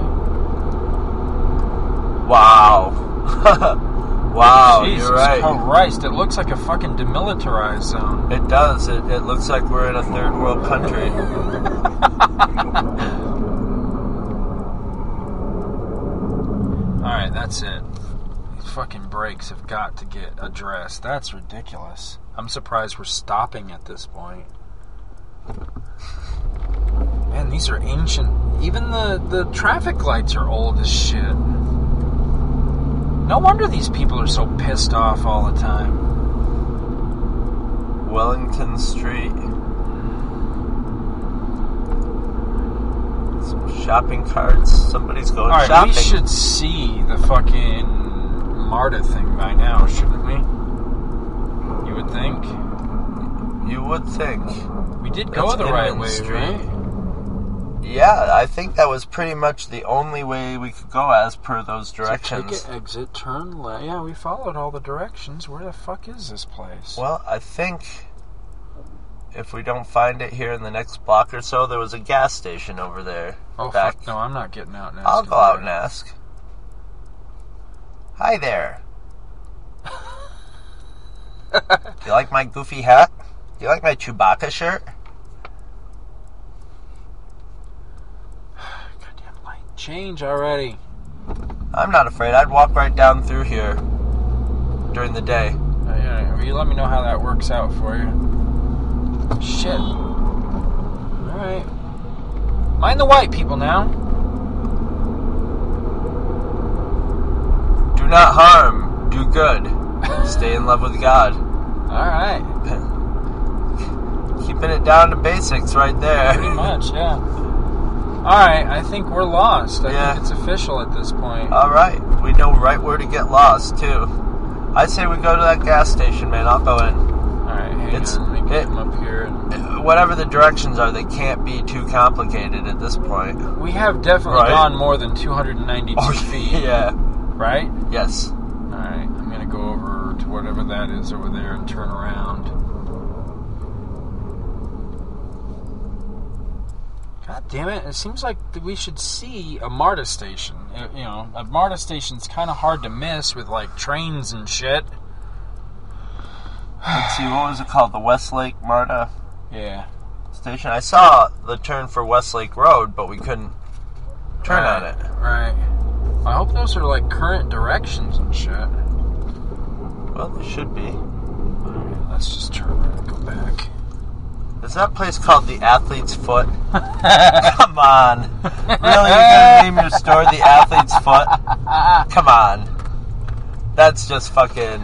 Wow. Wow, Jesus you're right. Christ, it looks like a fucking demilitarized zone. It does. It, it looks like we're in a third world country. Alright, that's it. These fucking brakes have got to get addressed. That's ridiculous. I'm surprised we're stopping at this point. Man, these are ancient. Even the, the traffic lights are old as shit. No wonder these people are so pissed off all the time. Wellington Street. Some shopping carts. Somebody's going Alright, shopping. we should see the fucking MARTA thing by now, shouldn't we? You would think. You would think. We did go That's the right Inman way, Street. right? Yeah, I think that was pretty much the only way we could go as per those directions. So take it, exit, turn left. Yeah, we followed all the directions. Where the fuck is this place? Well, I think if we don't find it here in the next block or so, there was a gas station over there. oh back. fuck! No, I'm not getting out now. I'll go out and ask. Hi there. you like my goofy hat? You like my Chewbacca shirt? Goddamn light change already. I'm not afraid. I'd walk right down through here during the day. Uh, yeah, you let me know how that works out for you? Shit. All right. Mind the white people now. Do not harm, do good. Stay in love with God. All right. Keeping it down to basics right there. Pretty much, yeah. All right. I think we're lost. I Yeah. think it's official at this point. All right, we know right where to get lost too. I say we go to that gas station, man. I'll go in. All right. Hang It's- on. Let me it- get them up here. And uh, Whatever the directions are, they can't be too complicated at this point. we have definitely Right. gone more than 292 feet. yeah. Right. Yes. All right. I'm gonna go over to whatever that is over there and turn around. God damn it! It seems like we should see a MARTA station. Uh, You know, a MARTA station's kind of hard to miss with like trains and shit. Let's see. What was it called? The Westlake MARTA Yeah. station. I saw the turn for Westlake Road, but we couldn't turn on it. Right. I hope those are like current directions and shit. Well, they should be. Let's just turn around and go back. Is that place called the Athlete's Foot? Come on. Really? You're gonna name your store the Athlete's Foot? Come on. That's just fucking.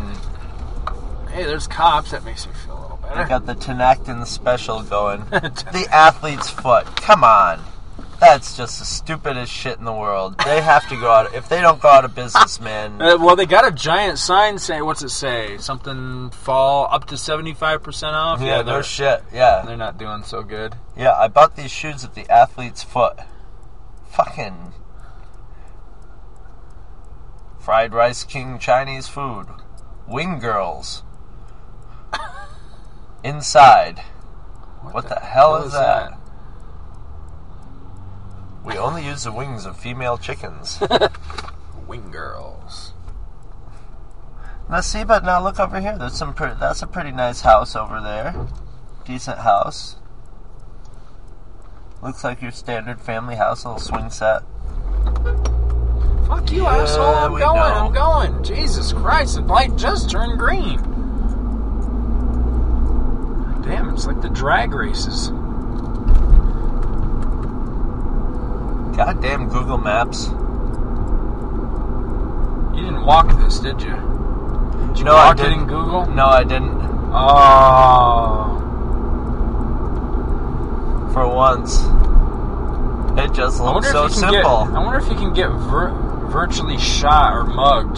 Hey, there's cops. That makes me feel a little They better. got the Tinactin special going. the Athlete's Foot. Come on. That's just the stupidest shit in the world. They have to go out. If they don't go out of business, man. Uh, well, they got a giant sign saying, "What's it say? Something fall up to seventy five percent off." Yeah, no they're, shit. Yeah. they're not doing so good. Yeah, I bought these shoes at the Athlete's Foot. Fucking. Fried Rice King Chinese food. Wing Girls. Inside. What, the, hell, is that? We only use the wings of female chickens. Wing girls. now see, but now look over here. There's some. Pre- that's a pretty nice house over there. Decent house. Looks like your standard family house, little swing set. Fuck you, Yeah, asshole! I'm going. know. I'm going. Jesus Christ! The light just turned green. Damn, it's like the drag races. Goddamn Google Maps. You didn't walk this, did you? Did you No, I walk it didn't. in Google? No, I didn't. Oh. For once. It just looks so if you can simple. Get, I wonder if you can get vir- virtually shot or mugged.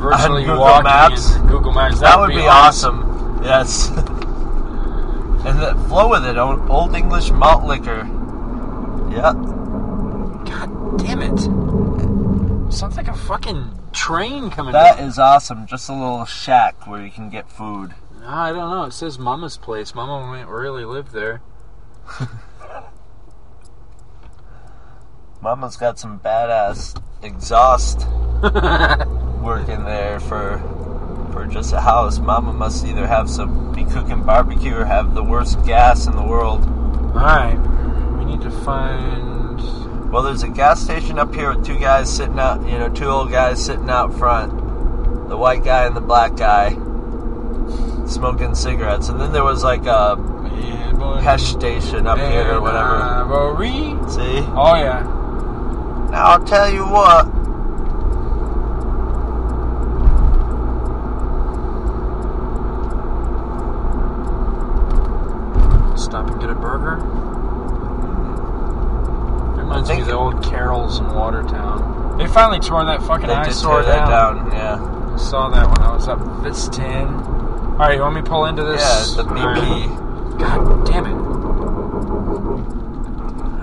Virtually Google walking Maps? Google Maps. that would be awesome. Yes. and the flow with it, old, old English malt liquor. Yeah. God damn it! Sounds like a fucking train coming. That down. is awesome. Just a little shack where you can get food. No, I don't know. It says Mama's place. Mama might really live there. Mama's got some badass exhaust. working there for for just a house. Mama must either have some be cooking barbecue or have the worst gas in the world. Alright. We need to find. Well, there's a gas station up here with two guys sitting out, you know, two old guys sitting out front. The white guy and the black guy smoking cigarettes. And then there was like a Hess station up here or whatever. See? Oh, yeah. Now I'll tell you what. Stop and get a burger. Reminds me of the old Carrols in Watertown. They finally tore that fucking They did eyesore that down. down, yeah. I saw that when I was up Vistan. Alright, you want me to pull into this? Yeah, the BP. Alright. God damn it.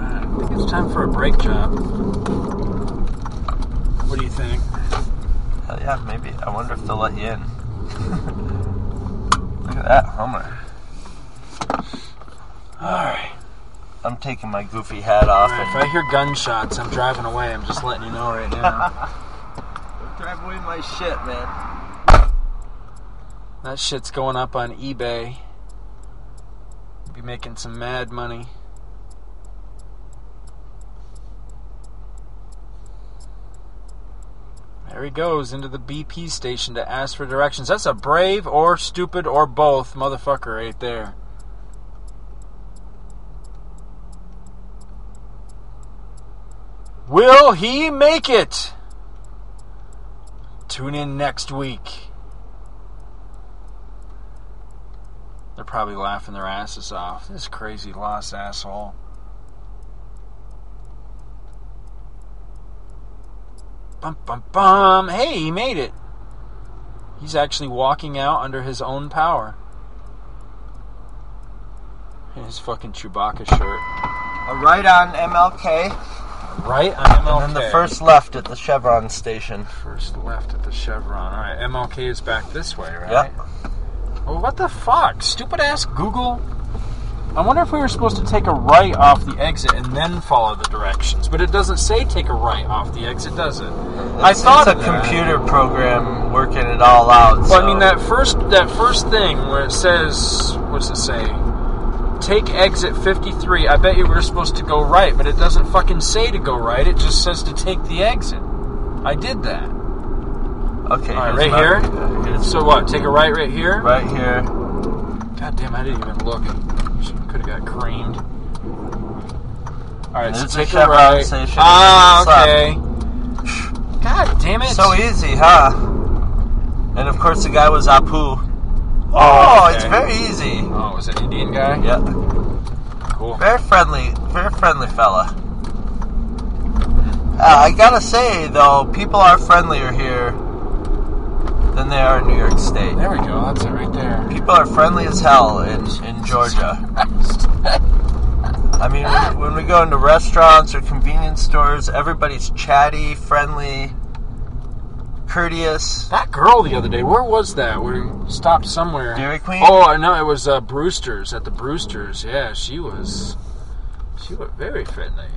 I think it's time for a brake job. What do you think? Hell yeah, maybe. I wonder if they'll let you in. Look at that Hummer. Alright. I'm taking my goofy hat off Alright, If I hear gunshots, I'm driving away. I'm just letting you know right now. Don't drive away my shit, man. that shit's going up on eBay. Be making some mad money. There he goes into the BP station to ask for directions. That's a brave or stupid or both motherfucker right there. Will he make it? Tune in next week. They're probably laughing their asses off. This crazy lost asshole. Bum bum bum. Hey, he made it. He's actually walking out under his own power. In his fucking Chewbacca shirt. A right on MLK. Right on MLK. And then the first left at the Chevron station. First left at the Chevron. Alright, MLK is back this way, right? Yep. Well, what the fuck? Stupid ass Google. I wonder if we were supposed to take a right off the exit and then follow the directions, but it doesn't say take a right off the exit, does it? I thought it's a that. computer program working it all out. Well, so- I mean that first that first thing where it says what's it say? Take exit 53. I bet you we were supposed to go right, but it doesn't fucking say to go right. It just says to take the exit. I did that. Okay, All right, right here. here's- So what? Take a right right here. Right here. God damn, I didn't even look. Could have got creamed. All right, so take a right. Ah, okay. God damn it! So easy, huh? And of course, the guy was Apu. Oh, Oh, it's very easy. Oh, was it an Indian guy? Yeah. Cool. Very friendly, very friendly fella. Uh, I gotta say though, people are friendlier here than they are in New York State. There we go. That's it right there. People are friendly as hell in, in Georgia. I mean, when we go into restaurants or convenience stores, everybody's chatty, friendly, courteous. That girl the other day, where was that? We stopped somewhere. Dairy Queen? Oh, no, it was uh, Brewster's at the Brewster's. Yeah, she was. She was very friendly.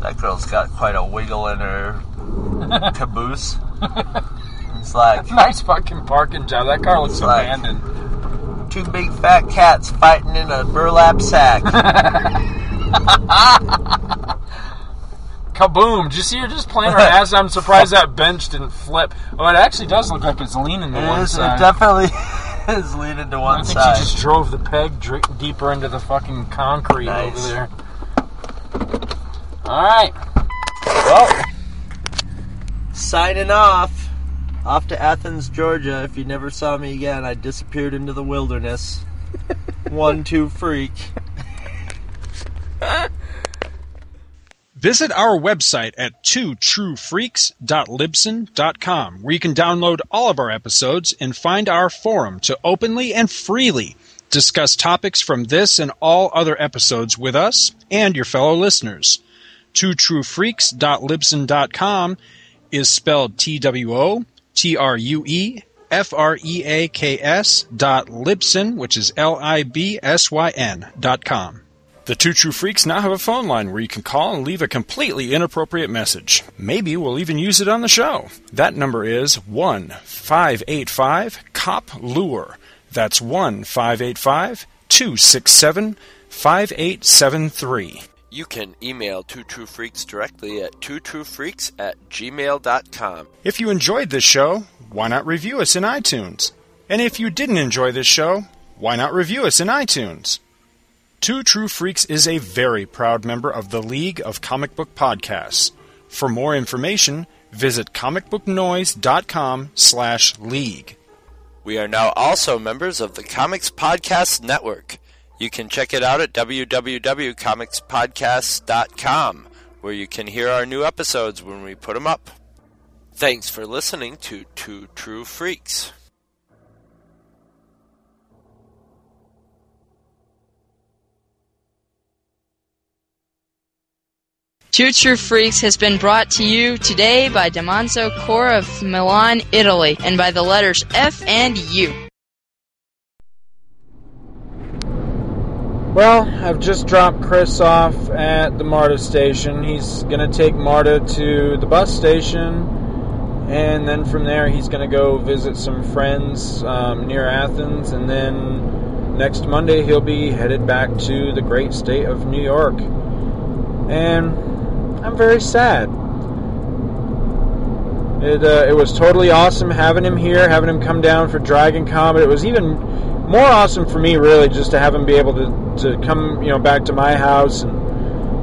That girl's got quite a wiggle in her caboose. It's like Nice fucking parking job. That car looks Like- abandoned. two big fat cats fighting in a burlap sack. Kaboom! Did you see her just playing her ass? I'm surprised that bench didn't flip. Oh, it actually does look like it's leaning to It one is- it definitely is leaning to one I think side. she just drove the peg dr- deeper into the fucking concrete Nice. over there. All right. Well, signing off. Off to Athens, Georgia. If you never saw me again, I disappeared into the wilderness. One, two, freak. Visit our website at twotruefreaks.libsyn.com, where you can download all of our episodes and find our forum to openly and freely discuss topics from this and all other episodes with us and your fellow listeners. twotruefreaks.libsyn.com is spelled T W O T R U E F R E A K S dot Libsyn, which is L I B S Y N dot com. The Two True Freaks now have a phone line where you can call and leave a completely inappropriate message. Maybe we'll even use it on the show. That number is 1 585 COP LURE. That's 1 585 267 5873. You can email Two True Freaks directly at twotruefreaks at gmail.com. If you enjoyed this show, why not review us in iTunes? And if you didn't enjoy this show, why not review us in iTunes? Two True Freaks is a very proud member of the League of Comic Book Podcasts. For more information, visit comicbooknoise.com slash league. We are now also members of the Comics Podcast Network. You can check it out at www.comicspodcasts.com, where you can hear our new episodes when we put them up. Thanks for listening to Two True Freaks. Two True Freaks has been brought to you today by Damanzo Core of Milan, Italy, and by the letters F and U. Well, I've just dropped Chris off at the MARTA station. He's going to take MARTA to the bus station, and then from there he's going to go visit some friends um, near Athens, and then next Monday he'll be headed back to the great state of New York. And I'm very sad. It, uh, it was totally awesome having him here, having him come down for Dragon Con. But it was even more awesome for me, really, just to have him be able to, to come, you know, back to my house and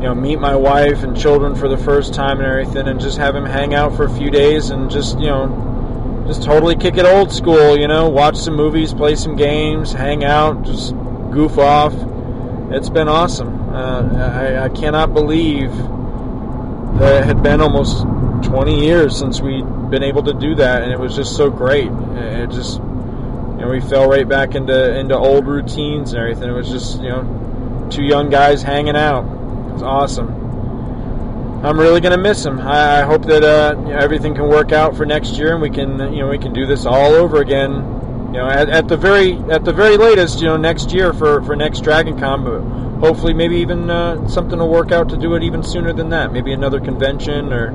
you know meet my wife and children for the first time and everything, and just have him hang out for a few days and just you know just totally kick it old school. You know, watch some movies, play some games, hang out, just goof off. It's been awesome. Uh, I, I cannot believe it had been almost 20 years since we'd been able to do that, and it was just so great. It just, you know, we fell right back into into old routines and everything. It was just, you know, two young guys hanging out. It was awesome. I'm really gonna miss him. I, I hope that uh, you know, everything can work out for next year, and we can, you know, we can do this all over again. You know, at, at the very at the very latest, you know, next year for for next Dragon Con, hopefully maybe even uh, something will work out to do it even sooner than that. Maybe another convention or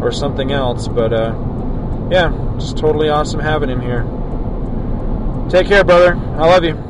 or something else. But uh, yeah, just totally awesome having him here. Take care, brother. I love you.